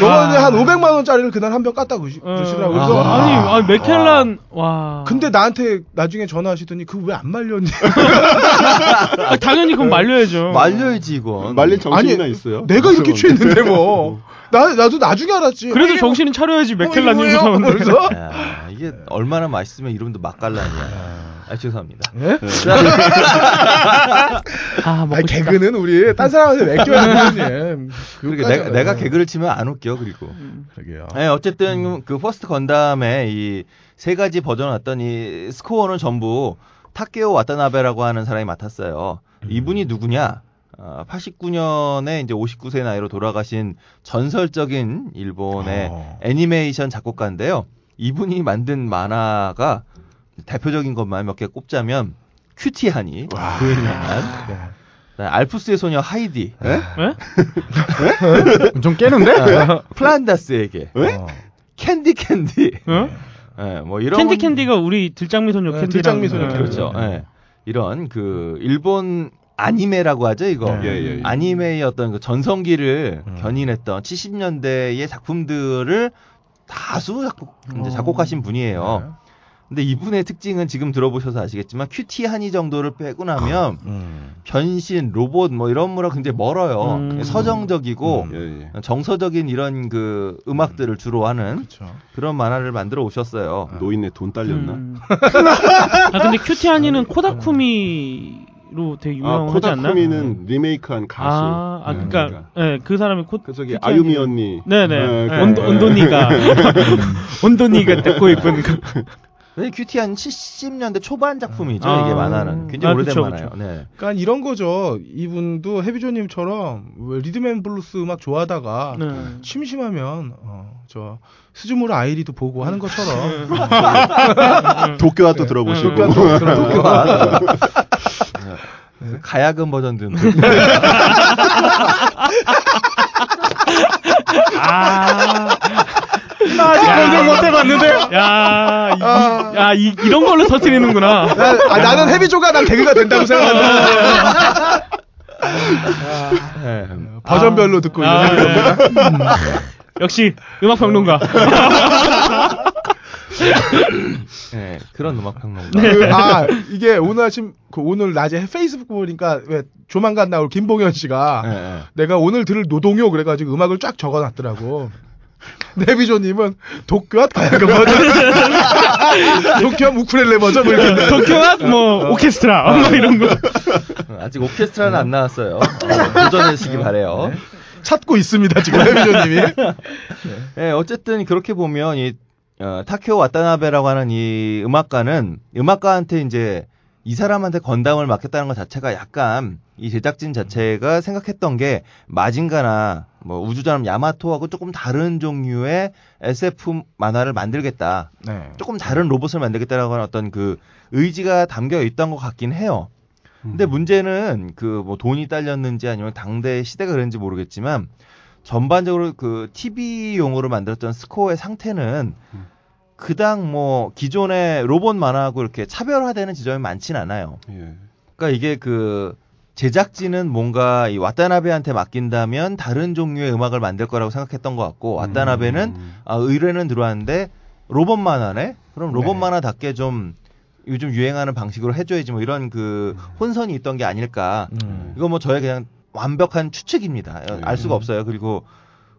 너한테 한 500만 원짜리를 그날 한 병 깠다 그 주시라고 그래서 아, 아니, 아니 맥켈란 와. 근데 나한테 나중에 전화하시더니 그 왜 안 말렸니? 아, 당연히 그건 말려야죠. 말려야지 이건. 말릴 정신이나 아니, 있어요? 내가 이렇게 취했는데 뭐. 나 나도 나중에 알았지. 그래도 이게 정신은 차려야지 뭐, 맥켈란 이거? 사는데. 그래서 야, 이게 얼마나 맛있으면 이름도 맛깔란이야. 아 죄송합니다. 예? 아, 먹고 아니. 개그는 우리 딴 사람한테 맡겨줘야 하거든요. 그러니까 내가, 내가 개그를 치면 안 웃겨 그리고. 그러게요. 네, 어쨌든 그 First 건담의 이 세 가지 버전을 봤더니 스코어는 전부 타케오 와타나베라고 하는 사람이 맡았어요. 이분이 누구냐? 어, 89년에 이제 59세 나이로 돌아가신 전설적인 일본의 어. 애니메이션 작곡가인데요. 이분이 만든 만화가 대표적인 것만 몇 개 꼽자면 큐티 하니, 그웬란, 네. 알프스의 소녀 하이디, 예? 좀 깨는데? 플란다스의 개, 어. 캔디 캔디, 어? 뭐 이런 캔디 건- 캔디가 우리 들장미 소녀 네, 캔디 들장미 소녀. 그렇죠. 네. 예. 이런 그 일본 아니메라고 하죠 이거. 네. 예, 예, 예. 아니메의 어떤 그 전성기를 음. 견인했던 70년대의 작품들을 다수 작곡, 이제 작곡하신 분이에요. 근데 이분의 특징은 지금 들어보셔서 아시겠지만 큐티 한이 정도를 빼고 나면 음. 변신, 로봇 뭐 이런 거랑 굉장히 멀어요. 음. 서정적이고 예, 예. 정서적인 이런 그 음악들을 주로 하는 그렇죠. 그런 만화를 만들어 오셨어요. 노인네 돈 딸렸나? 음. 아 근데 큐티 하니는 코다쿠미 로 되게 아, 유명하지 않나? 코다쿠미는 리메이크한 가수. 아, 아 네, 그러니까 예, 그 사람이 코 그래서 저기 아유미 언니. 네네 네, 그- 온도 온도니가 온도니가 듣고 있군 네, 큐티 하니 70년대 초반 작품이죠. 아. 이게 만화는 굉장히 아, 오래된 그쵸, 만화예요. 그쵸. 네. 그러니까 이런 거죠. 이분도 해비조님처럼 왜 리듬 앤 블루스 음악 좋아하다가 네. 심심하면 어, 저 스즈무라 아이리도 보고 하는 것처럼 도쿄와도 들어보시고. 도쿄와 또 도쿄와. 네. 가야금 버전도 아, 나 아직 검색 못 해봤는데. 야, 이, 야 이, 이런 걸로 터트리는구나. 나, 아, 나는 해비조가 난 개그가 된다고 생각한다. 네. 버전별로 듣고 있는 아, 해비조입니다. 네. 역시 음악 평론가. 네, 그런 음악 평론가. 그, 아 이게 오늘 아침 그 오늘 낮에 페이스북 보니까 왜 조만간 나올 김봉현 씨가 네, 네. 내가 오늘 들을 노동요 그래가지고 음악을 쫙 적어놨더라고. 내비조님은 도쿄와 가야금 버전, 도쿄와 우쿨렐레 버전 뭐 이렇게. 도쿄와 뭐 오케스트라 뭐 이런 거. 아직 오케스트라는 안 나왔어요. 어, 도전해주시기 바래요. 찾고 있습니다 지금 내비조님이. 네, 어쨌든 그렇게 보면 이 어, 타케오 와타나베라고 하는 이 음악가는 음악가한테 이제 이 사람한테 건담을 맡겼다는 것 자체가 약간 이 제작진 자체가 생각했던 게 마징가나 뭐 우주자람 야마토하고 조금 다른 종류의 SF 만화를 만들겠다. 네. 조금 다른 로봇을 만들겠다라고 하는 어떤 그 의지가 담겨 있던 것 같긴 해요. 근데 문제는 그 뭐 돈이 딸렸는지 아니면 당대 시대가 그런지 모르겠지만 전반적으로 그 TV용으로 만들었던 스코어의 상태는 그당 뭐 기존의 로봇 만화하고 이렇게 차별화되는 지점이 많진 않아요. 예. 그러니까 이게 그 제작진은 뭔가 이 와타나베한테 맡긴다면 다른 종류의 음악을 만들 거라고 생각했던 것 같고 와타나베는 음. 아, 의뢰는 들어왔는데 로봇 만화네? 그럼 로봇 네. 만화답게 좀 요즘 유행하는 방식으로 해줘야지 뭐 이런 그 혼선이 있던 게 아닐까. 음. 이거 뭐 저의 그냥 완벽한 추측입니다. 알 수가 없어요. 그리고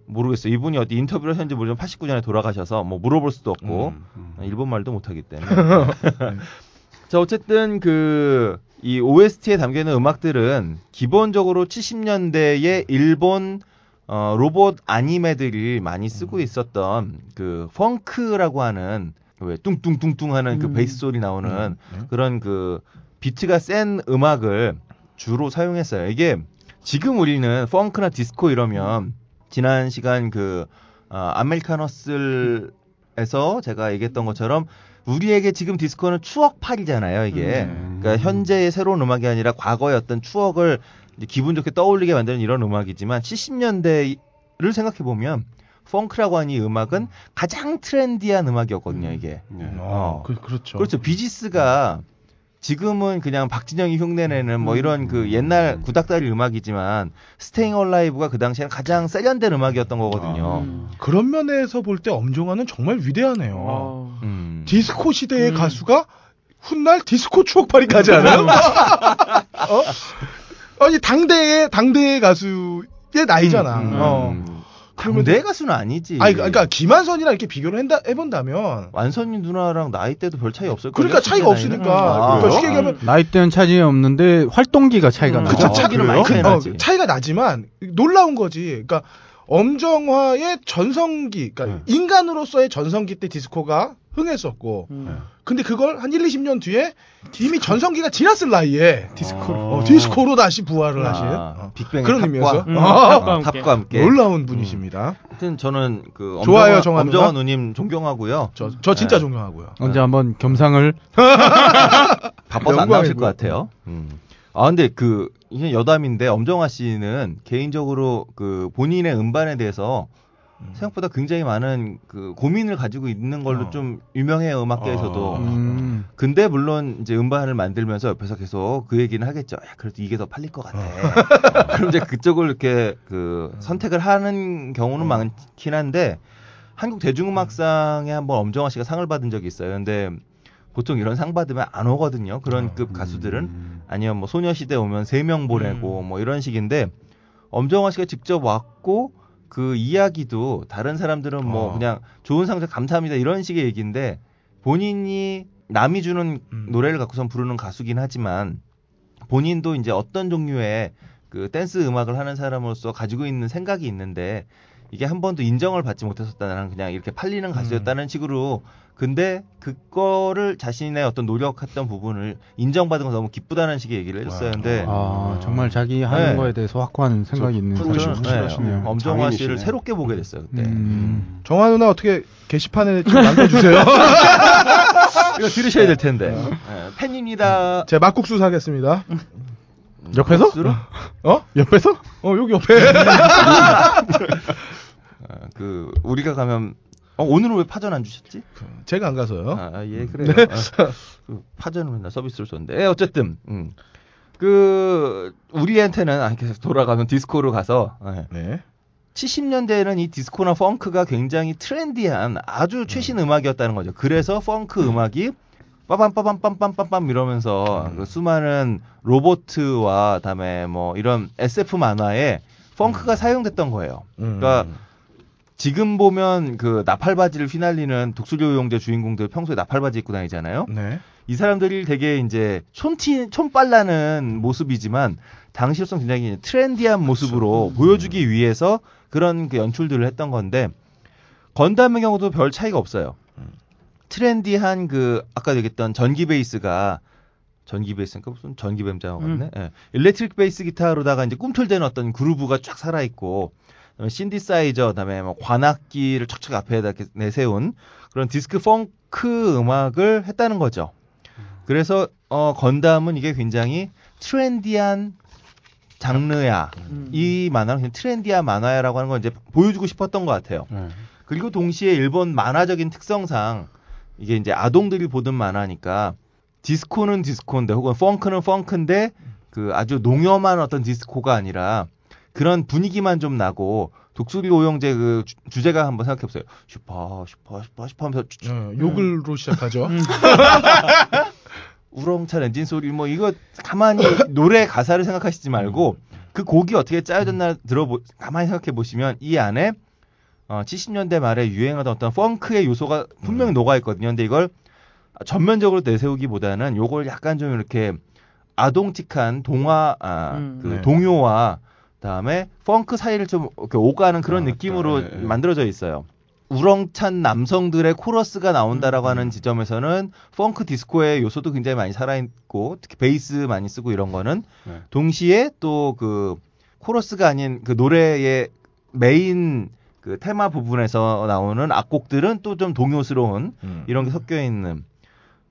모르겠어요. 이분이 어디 인터뷰를 하셨는지 모르지만 89년에 돌아가셔서 뭐 물어볼 수도 없고 음. 일본 말도 못하기 때문에. 자 어쨌든 그 이 OST에 담겨 있는 음악들은 기본적으로 70년대의 일본 어, 로봇 아니메들이 많이 쓰고 있었던 그 펑크라고 하는 왜 뚱뚱뚱뚱 하는 그 베이스 소리 나오는 그런 그 비트가 센 음악을 주로 사용했어요. 이게 지금 우리는 펑크나 디스코 이러면 지난 시간 그 어, 아메리카노스에서 제가 얘기했던 것처럼 우리에게 지금 디스코는 추억팔이잖아요, 이게. 음. 그러니까 현재의 새로운 음악이 아니라 과거의 어떤 추억을 기분 좋게 떠올리게 만드는 이런 음악이지만 70년대를 생각해 보면 펑크라고 하는 이 음악은 가장 trendy한 음악이었거든요, 이게. 예. 어, 그, 그렇죠. 그렇죠. 비지스가 지금은 그냥 박진영이 흉내내는 뭐 이런 그 옛날 구닥다리 음악이지만 Stayin' Alive가 그 당시에는 가장 세련된 음악이었던 거거든요. 음. 그런 면에서 볼 때 엄정화는 정말 위대하네요. 어. 음. 디스코 시대의 음. 가수가 훗날 디스코 추억팔이까지 하나요? 어? 아니 당대의 당대의 가수의 나이잖아. 음, 어. 음. 그러면- 당대 가수는 아니지. 아니 그러니까 김한선이랑 이렇게 비교를 한다, 해본다면 완선이 누나랑 나이 때도 별 차이 없을 거예요. 그러니까 차이가 없으니까 아, 그러니까? 쉽게 얘기하면 나이대는 차이 없는데 활동기가 차이가 음, 나요. 그쵸, 아, 차이는 그래요? 많이 차이 어, 나지. 차이가 나지만 놀라운 거지. 그러니까 엄정화의 전성기, 그러니까 인간으로서의 전성기 때 디스코가 흥했었고, 음. 근데 그걸 한 1, 20년 뒤에 이미 전성기가 지났을 나이에 디스코로. 어, 디스코로 다시 부활을 하신 아, 어, 빅뱅의 그런 탑과, 의미에서 음, 어, 탑과 함께. 탑과 함께. 놀라운 분이십니다. 하여튼 저는 그 좋아요, 엄정화, 누나? 엄정화 누님 존경하고요. 저, 저 진짜 네. 존경하고요. 언제 한번 겸상을 바빠서 안. 나오실 것 같아요. 음. 아 근데 그 이게 여담인데 엄정화 씨는 개인적으로 그 본인의 음반에 대해서 생각보다 굉장히 많은 그 고민을 가지고 있는 걸로 어. 좀 유명해요 음악계에서도. 어. 음, 근데 물론 이제 음반을 만들면서 옆에서 계속 그 얘기는 하겠죠. 야, 그래도 이게 더 팔릴 것 같아. 어. 그럼 이제 그쪽을 이렇게 그 선택을 하는 경우는 많긴 한데 한국 대중음악상에 한번 엄정화 씨가 상을 받은 적이 있어요. 근데 보통 이런 상 받으면 안 오거든요. 그런 급 가수들은 음. 아니면 뭐 소녀시대 오면 세 명 보내고 뭐 이런 식인데 엄정화 씨가 직접 왔고 그 이야기도 다른 사람들은 뭐 어. 그냥 좋은 상장 감사합니다 이런 식의 얘기인데 본인이 남이 주는 음. 노래를 갖고선 부르는 가수긴 하지만 본인도 이제 어떤 종류의 그 댄스 음악을 하는 사람으로서 가지고 있는 생각이 있는데 이게 한 번도 인정을 받지 못했었다는 그냥 이렇게 팔리는 가수였다는 식으로 근데 그거를 자신의 어떤 노력했던 부분을 인정받은 거 너무 기쁘다는 식의 얘기를 해줬어요. 근데 아, 정말 자기 하는 네. 거에 대해서 확고한 생각이 있는 사람이 네. 엄정화 씨를 장인이시네. 새롭게 보게 됐어요 그때. 음. 정화 누나 어떻게 게시판에 좀 남겨주세요. 이거 들으셔야 될 텐데. 네, 팬입니다. 제 막국수 사겠습니다. 옆에서? 수로? 어? 옆에서? 어 여기 옆에. 어, 그 우리가 가면 어, 오늘은 왜 파전 안 주셨지? 제가 안 가서요. 아, 아, 예, 그래요. 아, 그 파전을 맨날 서비스로 줬는데. 예, 어쨌든, 음. 그, 우리한테는, 아, 계속 돌아가면 디스코로 가서, 예, 네. 70년대에는 이 디스코나 펑크가 굉장히 trendy한 아주 최신 음악이었다는 거죠. 그래서 펑크 음악이 빠밤 빠밤 빰빰빰빰 이러면서 그 수많은 로보트와 다음에 뭐 이런 SF 만화에 펑크가 사용됐던 거예요. 음. 그러니까 지금 보면 그 나팔바지를 휘날리는 독수리 오형제 주인공들 평소에 나팔바지 입고 다니잖아요. 네. 이 사람들이 되게 이제 촌티 촌빨 나는 모습이지만 당시로선 굉장히 trendy한 모습으로 보여주기 위해서 그런 그 연출들을 했던 건데 건담의 경우도 별 차이가 없어요. trendy한 그 아까 얘기했던 전기 베이스가 전기 베이스니까 무슨 전기 뱀장어 같네. 예. electric 베이스 기타로다가 이제 꿈틀대는 어떤 groove가 쫙 살아 있고 신디사이저 그다음에 뭐 관악기를 척척 앞에다 이렇게 내세운 그런 디스코 펑크 음악을 했다는 거죠. 그래서 어 건담은 이게 굉장히 trendy한 장르야. 음. 이 만화는 그냥 trendy한 만화야라고 하는 걸 이제 보여주고 싶었던 것 같아요. 네. 그리고 동시에 일본 만화적인 특성상 이게 이제 아동들이 보던 만화니까 디스코는 디스코인데 혹은 펑크는 펑크인데 그 아주 농염한 어떤 디스코가 아니라 그런 분위기만 좀 나고 독수리 오형제 그 주- 주제가 한번 생각해 보세요. 슈퍼 슈퍼 슈퍼 슈퍼 하면서 쭈- 어, 욕을로 시작하죠. 음. 우렁찬 엔진 소리 뭐 이거 가만히 노래 가사를 생각하시지 말고 그 곡이 어떻게 짜여졌나 들어보 가만히 생각해 보시면 이 안에 어 70년대 말에 유행하던 어떤 펑크의 요소가 분명히 녹아 있거든요. 근데 이걸 전면적으로 내세우기보다는 요걸 약간 좀 이렇게 아동틱한 동화 아, 음. 그 네. 동요와 그 다음에 펑크 사이를 좀 이렇게 오가는 그런 아, 느낌으로 네, 네. 만들어져 있어요. 우렁찬 남성들의 코러스가 나온다라고 음. 하는 지점에서는 펑크 디스코의 요소도 굉장히 많이 살아있고 특히 베이스 많이 쓰고 이런 거는 네. 동시에 또 그 코러스가 아닌 그 노래의 메인 그 테마 부분에서 나오는 악곡들은 또 좀 동요스러운 음. 이런 게 섞여 있는.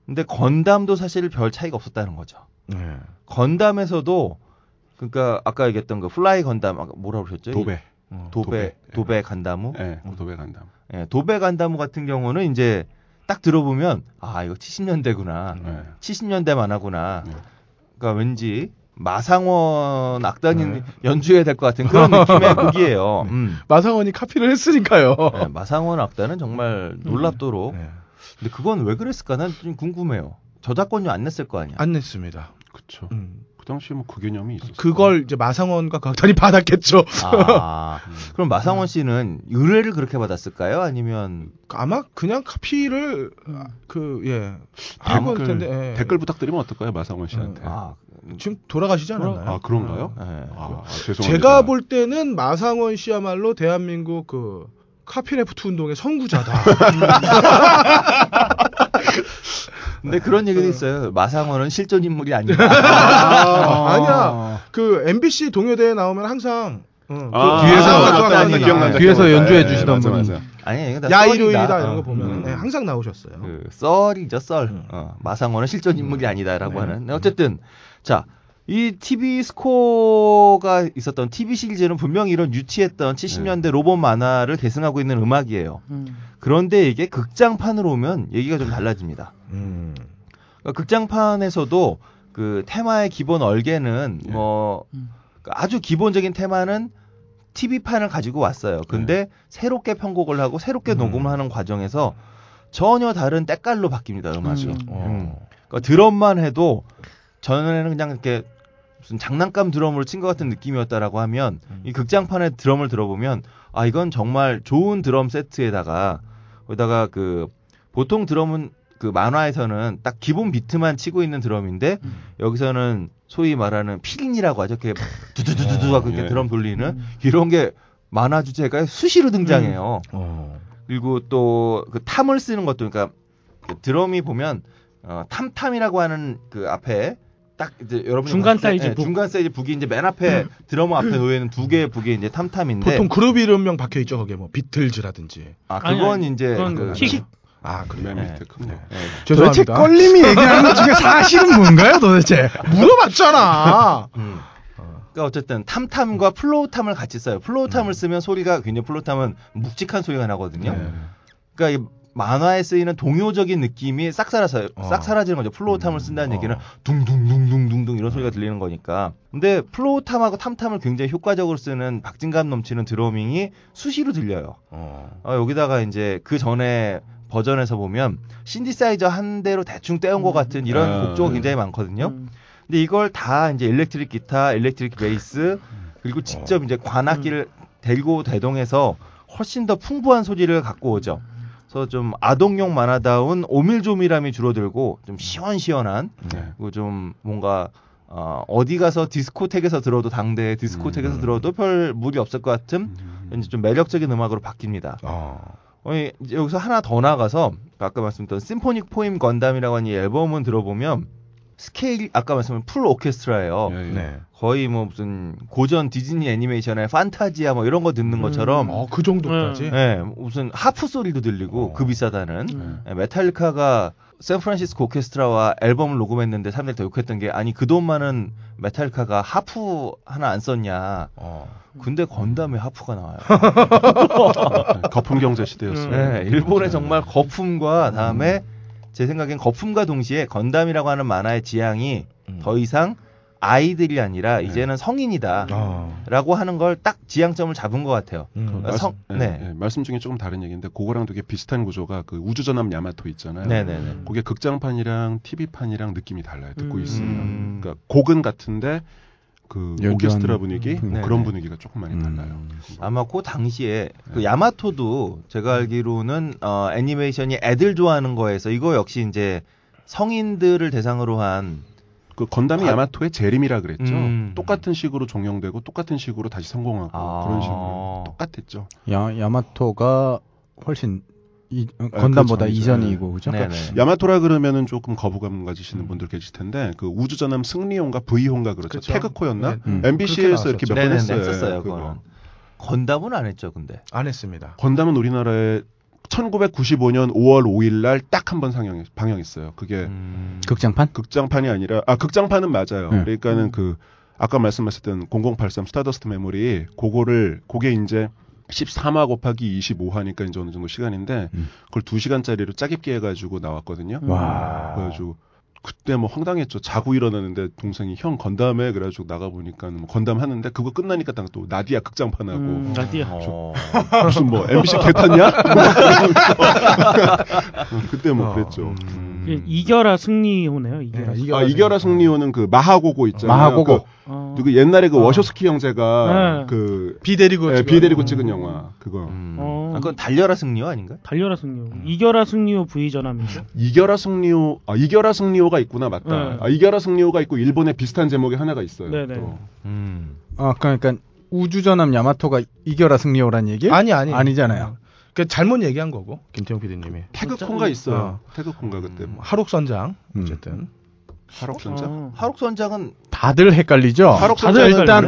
근데 건담도 사실 별 차이가 없었다는 거죠. 네. 건담에서도 그러니까 아까 얘기했던 그 Fly 건담 아까 뭐라 그러셨죠? 翔べ. 어, 翔べ. 翔べ 翔べ ガンダム. 네, 翔べ 간담. 예, 도배 간다무 같은 경우는 이제 딱 들어보면 아 이거 70년대구나. 네. 70년대 만화구나. 네. 그러니까 왠지 마상원 악단이 네. 연주해야 될 것 같은 그런 느낌의 곡이에요. 음. 마상원이 카피를 했으니까요. 네, 마상원 악단은 정말 놀랍도록. 네. 근데 그건 왜 그랬을까? 난 좀 궁금해요. 저작권료 안 냈을 거 아니야. 안 냈습니다. 그쵸. 음. 그 당시에 뭐 그 개념이 있었어요. 그걸 이제 마상원과 각단이 받았겠죠. 아, 음. 그럼 마상원 씨는 의뢰를 그렇게 받았을까요? 아니면 아마 그냥 카피를 그 예. 일 텐데 예. 댓글 부탁드리면 어떨까요, 마상원 씨한테? 아, 지금 돌아가시지 않았나요? 아, 그런가요? 예. 아, 아, 죄송합니다. 제가 볼 때는 마상원 씨야말로 대한민국 그 카피레프트 운동의 선구자다. 근데 그런 얘기도 있어요. 마상원은 실존 인물이 아니다. 아, 아니야. 그 MBC 동요대회 나오면 항상 어, 아, 그 뒤에서 기억난다, 뒤에서 기억난다. 연주해 예, 주시던 맞아, 분. 맞아. 아니, 이거 다 야이로이다. 이런 거 어, 보면 음. 네, 항상 나오셨어요. 그 썰이죠 썰. 음. 어, 마상원은 실존 인물이 아니다라고 네. 하는. 어쨌든 자. 이 TV 스코어가 있었던 TV 시리즈는 분명히 이런 유치했던 70년대 로봇 만화를 계승하고 있는 음악이에요. 음. 그런데 이게 극장판으로 오면 얘기가 좀 달라집니다. 음. 그러니까 극장판에서도 그 테마의 기본 얼개는 예. 뭐 음. 그 아주 기본적인 테마는 TV판을 가지고 왔어요. 근데 새롭게 편곡을 하고 새롭게 음. 녹음을 하는 과정에서 전혀 다른 때깔로 바뀝니다, 음악이. 음. 어. 그러니까 드럼만 해도 전에는 그냥 이렇게 무슨 장난감 드럼으로 친 것 같은 느낌이었다라고 하면 음. 이 극장판의 드럼을 들어보면 아 이건 정말 좋은 드럼 세트에다가 거기다가 그 보통 드럼은 그 만화에서는 딱 기본 비트만 치고 있는 드럼인데 음. 여기서는 소위 말하는 fill-in이라고 하죠. 이렇게 두두두두두 하고 이렇게 예. 드럼 돌리는 음. 이런 게 만화 주제가 수시로 등장해요. 어. 그리고 또 그 tom을 쓰는 것도 그러니까 그 드럼이 보면 어, tom-tom이라고 하는 그 앞에 딱 이제 여러분 중간 사이즈 북. 중간 사이즈 북이 이제 맨 앞에 드러머 앞에 놓여 있는 두 개의 북이 이제 tom-tom인데 보통 그룹 이름명 박혀 있죠. 거기에 뭐 비틀즈라든지. 아 그건 아니, 아니, 이제 그건 그, kick. 아, 그래요. 맨 예. 밑에 큰 거. 예. 도대체 죄송합니다. 껄림이 얘기하는 것 중에 사실은 뭔가요, 도대체? 물어봤잖아. 음. 그러니까 어쨌든 tom-tom과 floor tom을 같이 써요. floor tom을 쓰면 소리가 굉장히 floor tom은 묵직한 소리가 나거든요. 네. 그러니까 이 만화에 쓰이는 동요적인 느낌이 싹 사라져요. 어. 싹 사라지는 거죠. floor tom을 쓴다는 어. 얘기는 둥둥둥둥둥둥 이런 소리가 들리는 거니까. 근데 floor tom하고 tom-tom을 굉장히 효과적으로 쓰는 박진감 넘치는 drumming이 수시로 들려요. 어. 어, 여기다가 이제 그 전에 버전에서 보면 신디사이저 한 대로 대충 떼온 것 같은 이런 아, 곡조가 네. 굉장히 많거든요. 음. 근데 이걸 다 이제 일렉트릭 기타, 일렉트릭 베이스 그리고 직접 이제 관악기를 데리고 대동해서 훨씬 더 풍부한 소리를 갖고 오죠. 그래서 좀 아동용 만화다운 오밀조밀함이 줄어들고 좀 시원시원한 네. 그리고 좀 뭔가 어, 어디 가서 디스코텍에서 들어도 당대 디스코텍에서 음. 들어도 별 무리 없을 것 같은 이제 좀 매력적인 음악으로 바뀝니다. 어. 어, 여기서 하나 더 나가서 아까 말씀드렸던 Symphonic Poem 건담이라고 하는 이 앨범은 들어보면 스케일 아까 말씀한 full 오케스트라예요. 예, 예. 네. 거의 뭐 무슨 고전 디즈니 애니메이션의 판타지아 뭐 이런 거 듣는 것처럼 어, 그 정도까지. 예, 무슨 하프 소리도 들리고 어. 그 비싸다는 음. 예, 메탈리카가 샌프란시스코 오케스트라와 앨범을 녹음했는데 사람들이 더 욕했던 게 아니 그 돈 많은 메탈리카가 하프 하나 안 썼냐. 어. 근데 건담에 하프가 나와요. 네, 거품 경제 시대였어요. 네, 일본의 정말 거품과 다음에 제 생각엔 거품과 동시에 건담이라고 하는 만화의 지향이 음. 더 이상 아이들이 아니라 네. 이제는 성인이다. 어. 라고 하는 걸 딱 지향점을 잡은 것 같아요. 음. 말씀, 성- 네, 네. 네, 말씀 중에 조금 다른 얘기인데 그거랑 되게 비슷한 구조가 그 우주전함 야마토 있잖아요. 네네네. 그게 극장판이랑 TV판이랑 느낌이 달라요. 듣고 음. 있으면. 음. 그러니까 곡은 같은데 그 오케스트라 분위기 뭐. 그런 분위기가 조금 많이 달라요. 음. 아마 그 당시에 그 네. 야마토도 제가 알기로는 어, 애니메이션이 애들 좋아하는 거에서 이거 역시 이제 성인들을 대상으로 한 그 건담이 과- 야마토의 재림이라 그랬죠. 음. 똑같은 식으로 종영되고 똑같은 식으로 다시 성공하고 아. 그런 식으로 똑같았죠. 야, 야마토가 훨씬 이, 어, 건담보다 그렇죠. 이전이고 그죠? 네네. 야마토라 그러면은 조금 거부감 가지시는 음. 분들 계실 텐데 그 우주전함 승리호인가 V호인가 그렇죠. 그쵸. 태그코였나? 네. 음. MBC에서 이렇게 그렇게 몇번 네네네 했어요. 했었어요. 그거. 그거는 건담은 안 했죠, 근데. 안 했습니다. 건담은 우리나라에 1995년 5월 5일 날 딱 한 번 상영 방영했어요. 그게 음. 극장판? 극장판이 아니라 아 극장판은 맞아요. 네. 그러니까는 그 아까 말씀하셨던 0083 Stardust Memory 그거를 그게 이제 14화 곱하기 25화니까 이제 어느 정도 시간인데 음. 그걸 2시간짜리로 짜깁기 해가지고 나왔거든요. 와. 그래가지고 그때 뭐 황당했죠. 자고 일어나는데 동생이 형 건담 해 그래가지고 나가 보니까 뭐 건담 하는데 그거 끝나니까 딱 또 나디아 극장판 하고 음, 나디아. 어. 무슨 뭐 MBC 개 탔냐? 그때 뭐 어, 그랬죠. 음. 이- 이겨라 승리호네요. 이겨라. 네, 아, 이겨라 승리호는 그 마하고고 있잖아요. 마하고고. 그 어. 누구 옛날에 그 어. 워셔스키 형제가 네. 그비 데리고 예, 지금- 비 데리고 찍은 영화 그거 음. 어. 아, 그건 달려라 승리호 아닌가? 달려라 승리호. 이겨라 승리호 V 전함이죠. 이겨라 승리호 아 이겨라 승리호가 있구나 맞다. 네. 아 이겨라 승리호가 있고 일본에 비슷한 제목의 하나가 있어요. 네네. 또. 음. 아, 그러니까 우주전함 야마토가 이겨라 승리호란 얘기? 아니 아니 아니잖아요. 그 잘못 얘기한 거고 김태형 PD님이 태그콘가 있어요. 어. 태그콘가 그때 뭐 하록 선장 음. 어쨌든 하록 선장. 어. 하록 선장은 다들 헷갈리죠. 하록 다들 일단-.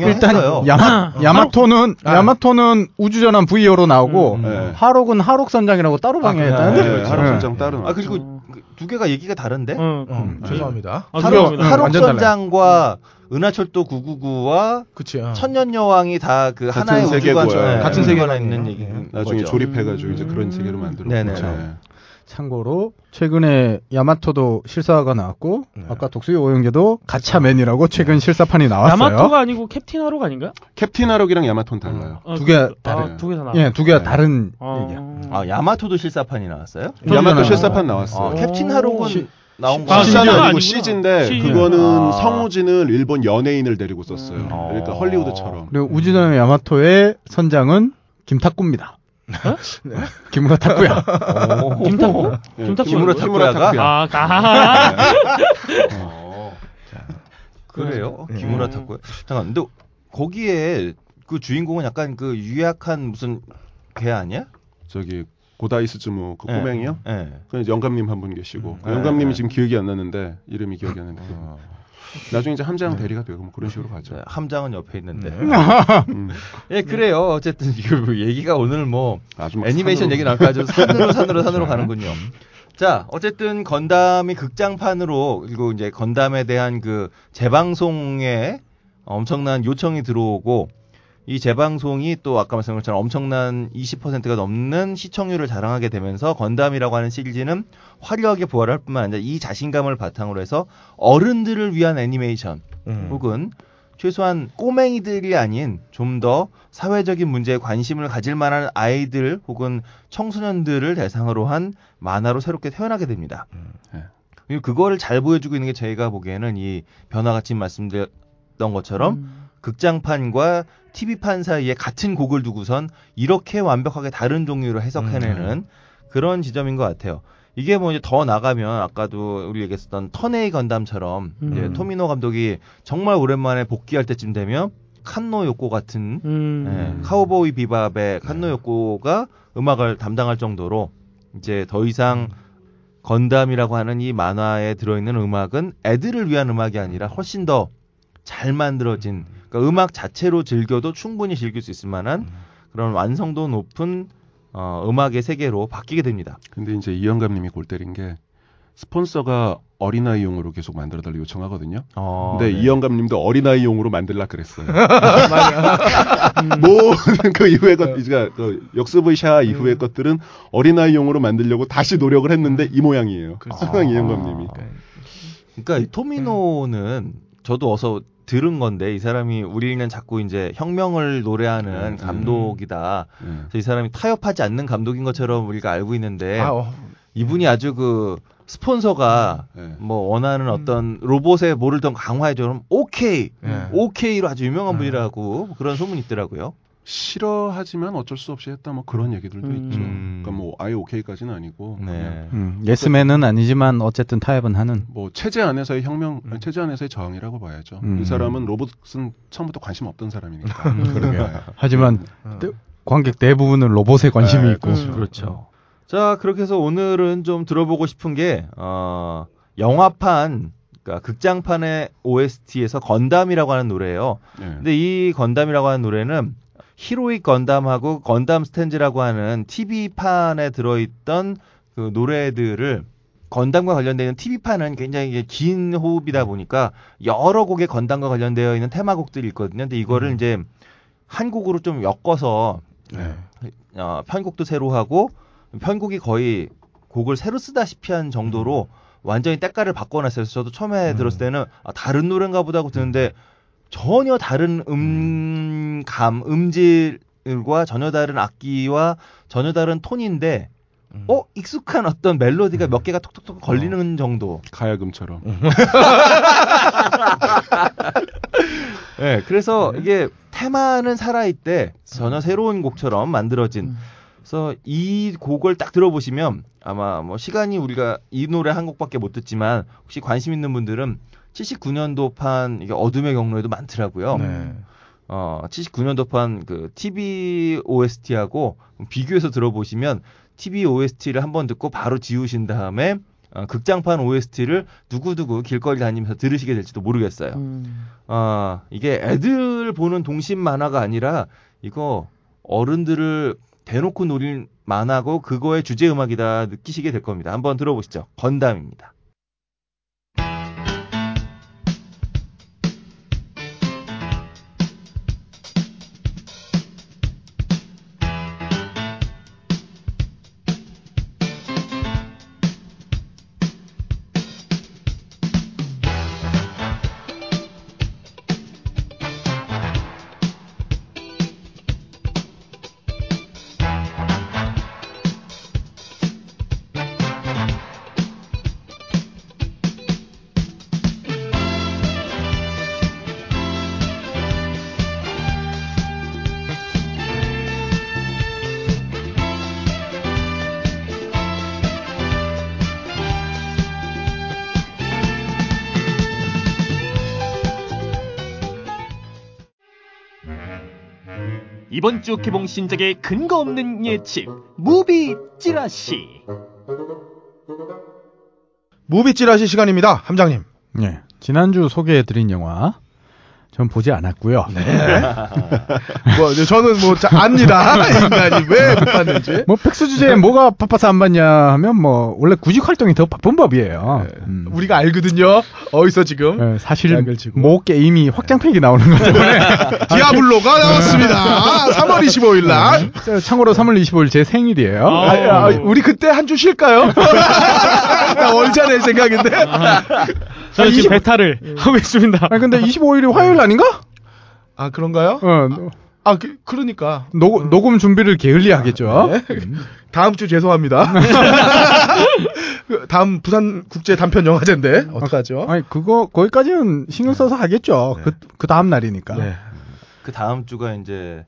일단 야마 아, 야마토는 아. 야마토는 우주전함 VO로 나오고 음, 네. 하록은 하록 선장이라고 따로 방영했다는데. 네, 하록 네. 선장 따로 아 그리고 어. 그두 개가 얘기가 다른데? 어. 어, 음. 죄송합니다. 아, 하록, 죄송합니다. 하- 하록 완전 달라요. 선장과 은하철도 999와 그치. 어. 천년여왕이 다 그 하나의 우주관 세계고요. 네, 같은 세계관이에요. 있는 얘기. 네. 나중에 거죠. 조립해가지고 음. 이제 그런 세계로 만들었고. 네네. 네. 참고로 최근에 야마토도 실사화가 나왔고 네. 아까 독수리 오영재도 가차맨이라고 최근 실사판이 나왔어요. 야마토가 아니고 캡틴 하록 아닌가? 캡틴 하록이랑 야마토는 달라요. 어, 두 개가 그- 다르요. 아, 두개 다 나. 예, 두 개가 네. 다른 어. 얘기야. 아 야마토도 실사판이 나왔어요? 야마토. 실사판 아, 나왔어요. captain 하록은 시- 나온 거 아? 시사는 아니고 아니구나. 시즈인데 시즈. 그거는 아. 성우진을 일본 연예인을 데리고 썼어요. 음. 그러니까 어. 헐리우드처럼. 그리고 우주전함 야마토의 선장은 김탁구입니다. 김우라 탁구야. 오. 김탁구? 예, 김탁구. 김우라 김우라 탁구야가? 탁구야. 아, 아. 어. 그래요? 네. 기무라 탔고요. 잠깐, 근데 거기에 그 주인공은 약간 그 유약한 무슨 개 아니야? 저기 고다이스즈모 그 네. 꼬맹이요? 예. 그 영감님 한 분 계시고 그 네, 영감님이 네. 지금 기억이 안 나는데 이름이 기억이 안 나는데 어. 나중에 이제 함장 대리가 되고 뭐 그런 식으로 가죠. 네, 함장은 옆에 있는데. 네. 음. 예, 그래요. 어쨌든 뭐 얘기가 오늘 뭐막 애니메이션 산으로- 얘기 나올까 아주 산으로 산으로 산으로 가는군요. 자, 어쨌든 건담이 극장판으로 그리고 이제 건담에 대한 그 재방송에 엄청난 요청이 들어오고 이 재방송이 또 아까 말씀드린 것처럼 엄청난 20%가 넘는 시청률을 자랑하게 되면서 건담이라고 하는 시리즈는 화려하게 부활할 뿐만 아니라 이 자신감을 바탕으로 해서 어른들을 위한 애니메이션 음. 혹은 최소한 꼬맹이들이 아닌 좀 더 사회적인 문제에 관심을 가질 만한 아이들 혹은 청소년들을 대상으로 한 만화로 새롭게 태어나게 됩니다. 음. 네. 그리고 그거를 잘 보여주고 있는 게 저희가 보기에는 이 변화가 지금 말씀드렸던 것처럼 음. 극장판과 TV판 사이에 같은 곡을 두고선 이렇게 완벽하게 다른 종류로 해석해내는 그런 지점인 것 같아요. 이게 뭐 이제 더 나가면 아까도 우리 얘기했었던 턴에이 건담처럼 이제 음. 토미노 감독이 정말 오랜만에 복귀할 때쯤 되면 칸노 요코 같은 음. 예, 카우보이 비밥의 칸노 요코가 음악을 담당할 정도로 이제 더 이상 건담이라고 하는 이 만화에 들어있는 음악은 애들을 위한 음악이 아니라 훨씬 더 잘 만들어진 그러니까 음악 자체로 즐겨도 충분히 즐길 수 있을 만한 그런 완성도 높은 어, 음악의 세계로 바뀌게 됩니다. 근데 이제 이영감님이 골 때린 게 스폰서가 어린아이용으로 계속 만들어달라 요청하거든요. 어, 근데 네. 이영감님도 어린아이용으로 만들라 그랬어요. 모든 그 이후의 것, 이제 그 역스브 샤 이후의 것들은 어린아이용으로 만들려고 다시 노력을 했는데 이 모양이에요. 항상 이영감님이. 그러니까 이 토미노는 저도 어서 들은 건데 이 사람이 우리는 자꾸 이제 혁명을 노래하는 음. 감독이다. 예. 그래서 이 사람이 타협하지 않는 감독인 것처럼 우리가 알고 있는데 아, 어. 이분이 아주 그 스폰서가 예. 뭐 원하는 어떤 로봇의 뭐를 더 강화해줘 그럼 오케이 예. 오케이로 아주 유명한 분이라고 그런 소문이 있더라고요. 싫어하지만 어쩔 수 없이 했다 뭐 그런 얘기들도 음. 있죠. 음. 그러니까 뭐 아예 오케이까지는 아니고 네. 음, 예스맨은 아니지만 어쨌든 타협은 하는. 뭐 체제 안에서의 혁명, 아니, 체제 안에서의 저항이라고 봐야죠. 음. 이 사람은 로봇은 처음부터 관심 없던 사람이니까. 음. 그러게. 하지만 어. 대- 관객 대부분은 로봇에 관심이 네, 있고. 그렇죠. 그렇죠. 자 그렇게 해서 오늘은 좀 들어보고 싶은 게 어, 영화판 그러니까 극장판의 OST에서 건담이라고 하는 노래예요. 예. 근데 이 건담이라고 하는 노래는 히로익 건담하고 건담 스탠즈라고 하는 TV판에 들어있던 그 노래들을 건담과 관련되어 있는 TV판은 굉장히 긴 호흡이다 보니까 여러 곡의 건담과 관련되어 있는 테마곡들이 있거든요. 근데 이거를 이제 한 곡으로 좀 엮어서 네. 어, 편곡도 새로 하고 편곡이 거의 곡을 새로 쓰다시피 한 정도로 완전히 때깔을 바꿔놨어요. 그래서 저도 처음에 음. 들었을 때는 아, 다른 노래인가 보다 하고 듣는데 전혀 다른 음감, 음질과 전혀 다른 악기와 전혀 다른 톤인데 음. 어 익숙한 어떤 멜로디가 몇 개가 톡톡톡 걸리는 정도. 가야금처럼. 네, 그래서 이게 테마는 살아있대 전혀 새로운 곡처럼 만들어진. 음. 그래서 이 곡을 딱 들어보시면 아마 뭐 시간이 우리가 이 노래 한 곡밖에 못 듣지만 혹시 관심 있는 분들은 79년도판 이게 어둠의 경로에도 많더라고요. 네. 어, 79년도판 그 TV OST하고 비교해서 들어보시면 TV OST를 한번 듣고 바로 지우신 다음에 어, 극장판 OST를 두고두고 길거리 다니면서 들으시게 될지도 모르겠어요. 음. 아, 이게 애들 보는 동심 만화가 아니라 이거 어른들을 대놓고 노린 만화고 그거의 주제 음악이다 느끼시게 될 겁니다. 한번 들어보시죠. 건담입니다. 이번 주 개봉 신작의 근거 없는 예측 무비 찌라시 무비 찌라시 시간입니다. 함장님. 예. 지난주 소개해드린 영화 전 보지 않았고요. 뭐 저는 뭐 자, 압니다. 인간이 왜 못 봤는지. 뭐 백수 주제에 뭐가 바빠서 안 봤냐 하면 뭐 원래 구직 활동이 더 바쁜 법이에요. 음. 우리가 알거든요. 어디서 지금 예, 사실 치고. 모 게임이 확장팩이 나오는 것 때문에 디아블로가 나왔습니다. 3월 25일 날. 저 참고로 3월 25일 제 생일이에요. 아, 아, 우리 그때 한 주 쉴까요? 나 월자 낼 생각인데. 저는 지금 배탈을 하고 있습니다. 아니 근데 25일이 화요일 아닌가? 아 그런가요? 어, 노- 아 그, 그러니까 녹, 녹음 준비를 게을리하겠죠. 네. 다음 주 죄송합니다. 그 다음 부산 국제 단편 영화제인데 어떡하죠? 아니 그거 거기까지는 신경 써서 하겠죠. 네. 그, 그 다음 날이니까. 네. 그 다음 주가 이제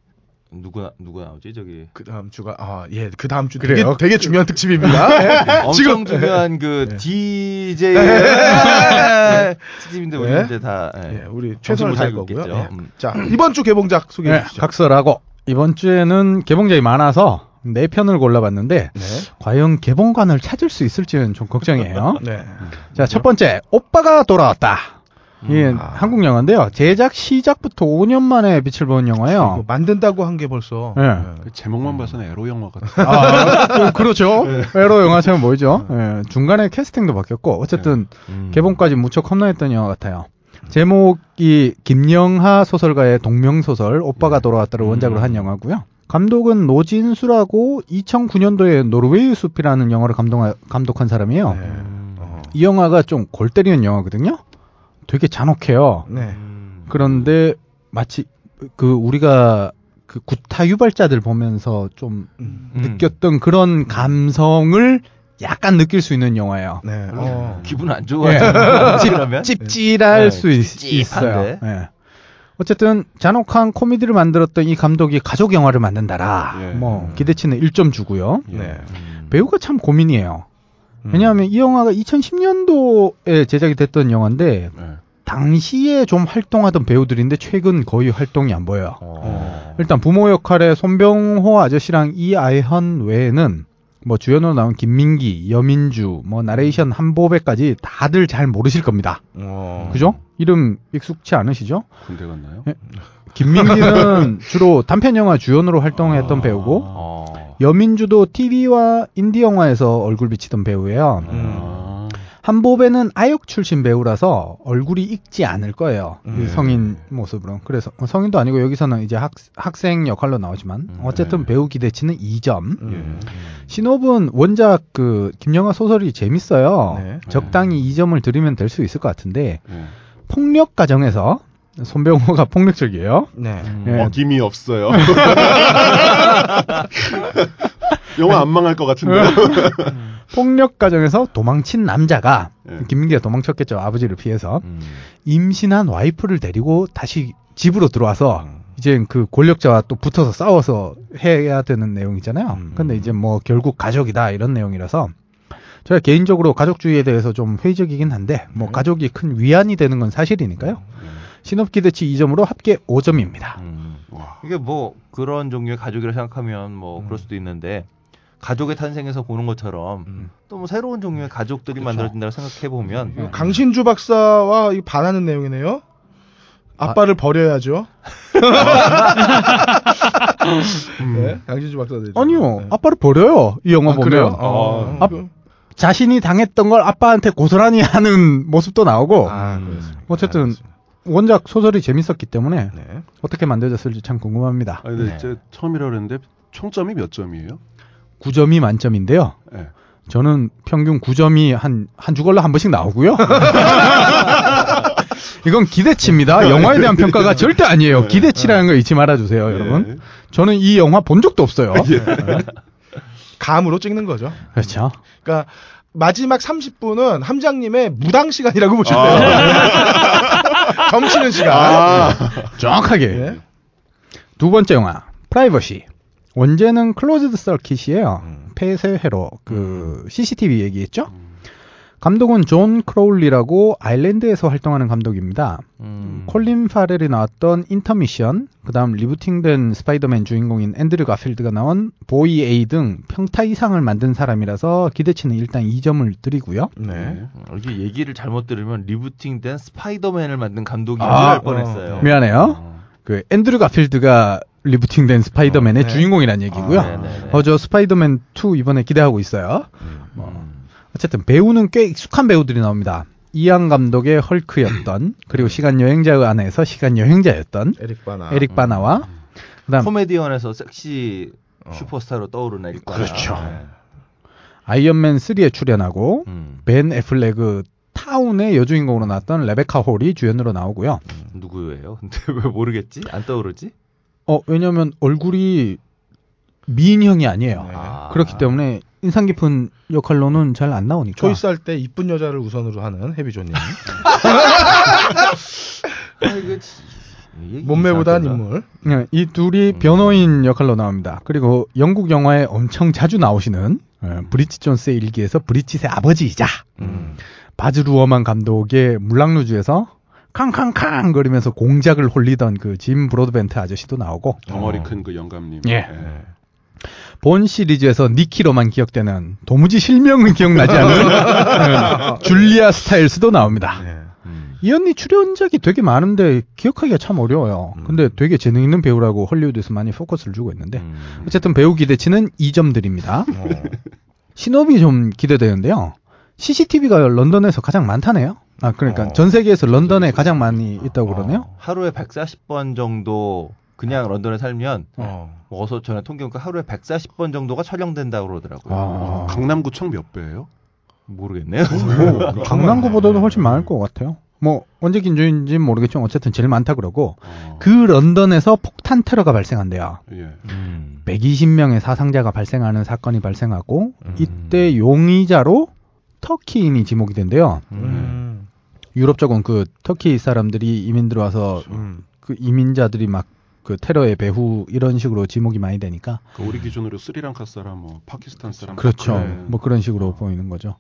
누구 나- 누구 나오지 저기 그 다음 주가 아예그 다음 주 그래요? 되게 되게 중요한 특집입니다. 예. 엄청 지금 중요한 그 네. DJ 특집인데 우리 네. 이제 다 예. 예, 우리 최선을 못 다할 거고요. 예. 음. 자 이번 주 개봉작 소개해 네, 주시죠. 각설하고 이번 주에는 개봉작이 많아서 네 편을 골라봤는데 네. 과연 개봉관을 찾을 수 있을지는 좀 걱정이에요. 네. 자, 첫 번째 오빠가 돌아왔다. 이게 아. 한국 영화인데요. 제작 시작부터 5년 만에 빛을 본 영화예요. 만든다고 한 게 벌써 네. 그 제목만 봐서는 에로 영화 같아. 아, 그- 그렇죠. 에로 영화처럼 보이죠. 예, 중간에 캐스팅도 바뀌었고 어쨌든 음. 개봉까지 무척 험난했던 영화 같아요. 제목이 김영하 소설가의 동명 소설 오빠가 돌아왔다를 원작으로 한 영화고요. 감독은 노진수라고 2009년도에 노르웨이 숲이라는 영화를 감독, 감독한 사람이에요. 네. 음. 어. 이 영화가 좀 골 때리는 영화거든요. 되게 잔혹해요. 네. 음. 그런데 마치 그 우리가 그 구타 유발자들 보면서 좀 음. 음. 느꼈던 그런 감성을 약간 느낄 수 있는 영화예요. 네. 어. 기분 안 좋아요. 예. 그러면 찝찝할 네, 수 있, 찝찝한데. 어요 예. 어쨌든 잔혹한 코미디를 만들었던 이 감독이 가족 영화를 만든다라. 예. 뭐 기대치는 1점 주고요. 네. 음. 배우가 참 고민이에요. 음. 왜냐하면 이 영화가 2010년도에 제작이 됐던 영화인데 네. 당시에 좀 활동하던 배우들인데 최근 거의 활동이 안 보여요. 어. 일단 부모 역할의 손병호 아저씨랑 이아이현 외에는 뭐 주연으로 나온 김민기, 여민주, 뭐 나레이션 한보배까지 다들 잘 모르실 겁니다. 어. 그죠? 이름 익숙치 않으시죠? 군대 갔나요? 예. 김민기는 주로 단편 영화 주연으로 활동했던 아. 배우고 어. 여민주도 TV와 인디 영화에서 얼굴 비치던 배우예요. 아. 한보배는 아역 출신 배우라서 얼굴이 익지 않을 거예요. 이 음. 성인 모습으로. 그래서 어, 성인도 아니고 여기서는 이제 학, 학생 역할로 나오지만 음. 어쨌든 네. 배우 기대치는 2점. 음. 신호분 원작 그 김영하 소설이 재밌어요. 네. 적당히 2점을 드리면 될 수 있을 것 같은데 네. 폭력 가정에서 손병호가 폭력적이에요. 네. 음. 예. 어김이 없어요. 영화 안 망할 것 같은데. 폭력 가정에서 도망친 남자가 예. 김민기가 도망쳤겠죠. 아버지를 피해서 음. 임신한 와이프를 데리고 다시 집으로 들어와서 음. 이제 그 권력자와 또 붙어서 싸워서 해야 되는 내용이잖아요. 음. 근데 이제 뭐 결국 가족이다 이런 내용이라서 제가 개인적으로 가족주의에 대해서 좀 회의적이긴 한데 뭐 네. 가족이 큰 위안이 되는 건 사실이니까요. 신업 기대치 2점으로 합계 5점입니다. 음. 와. 이게 뭐 그런 종류의 가족이라 생각하면 뭐 음. 그럴 수도 있는데 가족의 탄생에서 보는 것처럼 음. 또뭐 새로운 종류의 가족들이 그쵸. 만들어진다고 생각해 보면 이거 강신주 박사와 이 반하는 내용이네요. 아빠를 버려야죠. 네, 강신주 박사 되죠. 아니요, 네. 아빠를 버려요. 이 영화 아, 보면 그래요? 어, 아, 그- 자신이 당했던 걸 아빠한테 고스란히 하는 모습도 나오고 아, 음. 어쨌든 알겠습니다. 원작 소설이 재밌었기 때문에 네. 어떻게 만들어졌을지 참 궁금합니다. 아, 근데 네. 제 처음이라 그랬는데 총점이 몇 점이에요? 9점이 만점인데요. 네. 저는 평균 9점이 한, 한 주걸로 한 번씩 나오고요. 이건 기대치입니다. 영화에 대한 평가가 절대 아니에요. 기대치라는 거 잊지 말아주세요, 여러분. 네. 저는 이 영화 본 적도 없어요. 감으로 찍는 거죠. 그렇죠. 그러니까 마지막 30분은 함장님의 무당 시간이라고 보시면 돼요. 점치는 시간. 아. 정확하게. 네. 두 번째 영화, 프라이버시. 원제는 Closed Circuit이에요. 음. 폐쇄회로 그 CCTV 얘기했죠. 감독은 존 크로울리라고 아일랜드에서 활동하는 감독입니다. 음. 콜린 파렐이 나왔던 인터미션, 그다음 리부팅된 스파이더맨 주인공인 앤드류 가필드가 나온 Boy A 등 평타 이상을 만든 사람이라서 기대치는 일단 2점을 드리고요. 네. 어, 이게 얘기를 잘못 들으면 리부팅된 스파이더맨을 만든 감독인 아, 줄 알 뻔했어요. 어. 미안해요. 어. 그 앤드류 가필드가 리부팅된 스파이더맨의 어, 네. 주인공이라는 얘기고요. 아, 네네네. 어, 저 스파이더맨 2 이번에 기대하고 있어요. 음. 어쨌든 배우는 꽤 익숙한 배우들이 나옵니다. 이안 감독의 헐크였던 그리고 시간 여행자 안에서 시간 여행자였던 에릭 바나. 에릭 바나와 그다음 코미디언에서 섹시 어. 슈퍼스타로 떠오르는 에릭 바나. 그렇죠. 네. 아이언맨 3에 출연하고 음. 벤 애플렉 타운의 여주인공으로 나왔던 레베카 홀이 주연으로 나오고요. 누구예요? 근데 왜 모르겠지? 안 떠오르지? 어 왜냐면 얼굴이 미인형이 아니에요. 네. 아. 그렇기 때문에 인상 깊은 역할로는 잘 안 나오니까. 초이스할 때 이쁜 여자를 우선으로 하는 해비조님. 아, 몸매보단. 인물. 네, 이 둘이 변호인 역할로 나옵니다. 그리고 영국 영화에 엄청 자주 나오시는 어, 브리치 존스의 일기에서 브리짓의 아버지이자 음. 바즈 루어만 감독의 물랑루즈에서 캉캉캉 거리면서 공작을 홀리던 그 짐 브로드벤트 아저씨도 나오고 덩어리 어. 큰 그 영감님. 예. 네. 본 시리즈에서 니키로만 기억되는 도무지 실명은 기억나지 않는 어, 줄리아 스타일스도 나옵니다. 네. 음. 이 언니 출연작이 되게 많은데 기억하기가 참 어려워요. 음. 근데 되게 재능 있는 배우라고 헐리우드에서 많이 포커스를 주고 있는데 음. 어쨌든 배우 기대치는 2점 드립니다. 어. 신업이 좀 기대되는데요. CCTV가 런던에서 가장 많다네요. 아 그러니까 어. 전 세계에서 런던에 가장 많이 있다고 그러네요. 하루에 140번 정도 그냥 런던에 살면 어. 뭐 어서 전에 통계니까 하루에 140번 정도가 촬영된다고 그러더라고요. 아. 강남구청 몇 배예요? 모르겠네요. 뭐, 강남구보다도 훨씬 많을 것 같아요. 뭐 언제 긴주인지는 모르겠지만 어쨌든 제일 많다 그러고 어. 그 런던에서 폭탄 테러가 발생한대요. 예. 음. 120명의 사상자가 발생하는 사건이 발생하고 음. 이때 용의자로 터키인이 지목이 된대요. 음. 유럽 쪽은 그 터키 사람들이 이민 들어와서 음. 그 이민자들이 막 그 테러의 배후 이런 식으로 지목이 많이 되니까 그 우리 기준으로 스리랑카 사람, 뭐 파키스탄 사람, 그렇죠. 네. 뭐 그런 식으로 보이는 거죠.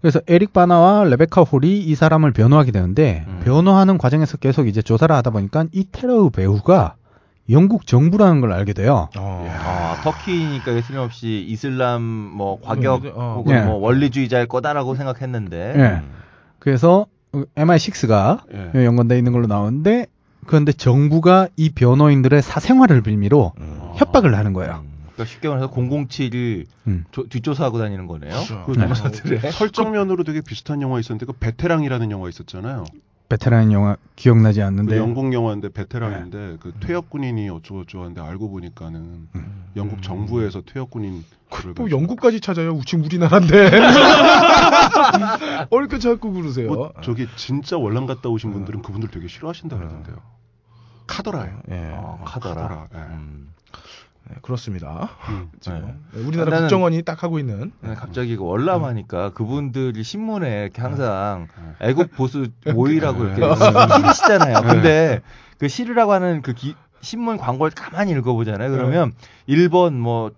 그래서 에릭 바나와 레베카 홀이 이 사람을 변호하게 되는데 음. 변호하는 과정에서 계속 이제 조사를 하다 보니까 이 테러의 배후가 영국 정부라는 걸 알게 돼요. 어. 아, 터키니까 틀림없이 이슬람 뭐 과격 음, 어. 혹은 예. 뭐 원리주의자일 거다라고 생각했는데 예. 그래서 MI6가 예. 연관돼 있는 걸로 나오는데 그런데 정부가 이 변호인들의 사생활을 빌미로 음. 협박을 하는 거예요. 음, 그러니까 쉽게 말해서 007을 음. 조- 뒷조사하고 다니는 거네요. 그렇죠. 그 남자들의. 설정면으로 되게 비슷한 영화 있었는데 그 베테랑이라는 영화 있었잖아요. 베테랑 영화 기억나지 그 않는데 영국 영화인데 베테랑인데 그 퇴역 군인이 어쩌고 저쩌고 하는데 알고 보니까는 영국 정부에서 퇴역 군인 뭐 영국까지 찾아요. 지금 우리나라인데. 어, 이렇게 자꾸 그러세요. 뭐 저기 진짜 월남 갔다 오신 분들은 그분들 되게 싫어하신다 그러던데요. 카더라예요. 예. 어, 카더라. 카더라, 예. 음. 네, 그렇습니다. 음. 지금 네, 우리나라 나는- 국정원이 딱 하고 있는 근데 갑자기 그 월남하니까 그분들이 신문에 이렇게 항상 네. 애국 보수 모의라고 이렇게 네. 실으시잖아요. 근데 그 실으라고 하는 그 기- 신문 광고를 가만히 읽어보잖아요. 그러면 1번 뭐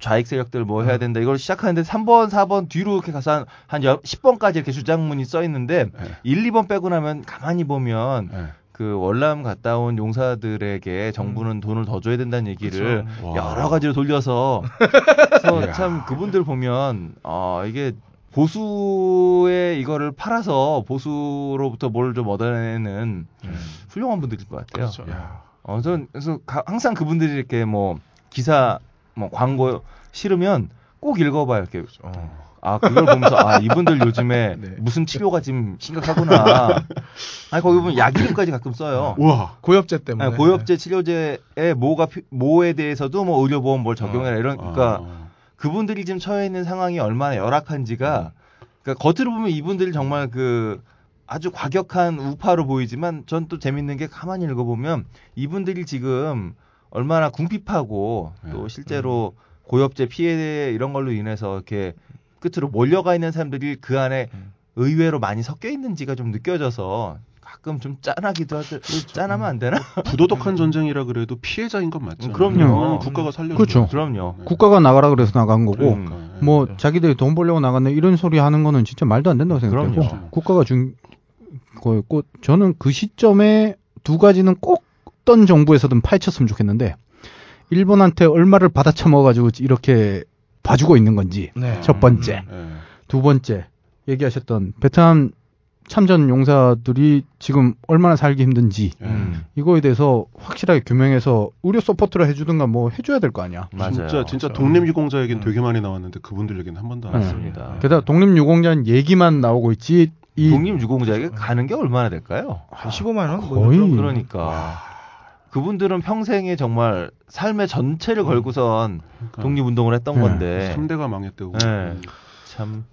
좌익 세력들 뭐 해야 된다 이걸 시작하는데 3번, 4번 뒤로 이렇게 가서 한, 한 10번까지 이렇게 주장문이 써 있는데 네. 1, 2번 빼고 나면 가만히 보면 네. 그 월남 갔다 온 용사들에게 정부는 돈을 더 줘야 된다는 얘기를. 여러 가지로 돌려서 그래서. 참 그분들 보면 아 이게 보수의 이거를 팔아서 보수로부터 뭘 좀 얻어내는 훌륭한 분들일 것 같아요. 그렇죠. 야. 어, 저는 그래서 가- 항상 그분들이 이렇게 뭐 기사 뭐 광고 싫으면 꼭 읽어봐요. 이렇게 어. 아 그걸 보면서 아 이분들 요즘에 네. 무슨 치료가 지금 심각하구나. 아니 거기 보면 약 이름까지 가끔 써요. 우와. 고엽제 때문에. 아니, 고엽제 치료제의 모가 피- 모에 대해서도 뭐 의료보험 뭘 적용해라 이런 그러니까 아. 그분들이 지금 처해 있는 상황이 얼마나 열악한지가 그러니까 겉으로 보면 이분들이 정말 그 아주 과격한 우파로 보이지만 전 또 재밌는 게 가만히 읽어보면 이분들이 지금 얼마나 궁핍하고 또 네. 실제로 고엽제 피해 이런 걸로 인해서 이렇게 끝으로 몰려가 있는 사람들이 그 안에 음. 의외로 많이 섞여 있는지가 좀 느껴져서 가끔 좀 짠하기도 하죠. 짠하면 안 되나? 부도덕한 전쟁이라 그래도 피해자인 건 맞죠. 그럼요. 국가가 살려. 그렇죠. 그럼요. 네. 국가가 나가라 그래서 나간 거고 음. 그러니까, 예. 뭐 자기들이 돈 벌려고 나갔네 이런 소리 하는 거는 진짜 말도 안 된다고 생각하고 그럼요. 국가가 준 거였고 저는 그 시점에 두 가지는 꼭 어떤 정부에서든 파헤쳤으면 좋겠는데 일본한테 얼마를 받아쳐 먹어가지고 이렇게 봐주고 있는 건지 네. 첫 번째 예. 두 번째 얘기하셨던 베트남 참전 용사들이 지금 얼마나 살기 힘든지 예. 음. 이거에 대해서 확실하게 규명해서 의료 서포트를 해주든가 뭐 해줘야 될 거 아니야. 맞아요. 진짜 진짜 독립유공자 얘기는 되게 많이 나왔는데 그분들 얘기는 한 번도 안 네. 했습니다. 맞습니다. 게다가 독립유공자는 얘기만 나오고 있지 이 독립유공자에게 가는 게 얼마나 될까요? 한 15만 원? 뭐 거의 그러니까 그분들은 평생에 정말 삶의 전체를 걸고선 그러니까 독립운동을 했던 네. 건데 3대가 망했대고. 네. 참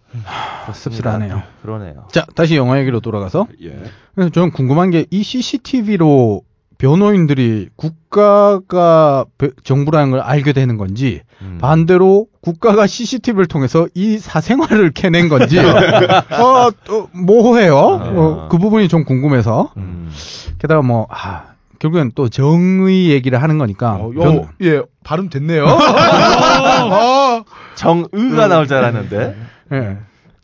씁쓸하네요. 그러네요. 자 다시 영화 얘기로 돌아가서 예. 그래서 저는 궁금한 게 이 CCTV로 변호인들이 국가가 베- 정부라는 걸 알게 되는 건지 음. 반대로 국가가 CCTV를 통해서 이 사생활을 캐낸 건지 어, 또 뭐해요? 어, 그 부분이 좀 궁금해서 음. 게다가 뭐 아, 결국엔 또 정의 얘기를 하는 거니까 어, 변- 요, 예, 발음 됐네요. 어. 정의가 나올 줄 알았는데. 예.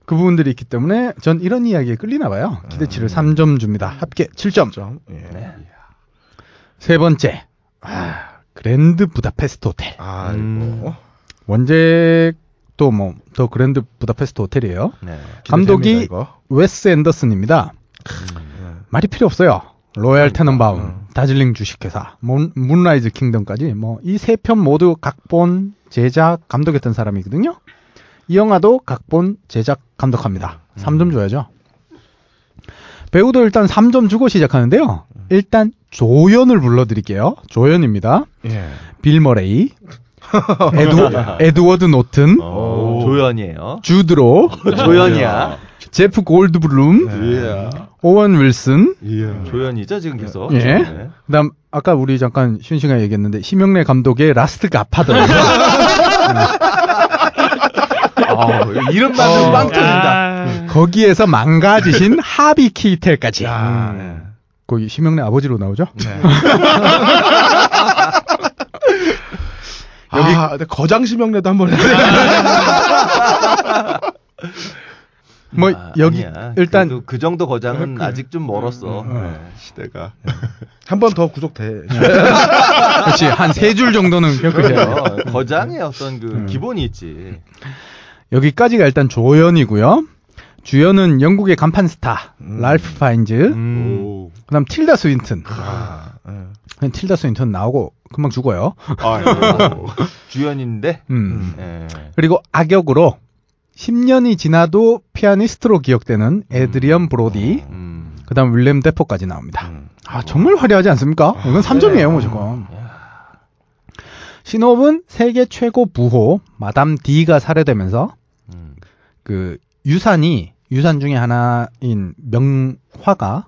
그 부분들이 있기 때문에 전 이런 이야기에 끌리나 봐요. 기대치를 3점 줍니다. 합계 7점. 점. 예. 네. 세 번째. 아, 그랜드 부다페스트 호텔. 아이고. 음. 원작도 뭐 더 그랜드 부다페스트 호텔이에요. 네. 감독이. 웨스 앤더슨입니다. 말이 필요 없어요. Royal 테넌바움, 음. 다즐링 주식회사, 문, Moonrise Kingdom까지 뭐 이 세 편 모두 각본, 제작, 감독했던 사람이거든요. 이 영화도 각본, 제작, 감독합니다. 3점 줘야죠. 배우도 일단 3점 주고 시작하는데요. 일단 조연을 불러드릴게요. 조연입니다. 예. 빌 머레이, 에드, 에드워드 노튼, 어, 조연이에요. 주드 로, 조연이야. 제프 골드블룸, 예. 오웬 윌슨, 예. 조연이죠 지금 계속. 예. 네. 그 다음 아까 우리 잠깐 슌 씨가 얘기했는데 심형래 감독의 Last Godfather 아, 이름만 들으면 빵 터진다. 아, 거기에서 망가지신 하비 키텔까지 야, 음. 거기 심형래 아버지로 나오죠? 네. 여기 아, 근데 거장 심형래도 한번 돼. 뭐 아, 여기 아니야. 일단 그 정도 거장은 아직 좀 멀었어. 네, 시대가. 한 번 더 구속돼. 그렇지 한 세 줄 정도는. 그래서 거장의 어떤 그 음. 기본이 있지. 여기까지가 일단 조연이고요. 주연은 영국의 간판 스타 음. 랄프 파인즈, 음. 오. 그다음 틸다 스윈튼. 아, 예. 틸다 스윈튼 나오고 금방 죽어요. 아이고. 주연인데. 음. 예. 그리고 악역으로 10년이 지나도 피아니스트로 기억되는 에드리언 브로디, 음. 그다음 윌렘 데포까지 나옵니다. 음. 아 정말 화려하지 않습니까? 이건 3점이에요 무조건. 신업은 세계 최고 부호 마담 D가 살해되면서 음. 그 유산이 유산 중에 하나인 명화가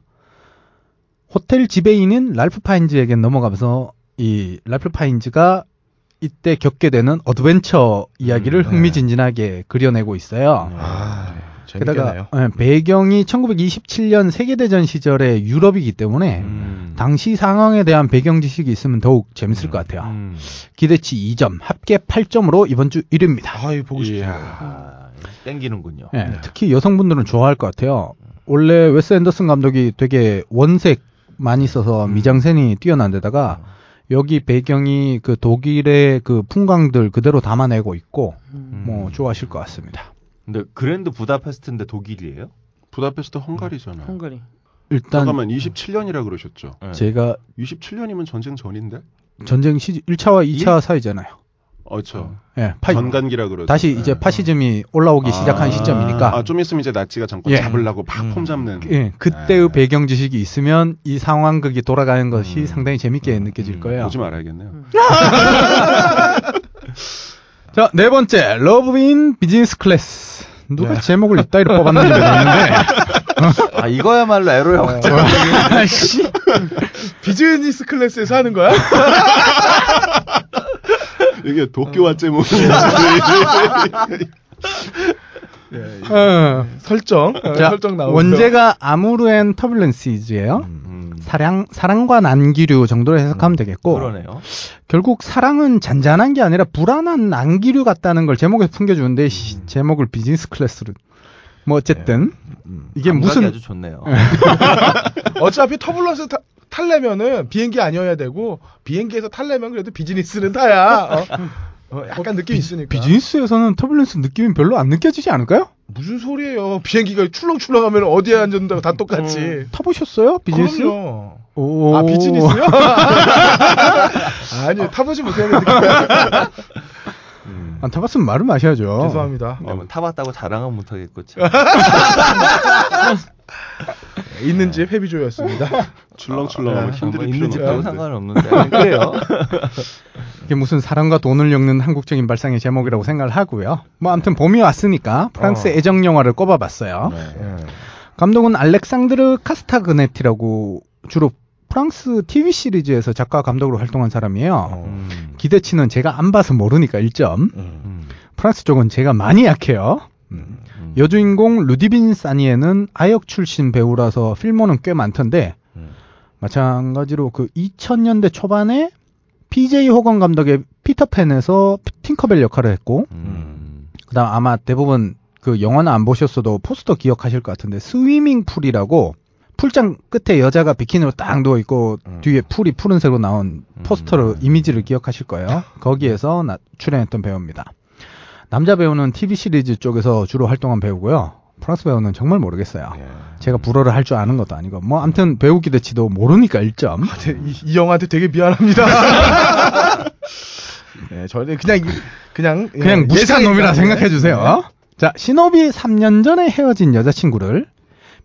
호텔 지배인인 랄프 파인즈에게 넘어가면서 이 랄프 파인즈가 이때 겪게 되는 어드벤처 이야기를 음, 네. 흥미진진하게 그려내고 있어요. 아, 게다가 재밌겠네요. 예, 배경이 1927년 세계대전 시절의 유럽이기 때문에 음. 당시 상황에 대한 배경 지식이 있으면 더욱 재밌을 것 같아요. 음. 기대치 2점, 합계 8점으로 이번 주 1위입니다. 아이 보고 싶어. 이야. 아, 땡기는군요. 예, 특히 여성분들은 좋아할 것 같아요. 원래 웨스 앤더슨 감독이 되게 원색 많이 써서 미장센이 뛰어난 데다가 여기 배경이 그 독일의 그 풍광들 그대로 담아내고 있고 뭐 좋아하실 것 같습니다. 근데 그랜드 부다페스트인데 독일이에요? 부다페스트 헝가리잖아. 헝가리. 일단 잠깐만 27년이라 그러셨죠? 네. 제가 27년이면 전쟁 전인데? 전쟁 시 1차와 2차 사이잖아요. 어, 저 예, 파, 전간기라 그러죠. 다시 이제 파시즘이 올라오기 시작한 시점이니까 아, 좀 있으면 이제 나치가 정권 예. 잡으려고 막 음. 폼 잡는. 예, 그때의 아. 배경 지식이 있으면 이 상황극이 돌아가는 것이 음. 상당히 재밌게 느껴질 음. 거예요. 보지 말아야겠네요. 자, 네 번째, Love in Business Class. 누가 네. 제목을 이따위로 뽑았는지 모르겠는데. 아 이거야말로 에로 형. 아씨. 비즈니스 클래스에서 하는 거야? 이게 도쿄와 제목이 어. 설정. 어, 자, 설정 나오고. 원제가 Amour and Turbulences예요. 음. 사랑 사랑과 난기류 정도로 해석하면 되겠고 그러네요. 결국 사랑은 잔잔한 게 아니라 불안한 난기류 같다는 걸 제목에서 풍겨주는데 시- 음. 제목을 비즈니스 클래스로 뭐 어쨌든 음. 이게 무슨 아주 좋네요. 어차피 turbulence 타, 탈려면은 비행기 아니어야 되고 비행기에서 탈려면 그래도 비즈니스는 타야 어? 어, 약간 느낌 있으니까 비즈니스에서는 터블런스 느낌이 별로 안 느껴지지 않을까요? 무슨 소리예요 비행기가 출렁출렁하면 어디에 앉았는다고 다 똑같이 타보셨어요 비즈니스? 그럼요 오. 아 비즈니스요? 아니 타보지 못했는데 음. 안 타봤으면 말을 마셔야죠. 죄송합니다 어, 뭐 타봤다고 자랑은 못하겠고 참. 있는 집 회비조였습니다 출렁출렁하면 아, 뭐 힘들 있는 필요는 집하고 없는데. 상관없는데 그래요. 이게 무슨 사랑과 돈을 엮는 한국적인 발상의 제목이라고 생각을 하고요. 뭐 아무튼 봄이 왔으니까 프랑스 어. 애정 영화를 꼽아봤어요. 네. 예. 감독은 알렉상드르 카스타그네티라고 주로 프랑스 TV 시리즈에서 작가 감독으로 활동한 사람이에요. 어. 음. 기대치는 제가 안 봐서 모르니까 1점. 음. 음. 프랑스 쪽은 제가 많이 약해요. 음. 여주인공 루디빈 사니에는 아역 출신 배우라서 필모는 꽤 많던데 음. 마찬가지로 그 2000년대 초반에 PJ 호건 감독의 피터팬에서 팅커벨 역할을 했고 음. 그다음 아마 대부분 그 영화는 안 보셨어도 포스터 기억하실 것 같은데 Swimming Pool이라고 풀장 끝에 여자가 비키니로 딱 누워 있고 음. 뒤에 풀이 푸른색으로 나온 포스터를 음. 이미지를 기억하실 거예요. 거기에서 나- 출연했던 배우입니다. 남자 배우는 TV 시리즈 쪽에서 주로 활동한 배우고요. 프랑스 배우는 정말 모르겠어요. 예. 제가 불어를 할 줄 아는 것도 아니고 뭐 아무튼 배우 기대치도 모르니까 1점. 이, 이 영화한테 되게 미안합니다. 네, 저는 그냥 이- 그냥 예, 그냥 무식한. 놈이라 생각해 주세요. 네. 자, 신업이 3년 전에 헤어진 여자친구를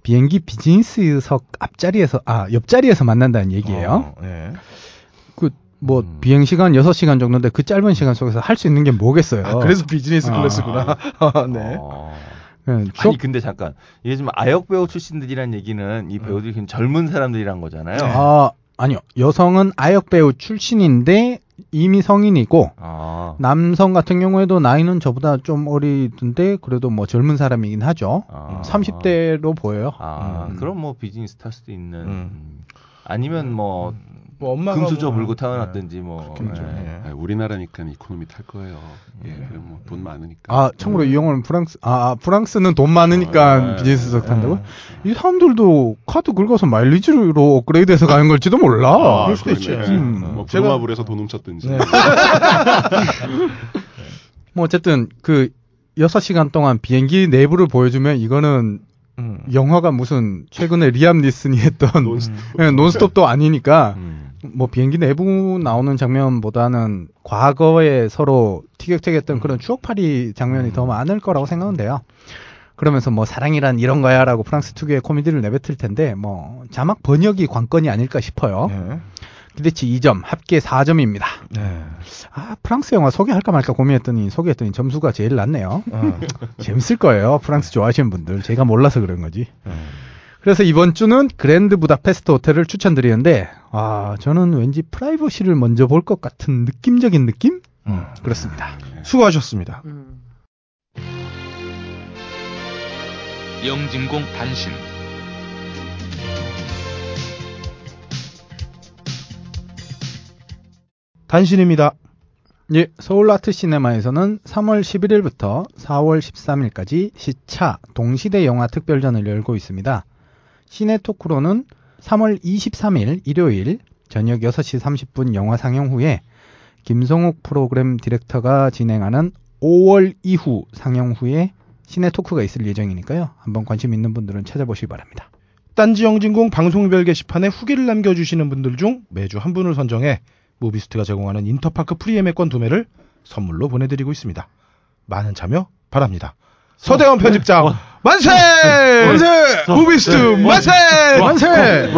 비행기 비즈니스석 앞자리에서 아 옆자리에서 만난다는 얘기예요. 어, 예. 그뭐 음. 비행 시간 6시간 정도인데 그 짧은 시간 속에서 할 수 있는 게 뭐겠어요. 아, 그래서 비즈니스 아. 클래스구나. 네. 어. 네, 추억- 아니 근데 잠깐 이게 지금 아역 배우 출신들이란 얘기는 이 배우들이 그냥 젊은 사람들이란 거잖아요. 아, 아니요. 여성은 아역 배우 출신인데 이미 성인이고 아. 남성 같은 경우에도 나이는 저보다 좀 어리던데 그래도 뭐 젊은 사람이긴 하죠. 아. 30대로 보여요. 아, 음. 그럼 뭐 비즈니스 탈 수도 있는. 음. 음. 아니면 뭐 뭐 엄마가 금수저 뭐- 물고 태어났든지 뭐. 그렇죠. 예. 예. 아, 우리나라니까 이코노미 탈 거예요. 예, 그럼 뭐 돈 많으니까. 아, 참고로 이 영화는 프랑스, 아, 아, 프랑스는 돈 많으니까 아, 비즈니스석 탄다고? 음. 이 사람들도 카드 긁어서 마일리지로 업그레이드해서 가는 걸지도 몰라. 아, 그럴 수도. 있지. 음. 뭐 제가- 브로마블에서 돈 훔쳤든지. 네. 뭐 어쨌든 그 6시간 동안 비행기 내부를 보여주면 이거는 음. 영화가 무슨 최근에 리암 니슨이 했던 논스톱. 예, 논스톱도 아니니까 음. 뭐 비행기 내부 나오는 장면보다는 과거에 서로 티격태격했던 그런 추억팔이 장면이 더 많을 거라고 생각은 돼요. 그러면서 뭐 사랑이란 이런 거야라고 프랑스 특유의 코미디를 내뱉을 텐데 뭐 자막 번역이 관건이 아닐까 싶어요. 예. 기대치 2점, 합계 4점입니다. 네. 아 프랑스 영화 소개할까 말까 고민했더니 소개했더니 점수가 제일 낮네요. 어. 재밌을 거예요. 프랑스 좋아하시는 분들. 제가 몰라서 그런 거지. 음. 그래서 이번 주는 그랜드 부다페스트 호텔을 추천드리는데 아 저는 왠지 프라이버시를 먼저 볼 것 같은 느낌적인 느낌? 음. 그렇습니다. 수고하셨습니다. 영진공 단신 단신입니다. 예, 서울 아트 시네마에서는 3월 11일부터 4월 13일까지 시차 동시대 영화 특별전을 열고 있습니다. cine talk로는 3월 23일 일요일 저녁 6시 30분 영화 상영 후에 김성욱 프로그램 디렉터가 진행하는 5월 이후 상영 후에 시네 토크가 있을 예정이니까요. 한번 관심 있는 분들은 찾아보시기 바랍니다. 딴지 영진공 방송별 게시판에 후기를 남겨주시는 분들 중 매주 한 분을 선정해 무비스트가 제공하는 인터파크 프리 예매권 두 매를 선물로 보내드리고 있습니다. 많은 참여 바랍니다. 서대원 편집장 만세! 만세! 무비스트 만세! 만세!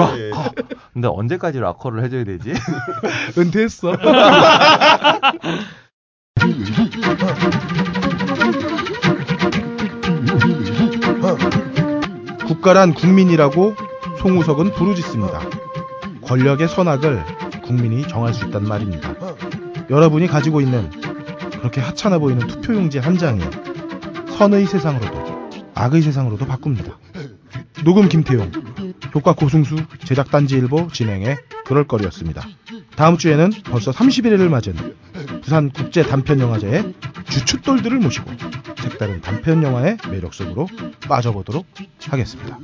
근데 언제까지 락커를 해줘야 되지? 은퇴했어. 국가란 국민이라고 송우석은 부르짖습니다. 권력의 선악을 국민이 정할 수 있단 말입니다. 여러분이 가지고 있는 그렇게 하찮아 보이는 투표용지 한 장이 선의 세상으로도 악의 세상으로도 바꿉니다. 녹음 김태용, 효과 고승수 제작 단지 일보 진행의 그럴 거리였습니다. 다음 주에는 벌써 31회를 맞은 부산 국제 단편 영화제의 주춧돌들을 모시고 색다른 단편 영화의 매력 속으로 빠져보도록 하겠습니다.